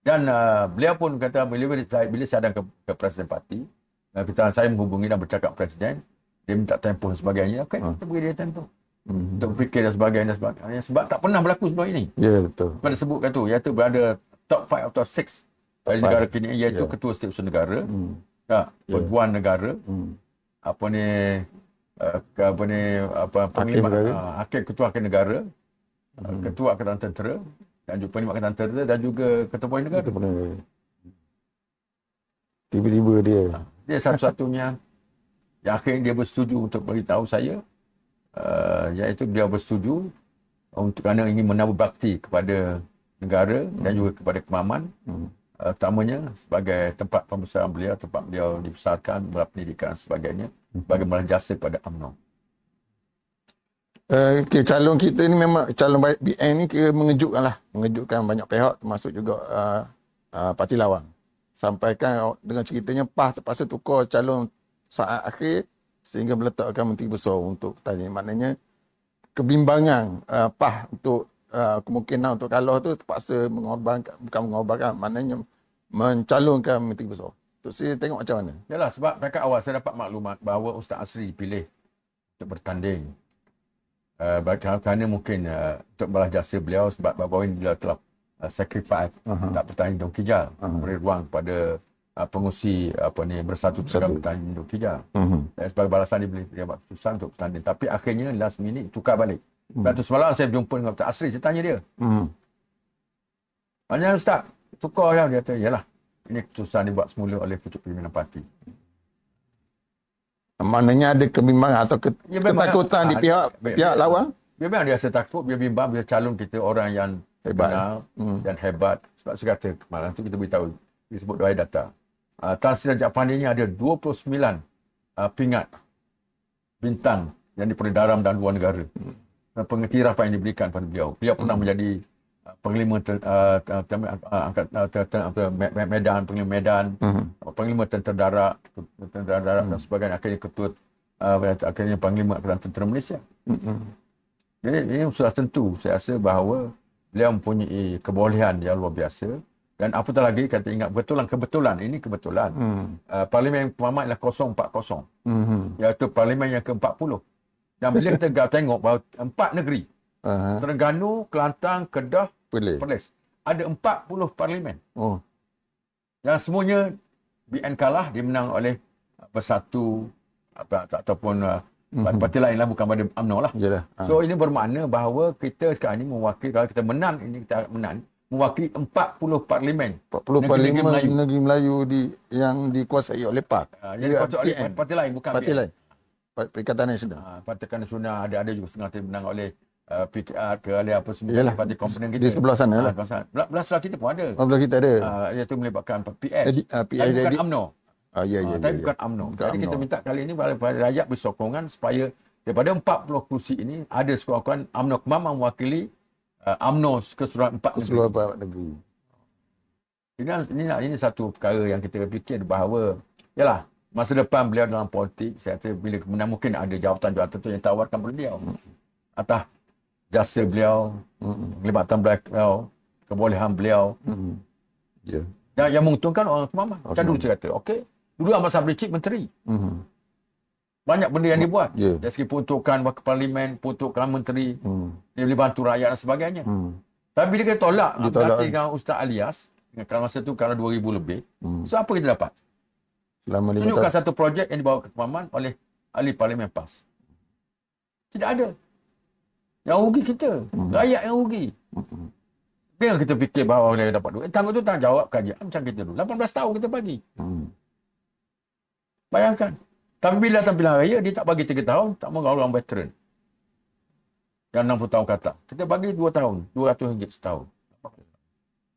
Dan uh, beliau pun kata bila bila, bila saya datang ke, ke Presiden Parti, uh, kita saya menghubungi dan bercakap Presiden, dia minta tempoh dan sebagainya. Okey, Ah. kita beri dia tempoh. Hmm. Untuk berfikir dan sebagainya, dan sebagainya. Sebab tak pernah berlaku sebelum ini. Ya, betul. Pada sebutkan tu, iaitu berada top 5 atau 6 dari negara kini, iaitu Ya. Ketua Setiausaha Negara, Hmm. ya, Ya. Peguam Negara, Hmm. apa ni, uh, apa ni, apa, penglima, negara. uh, hakim Ketua Hakim Negara, uh, Hmm. Ketua Angkatan Tentera, dan juga penglima Angkatan Tentera, dan juga Ketua Polis Negara. Itu pernah. Tiba-tiba dia. Dia satu-satunya yang akhirnya dia bersetuju untuk beritahu saya uh, iaitu dia bersetuju untuk kerana ingin menambah bakti kepada negara dan juga kepada kemaman Hmm. uh, utamanya sebagai tempat pembesaran beliau tempat beliau dibesarkan berpendidikan dan sebagainya sebagai malah jasa kepada UMNO. Uh, okay, calon kita ni memang calon BN ni kira mengejutkan lah. Mengejutkan banyak pihak termasuk juga uh, uh, Parti Lawang. Sampaikan dengan ceritanya PAH terpaksa tukar calon saat akhir sehingga meletakkan Menteri Besar untuk pertanian. Maknanya kebimbangan uh, PAH untuk uh, kemungkinan untuk kalah tu terpaksa mengorbankan, bukan mengorbankan, maknanya mencalonkan Menteri Besar. Tok Sri tengok macam mana? Yalah sebab dekat awal saya dapat maklumat bahawa Ustaz Asri dipilih untuk bertanding. Uh, kerana mungkin uh, untuk balas jasa beliau sebab baru ini beliau telah uh, sacrifice Aha. tak bertanding di Dong Kijal. Aha. Beri ruang kepada uh, pengusi apa ni bersatu bertanding di Dong Kijal. Uh-huh. Dan sebagai balasan dia beli dia buat keputusan untuk bertanding. Tapi akhirnya last minute tukar balik. Hmm. Lepas tu semalam saya berjumpa dengan Ustaz Asri. Saya tanya dia. Uh-huh. Mana Ustaz? Tukar ya? Dia kata, yalah. Ini keputusan dibuat semula oleh pucuk pimpinan parti. Maknanya ada kebimbangan atau ke- Ya, memang ketakutan di ada. pihak Baik, pihak baik. lawang? Dia memang dia rasa takut, dia bimbang bila calon kita orang yang Hebat. kenal Hmm. dan hebat. Sebab saya kata, malam tu kita beritahu, disebut doai data. Uh, Tan Sri Raja Pandi ini ada 29 uh, pingat bintang yang diperoleh dalam dan luar negara. Hmm. Dan pengiktirafan yang diberikan kepada beliau. Beliau pernah menjadi penglima ter, uh, ter, ter, uh, angkat ter, ter, ter, me- me- Medan, penglima Medan, Uh-huh. panglima tentera darat, tentera darat Hmm. dan sebagainya akhirnya ketua uh, akhirnya panglima Angkatan Tentera Malaysia. Uh-huh. Jadi ini sudah tentu saya rasa bahawa beliau mempunyai kebolehan yang luar biasa dan apatah lagi kata ingat betulan kebetulan ini kebetulan Uh-huh. uh, parlimen pertama ialah 040 Uh-huh. iaitu parlimen yang ke-40 dan bila kita tengok bahawa empat negeri Uh-huh. Terengganu, Kelantan, Kedah, Boleh. Perlis ada 40 parlimen Oh. yang semuanya BN kalah dimenang oleh Bersatu apa atau- ataupun uh, Mhm. parti lain lah bukan pada UMNO lah. Yalah. Ha. So ini bermakna bahawa kita sekarang ini mewakili kalau kita menang ini kita menang mewakili 40 parlimen 40 negeri-negeri parlimen Melayu. negeri Melayu di yang dikuasai oleh PAK. uh, yang dikuasai oleh parti lain bukan Parti BN. lain. Perikatan Nasional. Uh, Parti Nasional ada ada juga setengah dimenang oleh uh, PKR ke oleh apa semua Yalah. parti komponen kita. Di sebelah sana lah. Ah, sebelah sana. Belah, belah sebelah kita pun ada. Oh, belah kita ada. Uh, iaitu melibatkan PS. Edi, uh, PI Tapi bukan. UMNO. Ah, ya, ya, Ah, ya. tapi ya. bukan UMNO. Bukan Jadi kita UMNO. minta kali ini pada rakyat bersokongan supaya daripada 40 kursi ini ada sekurang-kurangnya UMNO Kemamang mewakili uh, UMNO keseluruhan empat negeri. Seluruh Bapak negeri. Ini, ini, ini satu perkara yang kita fikir bahawa yalah masa depan beliau dalam politik saya kata bila kemudian mungkin ada jawatan-jawatan tertentu yang tawarkan kepada beliau atas jasa beliau Mm-mm. pelibatan beliau kebolehan beliau Mm-mm. Ya. yang, yang menguntungkan orang Kemamang macam dulu saya kata okey dulu Ahmad Sabri Cik menteri Mhm. Banyak benda yang dibuat Ya. dari segi peruntukan wakil parlimen peruntukan menteri Hmm. dia boleh bantu rakyat dan sebagainya Hmm. tapi bila kita tolak Ditolak. berhati dengan Ustaz Alias kalau masa tu kalau 2000 lebih Hmm. so apa kita dapat Selama lima tunjukkan satu projek yang dibawa ke Kemaman oleh ahli parlimen PAS. Tidak ada. Yang rugi kita. Hmm. Rakyat yang rugi. Mhm. Bila kita fikir bahawa dia dapat duit. Tanggung tu tanggungjawab kerajaan macam kita dulu. 18 tahun kita bagi. Hmm. Bayangkan. Tapi bila datang pilihan raya, dia tak bagi 3 tahun, tak mau orang veteran. Yang 60 tahun kata. Kita bagi 2 tahun, RM200 setahun.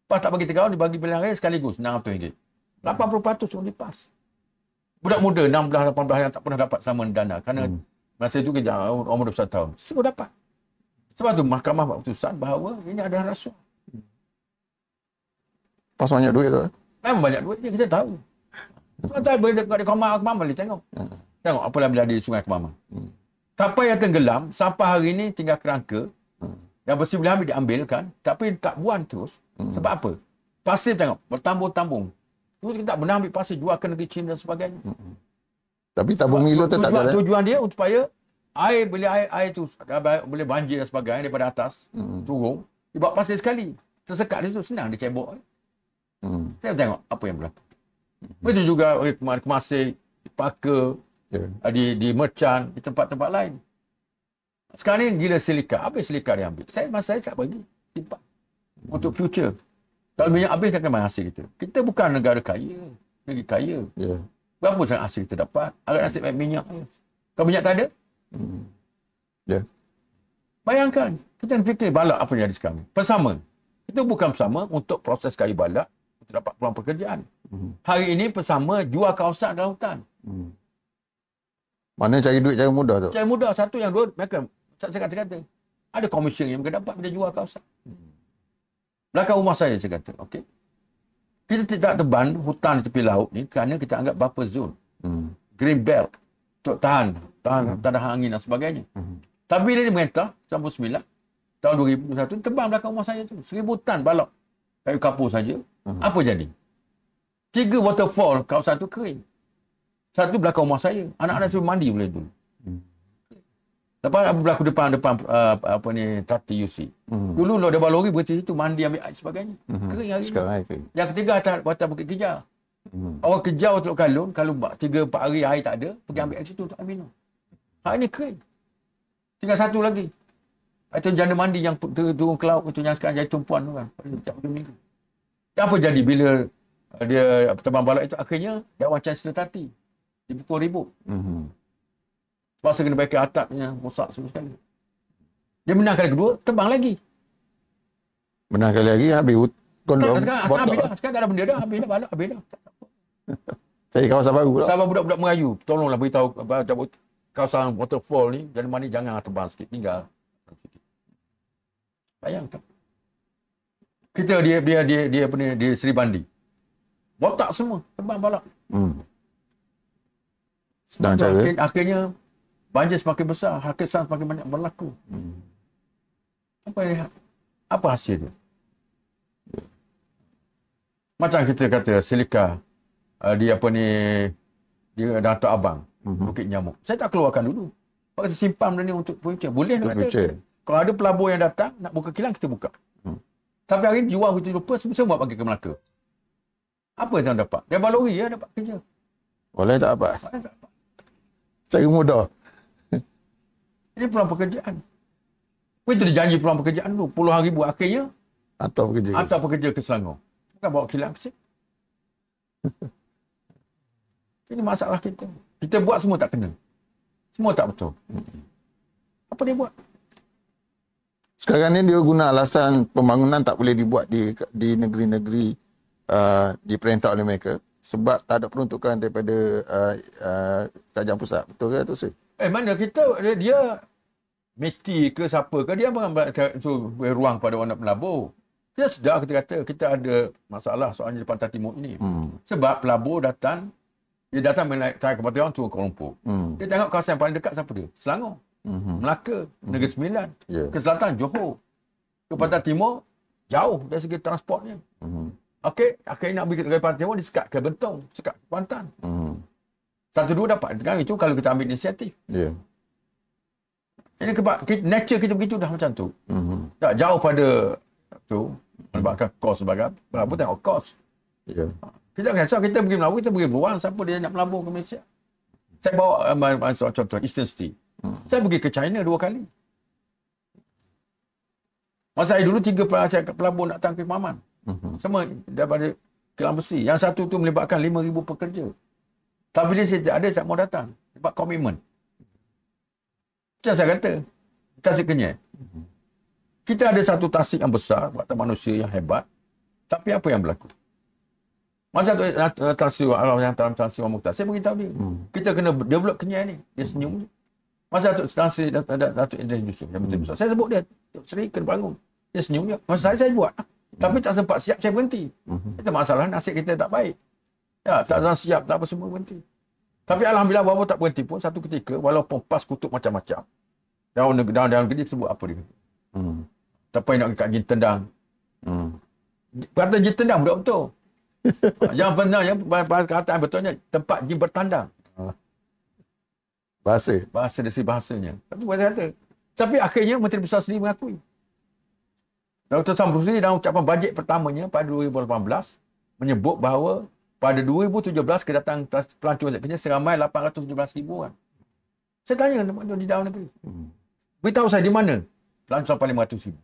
Pas tak bagi 3 tahun, dia bagi pilihan raya sekaligus, RM600. 80% suruh dipas. Budak muda 16 18 yang tak pernah dapat saman dana kerana hmm. masa itu kerja umur 21 tahun. Semua dapat. Sebab tu mahkamah buat keputusan bahawa ini adalah rasuah. Pas banyak duit tu. eh? Memang banyak duit dia kita tahu. Sebab tu boleh dekat di Kemama Kemama boleh tengok. Hmm. Tengok apa yang di Sungai Kemama. Kapal yang tenggelam sampai hari ni tinggal kerangka. Yang bersih boleh ambil diambilkan tapi tak buang terus. Sebab apa? Pasir tengok bertambung-tambung. Terus kita tak benar ambil pasir jual ke negeri China dan sebagainya. Tapi tabung milo tu tak tujuan, ada. eh? tujuan dia untuk supaya air boleh air, air tu boleh banjir dan sebagainya daripada atas Hmm. turun dia bawa pasir sekali tersekat di situ senang dia cebok Hmm. saya tengok apa yang berlaku begitu juga kemar kemasih paka Ya. di di merchant di tempat-tempat lain sekarang ni gila silika apa silika dia ambil saya masa saya tak bagi simpan untuk future kalau minyak habis akan mana hasil kita kita bukan negara kaya negeri kaya Ya. berapa sangat hasil kita dapat agak nasib baik minyak kalau minyak tak ada Hmm. Ya. Bayangkan, kita fikir balak apa yang jadi sekarang. Bersama. Kita bukan bersama untuk proses kayu balak untuk dapat peluang pekerjaan. Hmm. Hari ini bersama jual kawasan dalam hutan. Hmm. Mana cari duit cara mudah tu? Saya mudah satu yang dua mereka tak saya kata-kata. Ada komisen yang mereka dapat bila jual kawasan. Belakang rumah saya saya kata, okey. Kita tidak teban hutan di tepi laut ni kerana kita anggap buffer zone. Hmm. green belt untuk tahan tahan hmm. tahan angin dan sebagainya. Hmm. Tapi dia merintah 99 tahun 2001 tebang belakang rumah saya tu seribu tan balok kayu kapur saja. Hmm. Apa jadi? Tiga waterfall kawasan tu kering. Satu belakang rumah saya. Anak-anak saya mandi boleh dulu. Hmm. Lepas apa berlaku depan depan uh, apa ni Tati UC. Hmm. Dulu lo ada balori berhenti situ mandi ambil air sebagainya. Hmm. Kering hari ni. Sekarang air kering. Yang ketiga atas atas Bukit Kejar. Hmm. Orang kejar Teluk Kalun, kalau bak- tiga empat hari air tak ada, pergi ambil air situ untuk air minum. Hari ni kering. Tinggal satu lagi. Itu janda mandi yang turun ke laut itu yang sekarang jadi tumpuan tu kan. Pada setiap minggu. Apa jadi bila dia terbang balak itu akhirnya dia macam tati. Dipukul ribut. Hmm. Masa kena baiki atapnya rosak semua sekali. Dia menang kali kedua, terbang lagi. Menang kali lagi habis hut- Tak, sekarang, sekarang habis dah. Sekarang tak ada benda dah. Habis dah balak. Habis dah. *laughs* Cari kawasan baru pula. Sahabat budak-budak Melayu, tolonglah beritahu kawasan waterfall ni, jangan mandi jangan terbang sikit, tinggal. Bayangkan. Kita dia dia dia dia apa ni dia Seri Bandi. Botak semua, terbang balak. Hmm. Sedang cara. Akhir, akhirnya banjir semakin besar, hakisan semakin banyak berlaku. Hmm. Apa dia? Apa hasil dia? Macam kita kata silika uh, di apa ni di Datuk Abang, Mhm. Bukit Nyamuk. Saya tak keluarkan dulu. Pak saya simpan benda ni untuk future. Boleh Untuk nak kata. future. Kalau ada pelabur yang datang nak buka kilang kita buka. Hmm. Tapi hari ni jual hutan lupa semua semua bagi ke Melaka. Apa yang dapat? Dia balori ya dapat kerja. Oleh tak dapat? Cara mudah. *laughs* Ini peluang pekerjaan. Kita dia janji peluang pekerjaan dulu. Puluhan ribu akhirnya Atau bekerja. Hantar pekerja ke Selangor. Bukan bawa kilang ke. *laughs* Ini masalah kita. Kita buat semua tak kena. Semua tak betul. Apa dia buat? Sekarang ni dia guna alasan pembangunan tak boleh dibuat di di negeri-negeri uh, diperintah oleh mereka sebab tak ada peruntukan daripada uh, uh, kerajaan pusat. Betul ke tu sih? Eh mana kita dia, dia meti ke siapa ke dia bukan tu ruang pada orang nak melabur. Kita sedar kita kata kita ada masalah soalnya di Pantai Timur ini. Hmm. Sebab pelabur datang dia datang menaik tarik terbang turun Kuala Lumpur. Hmm. Dia tengok kawasan yang paling dekat siapa dia? Selangor, Hmm. Melaka, Negeri Sembilan. Ya. Ke selatan Johor. Ke pantai timur jauh dari segi transportnya. Hmm. Okey, akhirnya nak pergi ke pantai timur disekat ke Bentong, sekat ke Kuantan. Hmm. Satu dua dapat. Kan itu kalau kita ambil inisiatif. Ya. Ini kebab kita, nature kita begitu dah macam tu. Hmm. Tak jauh pada tu menyebabkan kos sebagai pelabur tengok kos. Ya. Kita tak kisah kita pergi melabur, kita pergi beruang siapa dia nak melabur ke Malaysia. Saya bawa um, contoh Eastern City. Hmm. Saya pergi ke China dua kali. Masa saya dulu tiga pelabur nak datang ke Maman. Hmm. Semua daripada kilang besi. Yang satu tu melibatkan 5,000 pekerja. Tapi saya tak ada, tak mau datang. Sebab komitmen. Macam saya kata, tasik kenyai. Kita ada satu tasik yang besar, watak manusia yang hebat. Tapi apa yang berlaku? Macam tu uh, Tansi Allah yang dalam Wan Mukhtar. Saya beritahu dia. Hmm. Kita kena develop kenyai ni. Dia senyum. Masa Datuk Tansi Datuk Idris Yusuf yang menteri besar. Saya sebut dia. Seri kena bangun. Dia senyum je. Masa saya, saya buat. Tapi tak sempat siap, saya berhenti. Mhm. Itu masalah nasib kita tak baik. Ya, tak ada siap, tak apa semua berhenti. Tapi Alhamdulillah, walaupun tak berhenti pun, satu ketika, walaupun pas kutuk macam-macam. Daun daun daun kerja sebut apa dia. Hmm. Tak payah nak kat jin tendang. Hmm. Kata jin tendang betul betul. *laughs* yang benar yang perkataan betulnya tempat jin bertandang. Bahasa. Bahasa dari bahasanya. Tapi bahasa kata. Tapi akhirnya Menteri Besar sendiri mengakui. Dr. Samruzli dalam ucapan bajet pertamanya pada 2018 menyebut bahawa pada 2017 kedatangan pelancong kerja seramai 817 ribu orang. Saya tanya di dalam negeri. Hmm. Beritahu saya di mana pelancong paling ribu.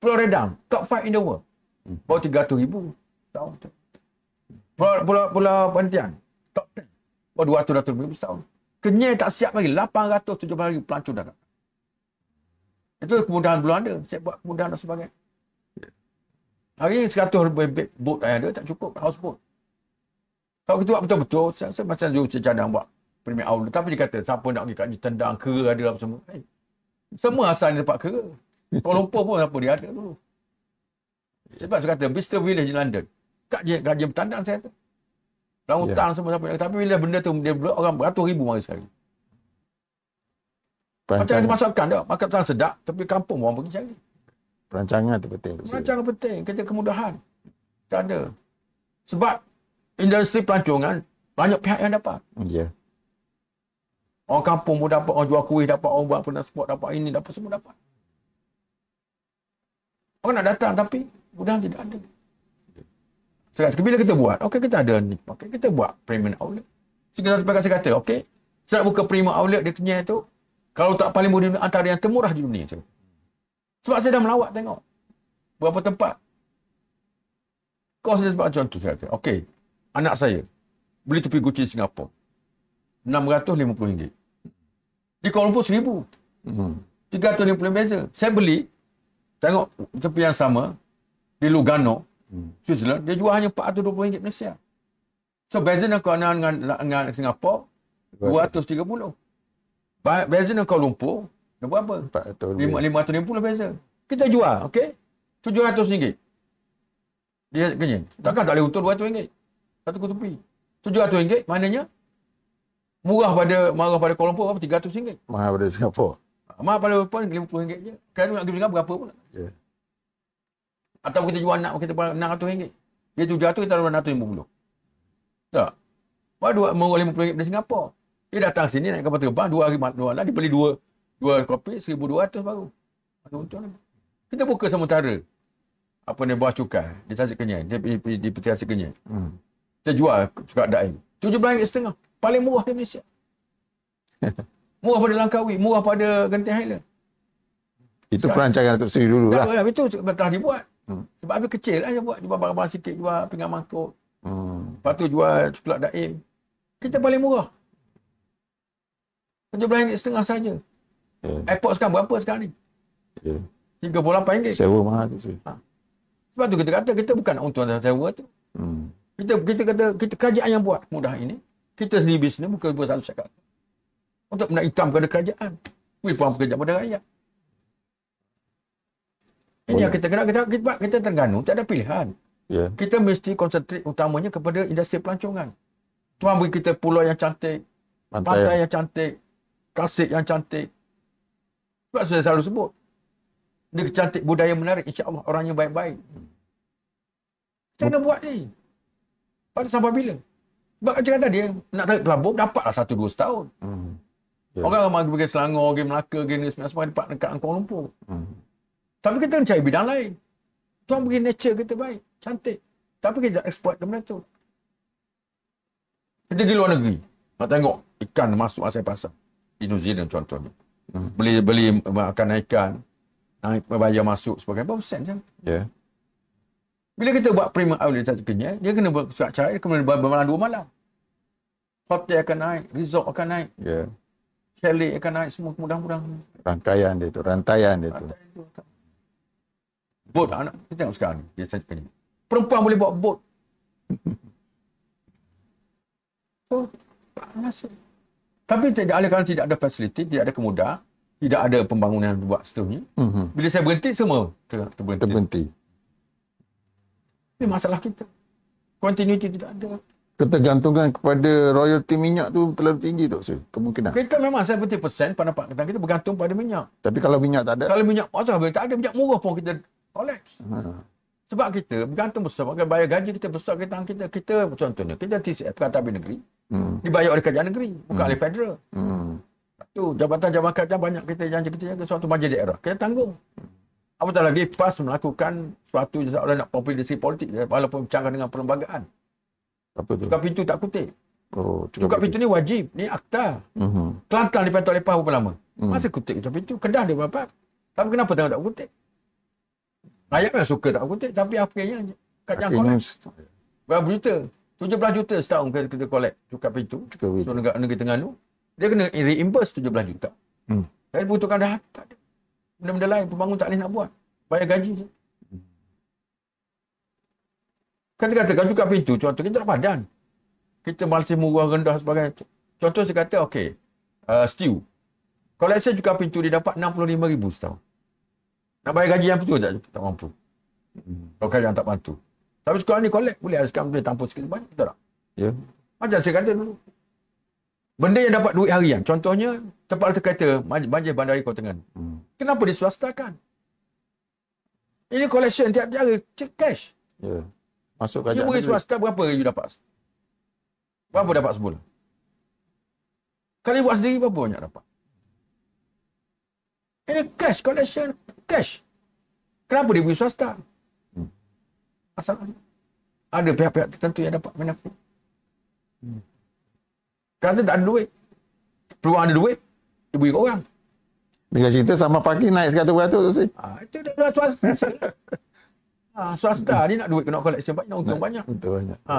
Pulau Redang, top 5 in the world. Hmm. Bawa 300 ribu. Tahun tu. Pulau, Pulau, Pulau Pontian, top 10. Bawa 200 ribu setahun. Kenyai tak siap lagi. 817 ribu pelancong dah. Itu kemudahan Belanda. Saya buat kemudahan dan sebagainya. Hari ini 100 lebih boat yang ada tak cukup. Houseboat. Kalau kita buat betul-betul, saya rasa macam Zul cadang buat premier outlet. Tapi dia kata, siapa nak pergi kat ni tendang, kera ada apa semua. Hey, semua asal ni dapat kera. Kuala Lumpur pun apa dia ada dulu. Sebab saya kata, Mr. Village di London. Kat je, je bertandang saya kata. Dalam Ya. hutang semua siapa. Tapi bila benda tu dia blok, orang beratus ribu mari sekali. Macam ada masakan dah. Makan sedap. Tapi kampung orang pergi cari. perancangan tu penting. Perancangan penting. Kita kemudahan. Tak ada. Sebab industri pelancongan banyak pihak yang dapat. Ya. Orang kampung pun dapat, orang jual kuih dapat, orang buat transport dapat, ini dapat, semua dapat. Orang nak datang tapi mudah tidak ada. Sekarang bila kita buat, okey kita ada ni, okey kita buat premium outlet. Pihak saya kata, okey, saya nak buka premium outlet di Kenyai tu, kalau tak paling murah antara yang termurah di dunia tu. Sebab saya dah melawat tengok. Berapa tempat. Kau saya sebab contoh saya kata, okey, anak saya beli tepi Gucci di Singapura. RM650. Di Kuala Lumpur RM1,000. Hmm. RM350 beza. Saya beli, tengok tepi yang sama, di Lugano, Hmm. Switzerland, dia jual hanya RM420 Malaysia. So, beza dengan, dengan, dengan, dengan Singapura, RM230. Beza dengan Kuala Lumpur, dia berapa? Empat atau lebih. RM550 beza. Kita jual, okey? RM700. Dia kenyang. Takkan tak boleh untung RM200. Satu kutupi. RM700 maknanya murah pada marah pada Kuala Lumpur apa RM300. Mahal pada Singapura. Mahal pada pun RM50 je. Kan nak pergi berapa pula? Ya. Atau kita jual nak kita RM600. Dia RM700 kita dalam RM650. Tak. Baru dua murah RM50 dari Singapura. Dia datang sini naik kapal terbang dua hari dua malam dia beli dua dua kopi RM1,200 baru. Ada untung lagi. Kita buka sementara. Apa ni bawah cukai di Tasik Kenyai, di, di, di, di Peti Tasik Kenyai. Hmm. Kita jual sukat daim. RM17.5. Paling murah di Malaysia. *laughs* murah pada Langkawi, murah pada Genting Highland. Itu perancangan Datuk Seri dulu lah. Tak, ya, itu telah dibuat. Hmm. Sebab habis kecil lah dia buat. Jual barang-barang sikit, jual pinggan mangkuk. Hmm. Lepas tu jual coklat daim. Kita paling murah. RM17.5 saja. Ya. Airport sekarang berapa sekarang ni? Ya. RM38. Sewa mahal tu. Sir. Sebab tu kita kata kita bukan nak untung atas sewa tu. Hmm. Kita kita kata kita kerajaan yang buat mudah ini. Kita sendiri bisnes bukan buat satu cakap. Untuk nak income kepada kerajaan. Wih, puan pekerja pada rakyat. Ini yang kita kena kita kita, kita Terengganu tak ada pilihan. Ya. Kita mesti konsentrate utamanya kepada industri pelancongan. Tuan beri kita pulau yang cantik, Pantai. pantai yang cantik, tasik yang cantik. Sebab saya selalu sebut. Dia cantik budaya menarik. InsyaAllah orangnya baik-baik. Kita kena buat ni. Pada sampai bila? Sebab macam kata dia, nak tarik pelabuh, dapatlah satu dua setahun. Hmm. Ya. Orang ramai pergi Selangor, pergi Melaka, pergi ni semua, dapat dekat Kuala Lumpur. Hmm. Tapi kita cari bidang lain. Tuan pergi nature kita baik, cantik. Tapi kita export ke benda tu. Kita di luar negeri, nak tengok ikan masuk asal pasar. Di New Zealand contohnya. Hmm. Beli beli makan ikan, naik bayar masuk sebagainya. Berapa sen je? Ya. Bila kita buat premium outlet satu kenyai, dia kena bersurat cara, dia kena bermalam dua malam. Hotel akan naik, resort akan naik, Ya. chalet akan naik, semua mudah-mudah. Rangkaian dia tu, rantaian dia tu. Bot anak, kita tengok sekarang ni, dia satu kenyai. Perempuan boleh bawa bot. So, tak rasa. Tapi tidak ada kalau tidak ada fasiliti, tidak ada kemudahan, tidak ada pembangunan yang buat seterusnya. Mhm. Bila saya berhenti, semua ter, terberhenti. Terberhenti. Ini masalah kita. Continuity tidak ada. Ketergantungan kepada royalti minyak tu terlalu tinggi tak sir? Kemungkinan. Kita memang 70% pendapat kita, kita bergantung pada minyak. Tapi kalau minyak tak ada, Kalau minyak pasal tak ada minyak murah pun kita collapse. ha. Sebab kita bergantung besar, pakai bayar gaji kita besar kita kita kita contohnya kita TCF Perkhidmatan Habis Negeri Hmm. dibayar oleh kerajaan negeri bukan oleh federal. Hmm. Tu jabatan-jabatan kerajaan banyak kita janji kita jaga suatu majlis daerah. Kita tanggung. Apatah lagi PAS melakukan suatu seolah nak populasi politik walaupun bercanggah dengan perlembagaan. Apa tu? Buka pintu tak kutip. Oh, Buka pintu ni wajib. Ni akta. Mhm. Kelantan dipantau lepas berapa lama? Hmm. Masa kutip kita pintu. Kedah dia berapa? Tapi kenapa tengok tak kutip? Rakyat memang suka tak kutip. Tapi akhirnya kerajaan Akhirnya collect. Berapa juta? 17 juta setahun kita, kita collect cukai pintu. cukup So negara, negeri Terengganu. Dia kena reimburse 17 juta. Hmm. Saya butuhkan dah tak ada. Benda-benda lain pembangun tak boleh nak buat. Bayar gaji je. Kan dia katakan juga pintu, contoh kita tak padan. Kita masih murah rendah sebagainya. Contoh saya kata, okey, uh, stew. Collection juga pintu dia dapat RM65,000 setahun. Nak bayar gaji yang betul tak? Tak mampu. Kalau kerajaan tak bantu. Tapi sekarang ni collect boleh sekarang boleh tampung sikit banyak. Betul tak? Ya. Macam saya kata dulu. Benda yang dapat duit harian. Contohnya, tempat letak kereta, banjir bandari Kota Terengganu. Hmm. Kenapa diswastakan? Ini collection tiap cek cash. Ya. Masuk Dia kerajaan beri negeri. swasta, berapa you dapat? Berapa dapat sebulan? Kalau you buat sendiri, berapa banyak dapat? Ini cash, collection, cash. Kenapa dia beri swasta? Hmm. Masalahnya. Ada pihak-pihak tertentu yang dapat benefit. Kata tak ada duit. Peluang ada duit, dia beri kat orang. Dengan cerita sama pagi naik 100% tu sih. Ha, itu dah swasta. ha, *laughs* swasta ni nak duit kena collection banyak, nak untung banyak. Betul banyak. Ha.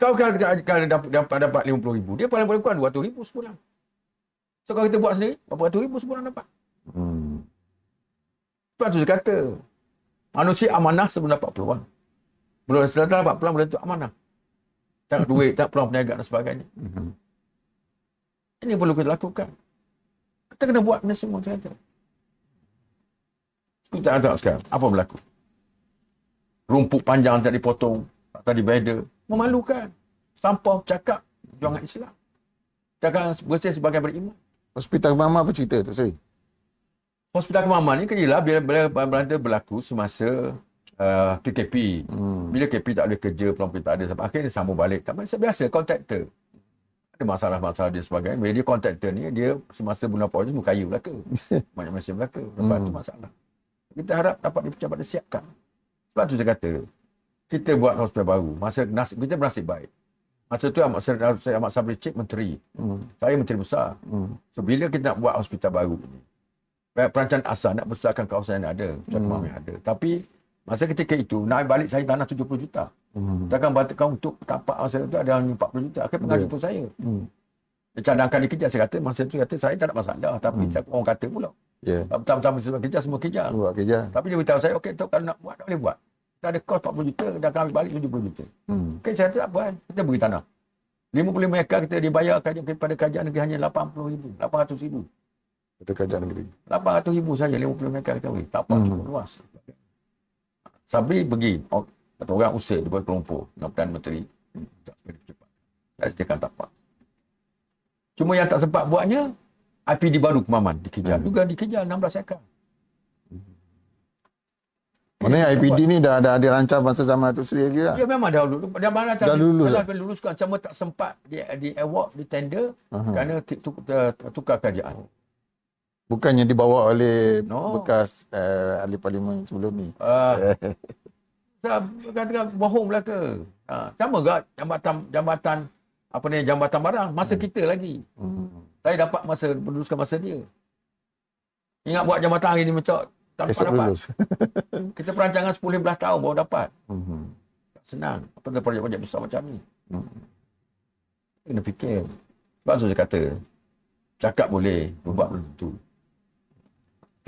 Kau kalau, kalau, kalau dapat, dapat, dapat RM50,000, dia paling paling kurang RM200,000 sebulan. So kalau kita buat sendiri, berapa ratus ribu sebulan dapat. Hmm. Sebab tu saya kata, manusia amanah sebelum dapat peluang. Belum setelah dapat peluang, tentu amanah. Tak duit, tak peluang perniagaan dan sebagainya. Mhm. Ini perlu kita lakukan. Kita kena buat benda semua saya kata. Kita tak tahu sekarang, apa berlaku. Rumput panjang tak dipotong, tak dibedah. Memalukan. Sampah cakap, juangan Islam. Cakap bersih sebagai beriman. Hospital Mama apa cerita tu sih? Hospital Kemaman ni kejelah bila, bila Belanda berlaku semasa uh, PKP. Hmm. Bila KP tak boleh kerja, pelampian tak ada. Sampai akhirnya sambung balik. Tak biasa, biasa kontraktor. Ada masalah-masalah dia sebagainya. Bila dia kontraktor ni, dia semasa bulan Puasa semua kayu belaka. Banyak Malaysia belaka. Lepas tu Hmm. masalah. Kita harap dapat dipecabat disiapkan. Sebab tu saya kata, kita buat hospital baru. Masa nasib, kita bernasib baik. Masa tu Ahmad Ahmad Sabri Cik Menteri. Hmm. Saya Menteri Besar. Hmm. So bila kita nak buat hospital baru ni, perancangan asal nak besarkan kawasan yang ada, macam Hmm. yang ada. Tapi masa ketika itu, nak balik saya tanah 70 juta. Hmm. Takkan batakan untuk tapak masa itu ada hanya 40 juta. Akhirnya pengaji Ya. pun saya. Hmm. Dia cadangkan dikejar. Saya kata, masa itu kata saya tak ada masalah. Tapi Hmm. orang kata pula. Ya. Pertama-tama semua kejar, semua kejar. Buat kerja. Tapi dia beritahu saya, okey, kalau nak buat, tak boleh buat. Kita ada kos 40 juta, dah ambil balik 70 juta. Hmm. Okey, saya kata tak apa. eh. Kita beri tanah. 55 ekar kita dibayar kepada kerajaan negeri hanya 80 ribu, 800 ribu. Itu kerajaan negeri. 800 ribu saja 50 meter beli. Tak apa Hmm. cukup luas. Sabri pergi. Oh, kata orang usir dia buat kelompok dengan Perdana Menteri. Hmm, Tak cepat. Saya sediakan tapak. Cuma yang tak sempat buatnya, IPD baru Kemaman dikejar. Hmm. Juga dikejar 16 ekar. Maknanya IPD ni dah dah dirancang masa zaman tu Sri lagi lah. Ya memang dah dulu. Dah mana Dah lulus Dah dah? luluskan. Cuma tak sempat di, di award, di tender. Aha. Kerana ti- tu- tu- tukar kerajaan. Bukannya dibawa oleh No. bekas uh, ahli parlimen sebelum ni. Uh, *laughs* tak katakan bohong belaka. Ha, sama juga jambatan jambatan apa ni jambatan barang masa Hmm. kita lagi. Hmm. Saya dapat masa meneruskan masa dia. Ingat buat jambatan hari ni macam tak dapat. Esok dapat. lulus. *laughs* Kita perancangan 10 15 tahun baru dapat. Hmm. Tak senang. Apa tu projek-projek besar macam ni. Hmm. Kena fikir. Sebab tu saya kata cakap boleh, buat belum tentu.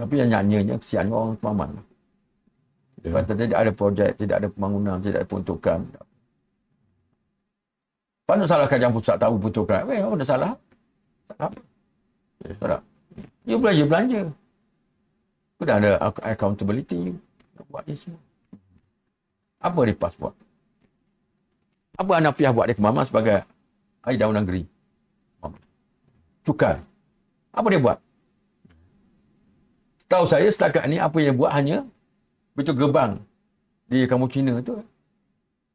Tapi yang nyanyinya kesian orang pemahaman. Ya. Sebab tidak ada projek, tidak ada pembangunan, tidak ada peruntukan. Mana salah kajian pusat tahu betul kan? Eh, apa dah salah? Apa? Ya. Tak. You belanja belanja. Sudah ada ac- accountability you. Nak buat ni semua. Apa Ripas buat? Apa Anafiah buat dia ke Mama sebagai ahli daun negeri? Cukai. Apa dia buat? Tahu saya setakat ni apa yang buat hanya betul gerbang di kampung Cina tu.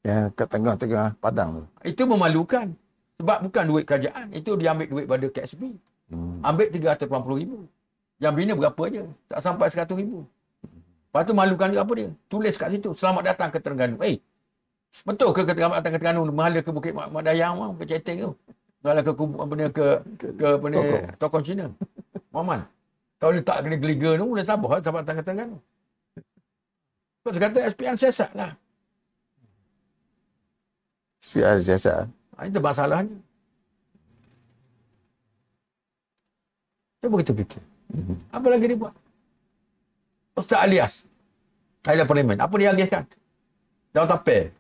Yang kat tengah-tengah padang tu. Itu memalukan. Sebab bukan duit kerajaan. Itu dia ambil duit pada KSB. Hmm. Ambil 380 ribu. Yang bina berapa je? Tak sampai 100 ribu. Lepas tu malukan dia apa dia? Tulis kat situ. Selamat datang ke Terengganu. Eh, betul ke ke selamat datang ke Terengganu? Mahala ke Bukit Mak, Mak Dayang mau ke Ceteng tu? Mahala ke kubu apa ni ke ke apa ni Tokong. Tokong Cina. Muhammad. Kalau dia tak kena geliga tu boleh sabar lah selamat datang ke Terengganu. Kau kata SPN siasat lah. SPR siasat. Ha, itu masalahnya. Cuba kita fikir. Apa lagi dia buat? Ustaz Alias. Thailand Parliament. Apa dia agihkan? Daun tapir.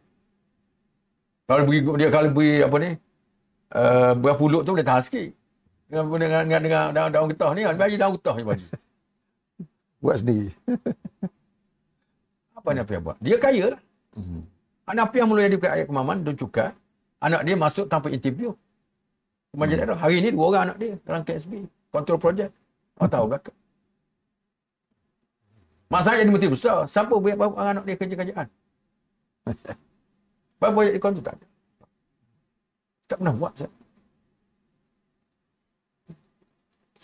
Kalau beri dia kalau beri apa ni? Uh, berapa pulut tu boleh tahan sikit. Dengan dengan dengan, dengan daun, daun getah ni, bagi daun getah ni bagi. *laughs* Buat sendiri. *laughs* Apa ni yang buat? Dia kaya lah. Hmm. Anak yang mula jadi ayat kemaman dan cukai. Anak dia masuk tanpa interview. Kemajuan Hmm. daerah. Hari ni dua orang anak dia dalam KSB. Control project. Kau tahu belakang. Mak saya jadi menteri besar. Siapa banyak anak dia kerja kerjaan? Berapa *laughs* banyak dia kontrol? Tak ada. Tak pernah buat. Saya.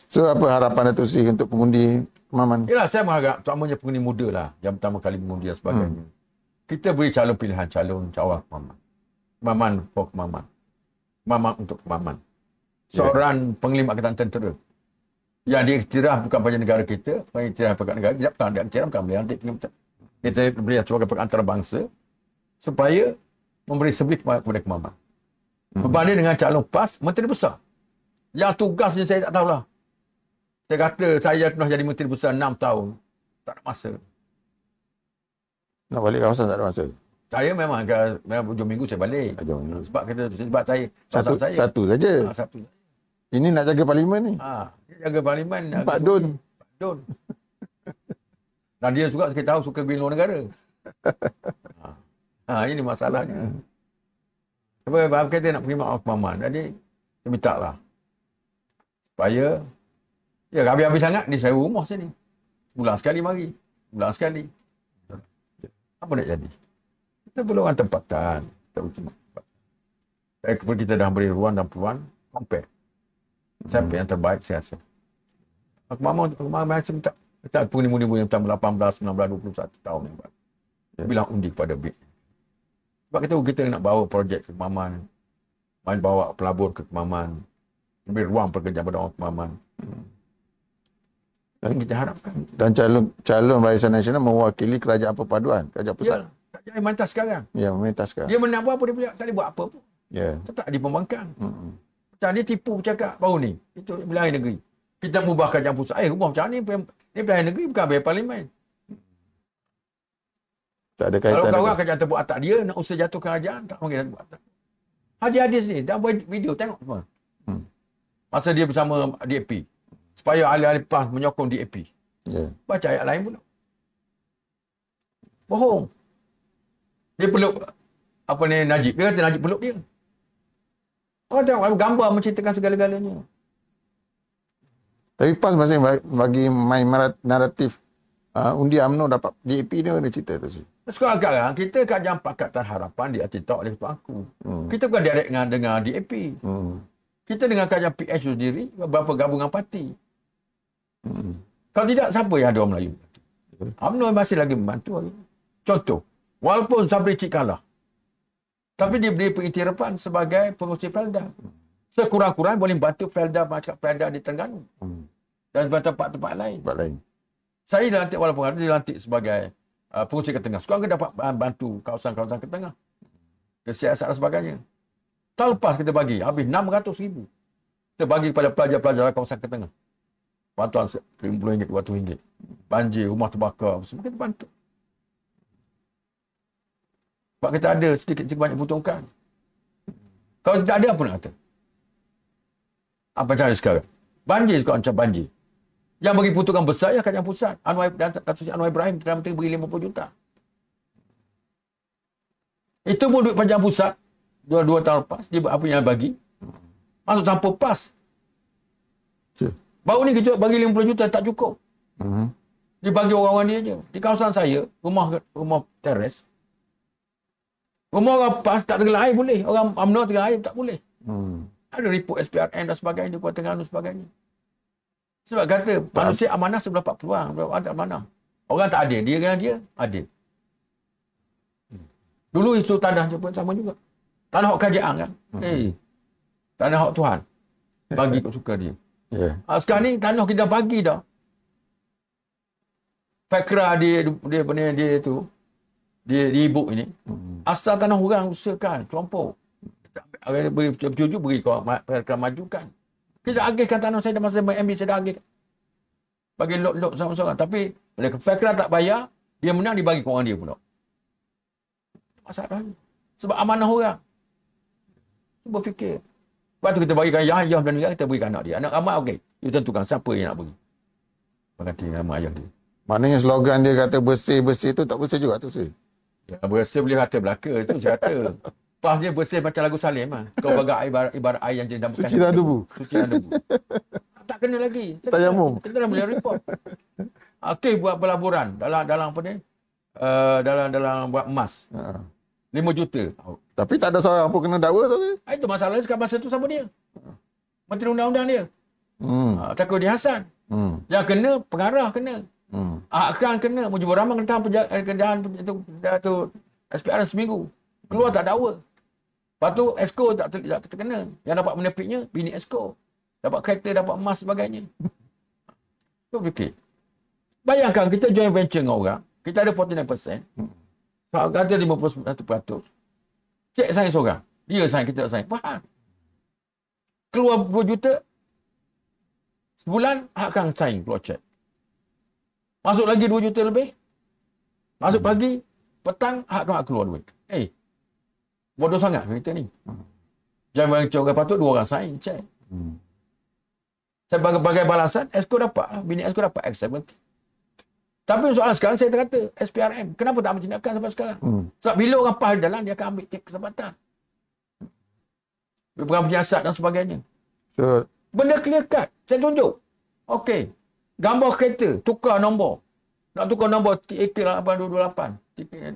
So apa harapan Datuk Seri untuk pengundi Maman? Yalah, saya mengharap terutamanya pengundi muda lah. Yang pertama kali mengundi dan sebagainya. Kita beri calon pilihan calon cawan Maman. Maman for Maman. Maman untuk Maman. Seorang penglima angkatan tentera. Yang diiktiraf bukan pada negara kita, bukan iktiraf pada negara, tidak bukan diiktiraf bukan boleh nanti kita beri sebagai antarabangsa supaya memberi sebut kepada Maman. Berbanding dengan calon PAS, menteri besar. Yang tugasnya saya tak tahulah. Saya kata saya pernah jadi menteri besar 6 tahun. Tak ada masa. Nak balik kawasan tak ada masa. Saya memang agak memang hujung minggu saya balik. Jom, jom. Sebab kita sebab saya Satu, saya. satu saja. Ha, satu. Ini nak jaga parlimen ni. Ha, jaga parlimen. Agak- don. Empat don. Dan dia juga kita tahu suka pergi luar negara. Ha. *laughs* ha ini masalahnya. Sebab Abang kata nak pergi maaf Maman. Jadi saya minta lah. Supaya ya habis-habis sangat ni saya rumah sini. Bulan sekali mari. Bulan sekali. Apa nak jadi? Kita perlu orang tempatan. Kita perlu tempatan. Saya kepada kita dah beri ruang dan peluang compare. Siapa yang terbaik saya rasa. Aku mama aku mama saya minta kita pengundi-pengundi yang pertama 18, 19, 21 tahun yang. Ya. Bilang undi kepada BIT. Sebab kita kita nak bawa projek ke Kemaman. Main bawa pelabur ke Kemaman. Beri ruang pekerjaan pada orang Kemaman. Dan kita harapkan. Dan calon calon Barisan Nasional mewakili kerajaan perpaduan, kerajaan pusat. Ya, tak jadi mantas sekarang. Ya, meminta sekarang. Dia buat apa dia boleh tak boleh buat apa pun. Ya. Tak di pembangkang. Hmm. Dia tipu bercakap baru ni. Itu pilihan negeri. Kita mengubah kerajaan pusat. Eh, ubah macam ni. Ni pilihan negeri bukan biar parlimen. Tak ada Kalau kaitan. kawan dengan- kerajaan terbuat atak dia, nak usaha jatuh kerajaan, tak mungkin nak buat atak. Hadis-hadis ni, dah buat video, tengok semua. Hmm. Masa dia bersama DAP. Supaya ahli-ahli PAS menyokong DAP. Ya. Baca ayat lain pula. Bohong. Dia peluk apa ni Najib. Dia kata Najib peluk dia. Orang tengok gambar menceritakan segala-galanya. Tapi PAS masih bagi main naratif uh, undi UMNO dapat DAP ni ada cerita tu sih. Sekarang kita kajian Pakatan Harapan diatintak oleh Tuan Aku. Hmm. Kita bukan direct dengan, dengan DAP. Hmm. Kita dengan kajian PS tu sendiri, beberapa gabungan parti. Hmm. Kalau tidak, siapa yang ada orang Melayu? UMNO masih lagi membantu. Contoh, walaupun Sabri Cik kalah, tapi dia beri pengiktirafan sebagai pengurusi Felda. Sekurang-kurang boleh bantu Felda macam Felda di Terengganu Hmm. dan tempat-tempat lain. Tempat lain. Saya dilantik walaupun ada dilantik sebagai uh, pengurusi ke tengah. Sekarang kita dapat uh, bantu kawasan-kawasan ke tengah. Kesiasat dan sebagainya. Tahun lepas kita bagi, habis 600 ribu. Kita bagi kepada pelajar-pelajar kawasan ke tengah. Bantuan RM50, RM200. Banjir, rumah terbakar, semua kita bantu. Sebab kita ada sedikit sebanyak butuhkan. Kalau tak ada, apa nak kata? Apa cara sekarang? Banjir sekarang macam banjir. Yang bagi peruntukan besar ya kerajaan pusat. Anwar dan Datuk Anwar Ibrahim Perdana Menteri beri 50 juta. Itu pun duit pajak pusat. Dua, dua tahun lepas. Dia apa yang bagi. Masuk sampai pas. Cik. Baru ni kejut bagi 50 juta tak cukup. Hmm. Dia bagi orang-orang dia je. Di kawasan saya, rumah rumah teres. Rumah orang pas tak tergelar air boleh. Orang UMNO tergelar air tak boleh. Hmm. Ada report SPRN dan sebagainya, Kuala Terengganu dan sebagainya. Sebab kata manusia amanah sebelah 40 orang, orang tak amanah. Orang tak adil, dia dengan dia adil. Dulu isu tanah je pun sama juga. Tanah hak kerajaan kan. Hmm. Eh, tanah hak Tuhan. Bagi kau suka dia. Ya. Ha, sekarang ni tanah kita bagi dah. Fakra dia dia dia, dia tu dia di ibu ini. Hmm. Asal tanah orang usahakan kelompok. Orang beri bertuju beri kau mereka majukan. Kita agihkan tanah saya dah masa MB saya dah agih. Bagi lot-lot sama-sama. Tapi bila Fakra tak bayar, dia menang dibagi ke orang dia pula. Masalahnya. Sebab amanah orang. Cuba fikir. Lepas tu kita bagikan ayah, ayah dan ayah, kita berikan anak dia. Anak amat okey. You tentukan siapa yang nak beri. Berkati nama ayah dia. Maknanya slogan dia kata bersih-bersih tu tak bersih juga tu sih. Ya, bersih boleh kata belaka. Itu saya kata. Pas dia bersih macam lagu Salim lah. Kau bagai ibarat, ibarat air yang dalam Suci dan debu. Suci dan debu. tak kena lagi. Tayamum. Kita dah boleh report. Okey buat pelaburan dalam dalam apa ni? Uh, dalam dalam buat emas. Ha. 5 juta. Tapi tak ada seorang pun kena dakwa sih. Ah, Itu masalahnya sekarang masa tu sama dia. Menteri Undang-Undang dia. Hmm. Ha, takut dia Hasan. Hmm. Yang kena pengarah kena. Hmm. Akan kena Mujibur Rahman kena tahan penja- eh, kenderaan pen- tu, tu SPRM seminggu. Keluar tak dakwa. Lepas tu Esko tak, ter, tak terkena. Yang dapat menepiknya bini Esko. Dapat kereta, dapat emas sebagainya. Tu fikir. Bayangkan kita joint venture dengan orang. Kita ada 49%. Kalau kata 51%. Cek saya seorang. Dia sign, kita tak sign. Faham? Keluar 20 juta. Sebulan, hak akan sign keluar cek. Masuk lagi 2 juta lebih. Masuk pagi, petang, hak kau keluar duit. Eh, bodoh sangat kita ni. Jangan cakap orang patut, dua orang sign, cek. Hmm. Sebagai bagai balasan, Esko dapat. Bini Esko dapat X70. Tapi soalan sekarang saya kata SPRM. Kenapa tak menjinakkan sampai sekarang? Hmm. Sebab bila orang PAS jalan, dia akan ambil kesempatan. Pegang penyiasat dan sebagainya. So, Benda clear cut. Saya tunjuk. Okey. Gambar kereta. Tukar nombor. Nak tukar nombor TAK8228.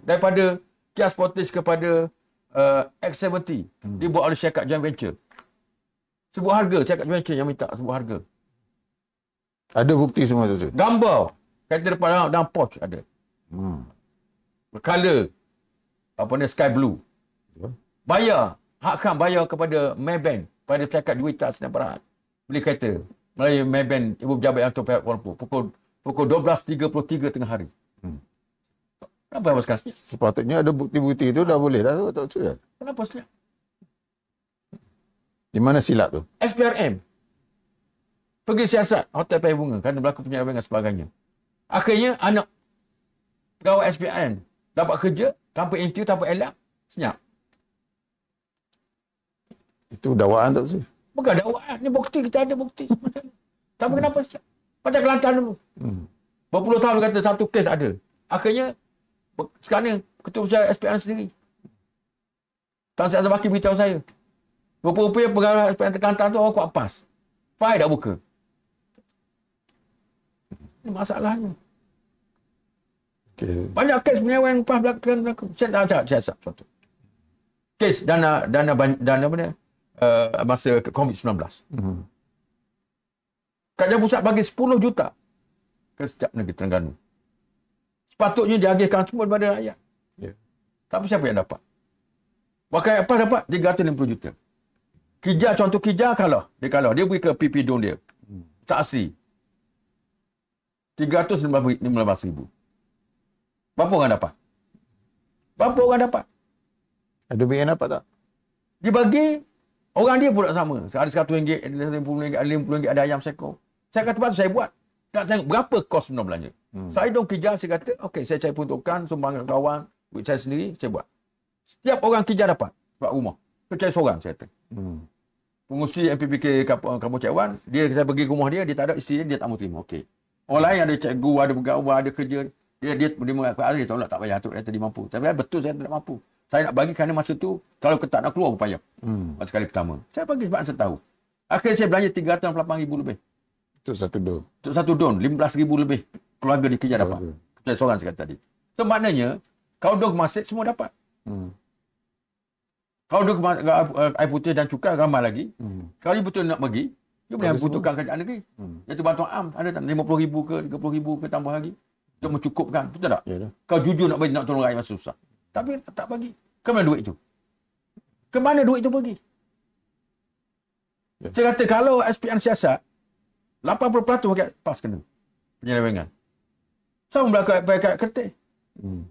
Daripada Kia Sportage kepada uh, X70. Hmm. Dibuat oleh syarikat joint venture. Sebut harga. Syarikat joint venture yang minta sebut harga. ada bukti semua tu. Gambar. Kereta depan dalam, dalam Porsche ada. Hmm. Color. Apa ni? Sky blue. Ya. Bayar. Hakkan bayar kepada Maybank. Pada syarikat Juwita Sinar Berhad. Beli kereta. Melalui Maybank Ibu Pejabat Yang Terpihak Kuala Lumpur. Pukul pukul 12.33 tengah hari. Hmm. Kenapa yang sekarang? Sepatutnya ada bukti-bukti tu dah boleh dah tu tak cuy. Kenapa silap? Di mana silap tu? SPRM. Pergi siasat. Hotel Paya Bunga. Kerana berlaku penyerahan dan sebagainya. Akhirnya anak pegawai SPRM dapat kerja tanpa interview, tanpa elak. Senyap. Itu dakwaan tak sih. Bukan dakwaan. Ni bukti. Kita ada bukti. Tapi kenapa siap? Macam Kelantan dulu. Hmm. Berpuluh tahun kata satu kes ada. Akhirnya, sekarang ni, ketua besar SPRM sendiri. Tan Sri Azam Bakri beritahu saya. Rupa-rupanya pegawai SPRM Kelantan tu orang kuat pas. File dah buka. Ini masalahnya. Okay. Banyak kes penyewaan PAS berlaku. berlaku. Saya tak ada siasat contoh. Kes dana dana dana apa ni? Uh, masa COVID-19. Hmm. Kerajaan pusat bagi 10 juta ke setiap negeri Terengganu. Sepatutnya diagihkan semua kepada rakyat. Ya. Tapi siapa yang dapat? Wakil apa dapat? 350 juta. Kija, contoh Kija kalah. Dia kalah. Dia beri ke PP Don dia. Tak asli. 315 ribu. Berapa orang dapat? Berapa orang dapat? Ada duit yang dapat tak? Dia bagi orang dia pula sama. Ada RM100, ada RM50, ada RM50, ada ayam seekor. Saya kata patut saya buat. Nak tengok berapa kos benar belanja. Hmm. Saya dong kerja, saya kata, okey saya cari peruntukan, sumbangan kawan, duit saya sendiri, saya buat. Setiap orang kerja dapat. Buat rumah. Cari seorang, saya kata. Hmm. Pengusi MPPK Kampung, Cik Wan, dia saya pergi ke rumah dia, dia tak ada isteri dia, dia tak mau terima. Okey. Orang lain ada cikgu, ada pegawai, ada kerja. Dia dia dia mengaku, ah, dia tolak tak payah, tu kata dia mampu. Tapi betul saya tak mampu. Saya nak bagi kerana masa tu, kalau ketak nak keluar, payah. Hmm. Masa kali pertama. Saya bagi sebab saya tahu. Akhirnya saya belanja RM368,000 lebih. Itu satu dom. Untuk satu don, RM15,000 lebih. Keluarga dikejar dapat. Keluarga. Saya seorang saya kata tadi. So maknanya, kalau don ke masjid, semua dapat. Hmm. Kalau dia kema- uh, air putih dan cukai ramai lagi. Hmm. Kalau betul nak pergi, you boleh butuhkan kerajaan negeri. Hmm. Iaitu bantuan am. Ada tak RM50,000 ke RM30,000 ke tambah lagi. Untuk mencukupkan. Betul tak? Ya dah. Kau jujur nak bagi nak tolong rakyat masa susah. Tapi tak bagi. Kemana duit itu? Kemana duit itu pergi? Ya. Saya kata kalau SPN siasat, 80% rakyat PAS kena. Penyelewengan. Sama berlaku rakyat kertas. Hmm.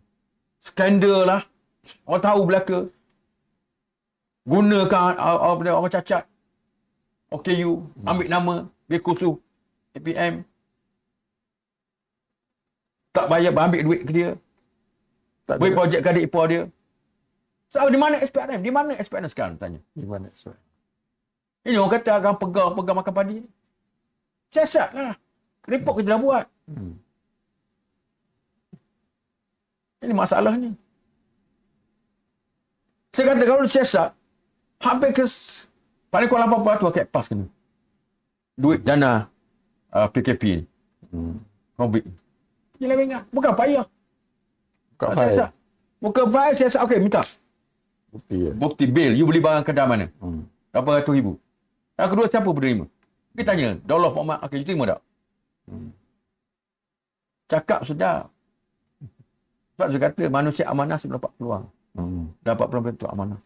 Skandal lah. Orang tahu belaka. Gunakan orang cacat. OKU. Ambil nama. Biar kursus. APM. Tak bayar ambil duit ke dia. Tak Beri projek ke adik ipar dia. So, di mana SPRM? Di mana SPRM sekarang? Tanya. Di mana sesuai? Ini orang kata akan pegang, pegang makan padi ni. Siasat lah. Report kita dah buat. Hmm. Ini masalahnya. Saya kata kalau siasat, hampir ke paling kurang 80% rakyat PAS kena. Duit dana uh, PKP ni. Hmm. Robik. Penyelewengan. Bukan payah. Bukan Tak file. siasat. Bukan payah siasat. Okey, minta. Bukti ya. Bukti bil. You beli barang kedai mana? Hmm. Berapa ratus ribu. Yang kedua, siapa penerima? Dia tanya, Daulah Pak okey, you terima tak? Hmm. Cakap sedap. Sebab saya kata, manusia amanah sebelum dapat peluang. Hmm. Dapat peluang untuk amanah.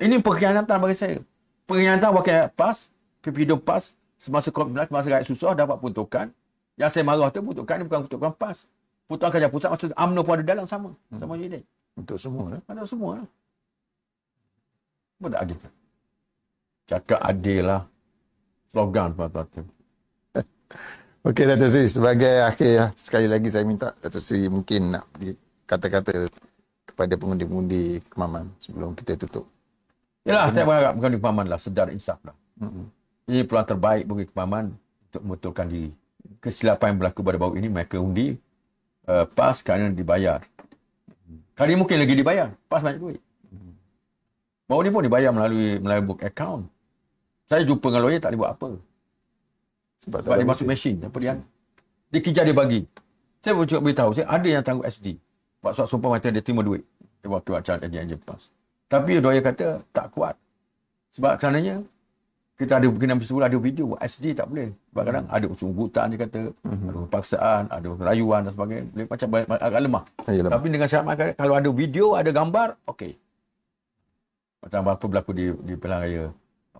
Ini pengkhianatan bagi saya. Pengkhianatan wakil PAS, PPD PAS, semasa COVID-19, semasa rakyat susah, dapat peruntukan. Yang saya marah tu, peruntukan ni bukan peruntukan PAS. Peruntukan kerja pusat, masa UMNO pun ada dalam sama. Sama je dia. Untuk semua lah. Ada semua lah. Apa tak adil? Cakap adil lah. Slogan tuan-tuan. *laughs* Okey Dato' Sri, sebagai akhir sekali lagi saya minta Dato' Sri mungkin nak kata-kata kepada pengundi-pengundi kemaman sebelum kita tutup. Yalah, saya berharap bukan di Paman lah. Sedar insaf lah. Hmm. Ini peluang terbaik bagi Kepaman untuk membetulkan diri. Kesilapan yang berlaku pada baru ini, mereka undi uh, PAS kerana dibayar. Kali mungkin lagi dibayar. PAS banyak duit. Baru ni pun dibayar melalui melalui book account. Saya jumpa dengan lawyer tak boleh buat apa. Sebab Sebab dia masuk mesin. Apa dia? Dia kejar dia bagi. Saya pun cuba beritahu. Saya ada yang tangguh SD. Buat surat sumpah mati dia terima duit. Dia buat cara ejen-ejen PAS. Tapi lawyer kata tak kuat. Sebab sebenarnya kita ada mungkin dalam sebulan ada video SD tak boleh. Sebab kadang ada unsur hutan dia kata, ada paksaan, ada rayuan dan sebagainya. Boleh macam agak lemah. Yalah. Tapi dengan syarat mereka, kalau ada video, ada gambar, okey. Macam apa berlaku di di pilihan raya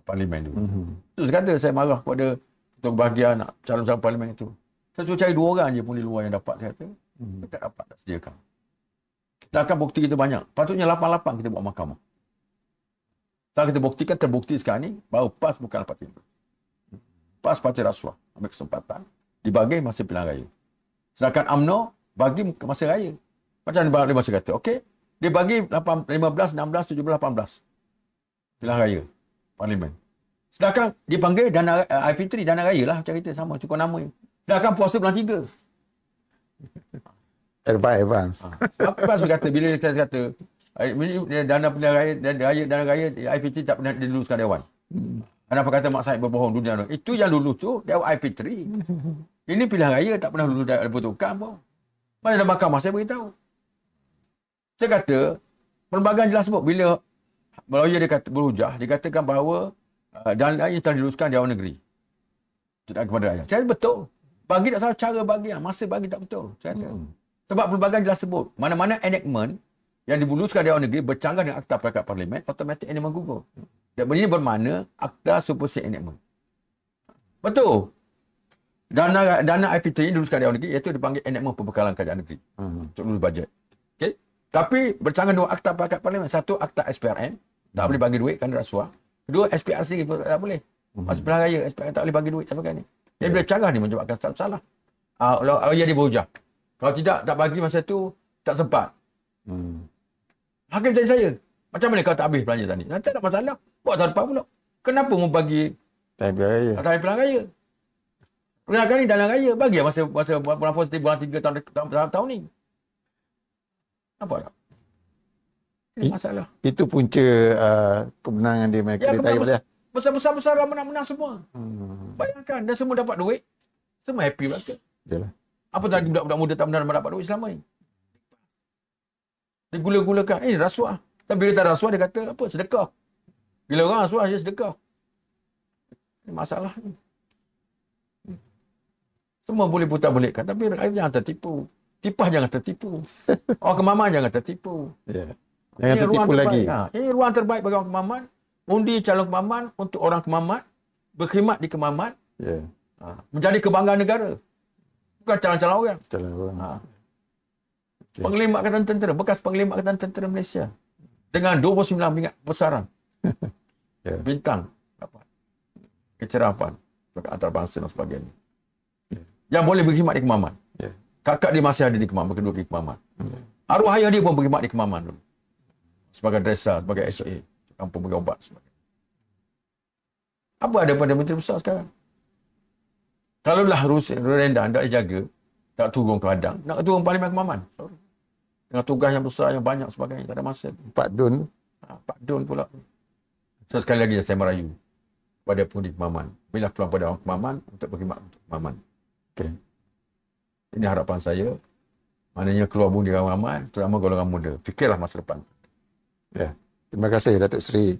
parlimen tu. Hmm. Itu saya kata saya marah kepada ketua bahagian nak calon-calon parlimen itu. Saya suruh cari dua orang je pun di luar yang dapat saya kata. Hmm. Tak dapat tak sediakan. Sedangkan bukti kita banyak. Patutnya 88 kita buat mahkamah. Kalau kita buktikan terbukti sekarang ni bahawa PAS bukan parti. PAS parti rasuah. Ambil kesempatan. Dibagi masa pilihan raya. Sedangkan UMNO bagi masa raya. Macam dia dia masa kata. Okey. Dia bagi 8, 15, 16, 17, 18. Pilihan raya. Parlimen. Sedangkan dipanggil dana uh, IP3 dana raya lah kita sama cukup nama. Sedangkan puasa bulan 3. Advance, advance. Ha. Apa saya kata bila kita kata dia dana pilihan raya dana raya dana raya IP3 tak pernah diluluskan dewan. Kenapa kata mak saya berbohong dunia orang? Itu yang lulus tu dewan IP3. Ini pilihan raya tak pernah lulus dari pertukan pun. Mana dalam mahkamah saya beritahu. Saya kata perlembagaan jelas sebut bila lawyer dia kata berhujah dia katakan bahawa uh, dana ini telah diluluskan dewan negeri. Tidak kepada rakyat. Saya betul. Bagi tak salah cara bagi, masa bagi tak betul. Saya kata. Hmm. Sebab perlembagaan jelas sebut, mana-mana enactment yang dibuluskan Dewan Negeri bercanggah dengan Akta Perangkat Parlimen, automatik enactment gugur. Dan ini bermakna Akta Supersede Enactment. Betul. Dana dana IP3 yang diluluskan Dewan Negeri iaitu dipanggil enactment perbekalan kerajaan negeri Hmm. untuk lulus bajet. Okey. Tapi bercanggah dua Akta Perangkat Parlimen. Satu Akta SPRM, tak boleh bagi duit kerana rasuah. Kedua SPRC pun tak boleh. Masa pilihan raya SPRM tak boleh bagi duit dan sebagainya. Dia bila canggah ni menyebabkan tak salah. Ah, uh, lawyer dia berhujah. Kalau tidak, tak bagi masa tu, tak sempat. Hmm. Hakim tanya saya, macam mana kau tak habis belanja tadi? Nanti tak ada masalah. Buat tahun depan pula. Kenapa mau bagi Time pilihan raya. ada pilihan raya? Pilihan raya ni dalam raya. Bagi lah masa, masa bulan positif bulan 3 tahun, tahun, tahun, tahun ni. Nampak tak? Ini masalah. Itu punca uh, kemenangan dia mereka Ya, kemenangan balik. Besar-besar orang menang-menang semua. Hmm. Bayangkan, dan semua dapat duit. Semua happy belaka. Yalah. Apa lagi budak-budak muda tak benar dapat duit selama ni? Dia gula-gulakan. Eh, rasuah. Tapi bila tak rasuah, dia kata apa? Sedekah. Bila orang rasuah, dia sedekah. Ini masalah ni. Semua boleh putar balikkan. Tapi rakyat jangan tertipu. Tipah jangan tertipu. *laughs* Orang kemaman jangan tertipu. Ini Jangan ruang tertipu lagi. terbaik. Ha, ini ruang terbaik bagi orang kemaman. Undi calon kemaman untuk orang kemaman. Berkhidmat di kemaman. Ya. Ha, menjadi kebanggaan negara. Bukan calon-calon orang. Jalan orang. Ha. Okey. Pengelima Angkatan Tentera, bekas pengelima Angkatan Tentera Malaysia. Dengan 29 bintang besaran. *laughs* Ya. Bintang. Dapat. Kecerapan. Antarabangsa dan sebagainya. Ya. Yang boleh berkhidmat di Kemaman. Ya. Kakak dia masih ada di Kemaman, berkedua di Kemaman. Ya. Arwah ayah dia pun berkhidmat di Kemaman dulu. Sebagai dresser, sebagai SA. Kampung bagi obat. Sebagainya. Apa ada pada menteri besar sekarang? Kalaulah Rusia, Rendan tak jaga, tak turun ke Padang, nak turun Parlimen Kemaman. Sorry. Dengan tugas yang besar, yang banyak sebagainya, tak ada masa. Pak Dun. Ha, Pak Don pula. So sekali lagi saya merayu pada pengundi Kemaman. Bila peluang pada orang Kemaman untuk berkhidmat untuk Kemaman. Okey. Ini harapan saya. Maknanya keluar bundi orang ramai, terutama golongan muda. Fikirlah masa depan. Ya. Terima kasih Datuk Seri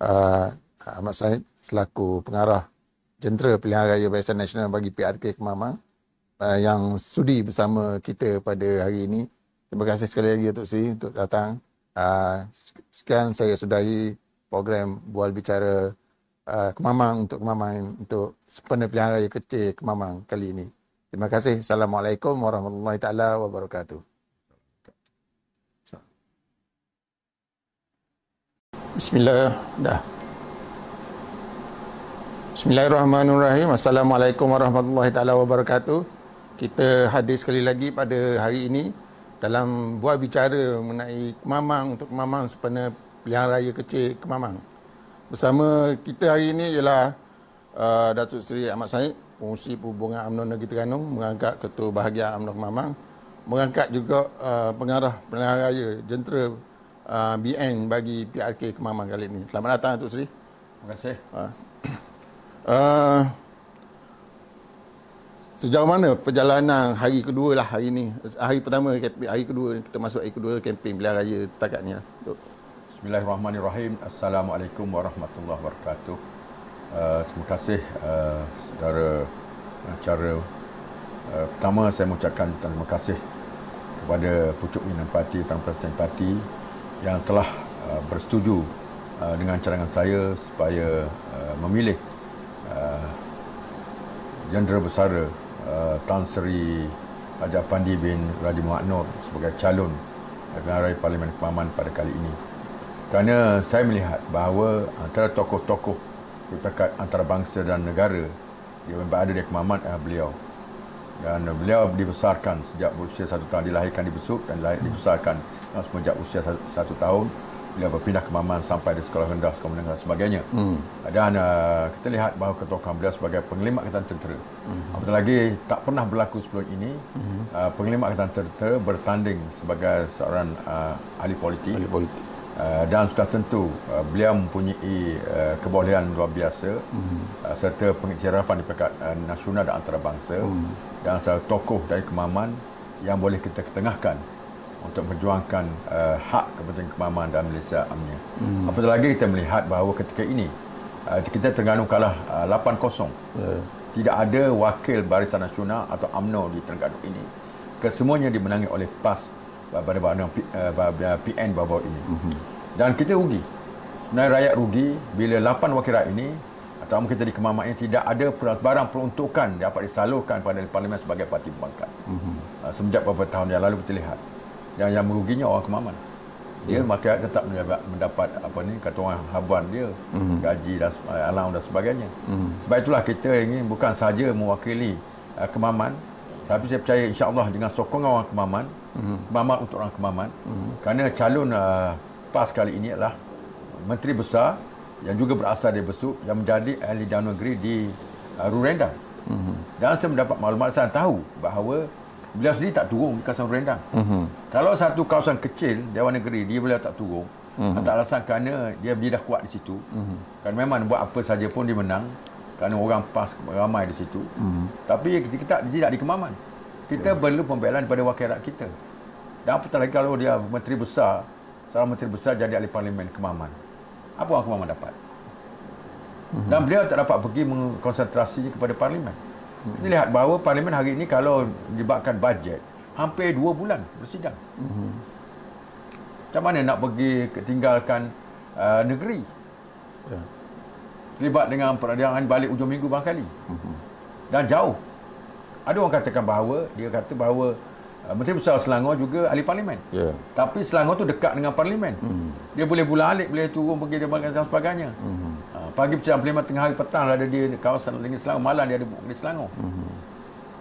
uh, Ahmad Said selaku pengarah jentera pilihan raya Barisan Nasional bagi PRK Kemamang uh, yang sudi bersama kita pada hari ini. Terima kasih sekali lagi Datuk Seri untuk datang. Uh, sekian saya sudahi program Bual Bicara uh, Kemamang untuk Kemamang untuk sempena pilihan raya kecil Kemamang kali ini. Terima kasih. Assalamualaikum warahmatullahi taala wabarakatuh. Bismillah. Dah. Bismillahirrahmanirrahim. Assalamualaikum warahmatullahi taala wabarakatuh. Kita hadir sekali lagi pada hari ini dalam buat bicara mengenai Kemamang untuk Kemamang sempena pilihan raya kecil Kemamang. Bersama kita hari ini ialah uh, Datuk Seri Ahmad Said, pengurusi perhubungan UMNO Negeri Terengganu, mengangkat Ketua Bahagian UMNO Kemamang, mengangkat juga uh, pengarah pilihan raya jentera uh, BN bagi PRK Kemamang kali ini. Selamat datang Datuk Seri. Terima kasih. Uh, sejauh mana perjalanan hari kedua lah hari ini? Hari pertama, hari kedua, kita masuk hari kedua kempen pilihan raya setakat ni lah. Bismillahirrahmanirrahim. Assalamualaikum warahmatullahi wabarakatuh. Uh, terima kasih uh, saudara acara. Uh, pertama saya mengucapkan terima kasih kepada pucuk pimpinan parti, Tuan Presiden Parti yang telah uh, bersetuju uh, dengan cadangan saya supaya uh, memilih uh, Jendera Besara uh, Tan Sri Raja Pandi bin Raja Muhammad Nur sebagai calon raya Parlimen Kemaman pada kali ini. Kerana saya melihat bahawa antara tokoh-tokoh berpekat antara bangsa dan negara yang berada di Kemaman adalah beliau. Dan beliau dibesarkan sejak berusia satu tahun, dilahirkan di Besut dan dibesarkan uh, semenjak usia satu, satu tahun. Beliau berpindah ke Maman sampai di sekolah rendah, sekolah menengah sebagainya. Hmm. Dan uh, kita lihat bahawa ketokohan beliau sebagai pengelima Angkatan Tentera. Hmm. Apatah lagi tak pernah berlaku sebelum ini, hmm. uh, pengelima Angkatan Tentera bertanding sebagai seorang uh, ahli politik. Ahli politik. Uh, dan sudah tentu uh, beliau mempunyai uh, kebolehan luar biasa mm. uh, serta pengiktirafan di peringkat uh, nasional dan antarabangsa mm. dan seorang tokoh dari kemaman yang boleh kita ketengahkan untuk memperjuangkan uh, hak kepentingan kemaman dalam Malaysia amnya. Mm. Apatah lagi kita melihat bahawa ketika ini uh, kita Terengganu kalah uh, 8-0. Yeah. Tidak ada wakil Barisan Nasional atau UMNO di Terengganu ini. Kesemuanya dimenangi oleh PAS pada bahagian PN bawah ini. Mm-hmm. Dan kita rugi. Sebenarnya rakyat rugi bila 8 wakil rakyat ini atau kita di Kemaman ini tidak ada barang peruntukan dapat disalurkan pada parlimen sebagai parti pembangkang. Mm-hmm. Semenjak beberapa tahun yang lalu kita lihat. Yang yang meruginya orang Kemaman. Dia yeah. maka tetap mendapat apa ni kata orang habuan dia, mm-hmm. gaji dan alam dan sebagainya. Mm-hmm. Sebab itulah kita ingin bukan saja mewakili uh, Kemaman tapi saya percaya insya-Allah dengan sokongan orang Kemaman mm-hmm. Kemaman untuk orang Kemaman mm-hmm. kerana calon uh, PAS kali ini adalah menteri besar yang juga berasal dari Besut yang menjadi ahli Dewan Negeri di uh, Rurendang. Mm-hmm. Dan saya mendapat maklumat saya tahu bahawa beliau sendiri tak turun di kawasan Rurendang. Mm-hmm. Kalau satu kawasan kecil Dewan Negeri dia beliau tak turun, mm-hmm. antara alasan kerana dia, dia dah kuat di situ. Mm-hmm. Kerana memang buat apa saja pun dia menang kerana orang pas ramai di situ. Mm-hmm. Tapi kita tak tidak di Kemaman. Kita yeah. perlu pembelaan daripada wakil rakyat kita. Dan apatah lagi kalau dia menteri besar, seorang menteri besar jadi ahli parlimen Kemaman. Apa orang Kemaman dapat? Mm-hmm. Dan beliau tak dapat pergi mengkonsentrasinya kepada parlimen. Mm-hmm. Kita lihat bahawa parlimen hari ini kalau dibakkan bajet, hampir dua bulan bersidang. Mm-hmm. Macam mana nak pergi tinggalkan uh, negeri? Yeah terlibat dengan peradilan balik ujung minggu barangkali. Uh-huh. Dan jauh. Ada orang katakan bahawa, dia kata bahawa uh, Menteri Besar Selangor juga ahli parlimen. Yeah. Tapi Selangor tu dekat dengan parlimen. Uh-huh. Dia boleh bulan alik, boleh turun pergi dan sebagainya. Uh-huh. Pagi persiapan parlimen tengah hari petang ada di kawasan Negeri Selangor, malam dia ada di Selangor. Uh-huh.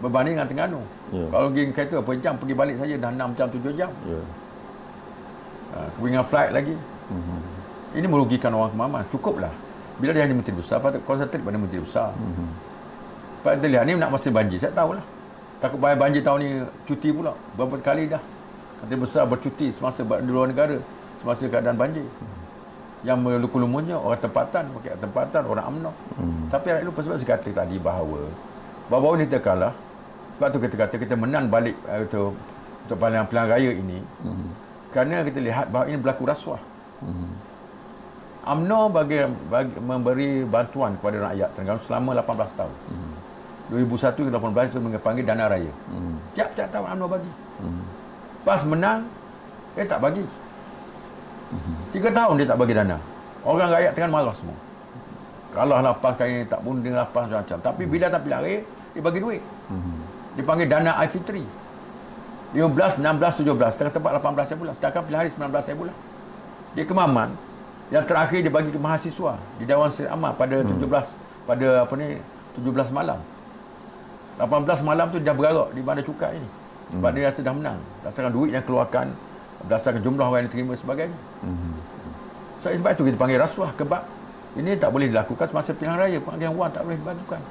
Berbanding dengan Terengganu. Yeah. Kalau pergi kereta apa jam, pergi balik saja dah 6 jam, 7 jam. Yeah. Uh, dengan flight lagi. Uh-huh. Ini merugikan orang kemaman. Cukuplah. Bila dia hanya menteri besar, patut konsentrate pada menteri besar. Mm-hmm. Pak kita lihat ni nak masa banjir, saya tahulah. Takut bayar banjir tahun ni cuti pula. Berapa kali dah. Menteri besar bercuti semasa di luar negara. Semasa keadaan banjir. Mm-hmm. Yang melukulumunnya orang tempatan, pakai tempatan, orang UMNO. Mm-hmm. Tapi rakyat lupa sebab saya kata tadi bahawa bahawa ni kita kalah. Sebab tu kita kata kita menang balik uh, itu, untuk pilihan, pilihan raya ini. Mm-hmm. Kerana kita lihat bahawa ini berlaku rasuah. Mm-hmm. UMNO bagi, bagi memberi bantuan kepada rakyat Terengganu selama 18 tahun. Hmm. 2001 ke 18 itu panggil dana raya. Hmm. Tiap-tiap tahun UMNO bagi. Hmm. Pas menang, dia tak bagi. Hmm. Tiga tahun dia tak bagi dana. Orang rakyat tengah marah semua. Kalau lapas kali ini tak pun dia lapas macam-macam. Tapi hmm. bila tak pilih raya, dia bagi duit. Hmm. Dia panggil dana I-Fitri. 15, 16, 17. Setengah tempat 18 saya bulan. Sedangkan pilih hari 19 saya bulan. Dia kemaman. Yang terakhir dia bagi ke mahasiswa di Dewan Seri Amat pada hmm. 17 pada apa ni 17 malam. 18 malam tu dia bergerak di mana cukai ni. Sebab hmm. dia rasa dah menang. Berdasarkan duit yang keluarkan, berdasarkan jumlah orang yang terima sebagainya. Hmm. So, sebab itu kita panggil rasuah kebab. Ini tak boleh dilakukan semasa pilihan raya. Panggilan wang tak boleh dilakukan.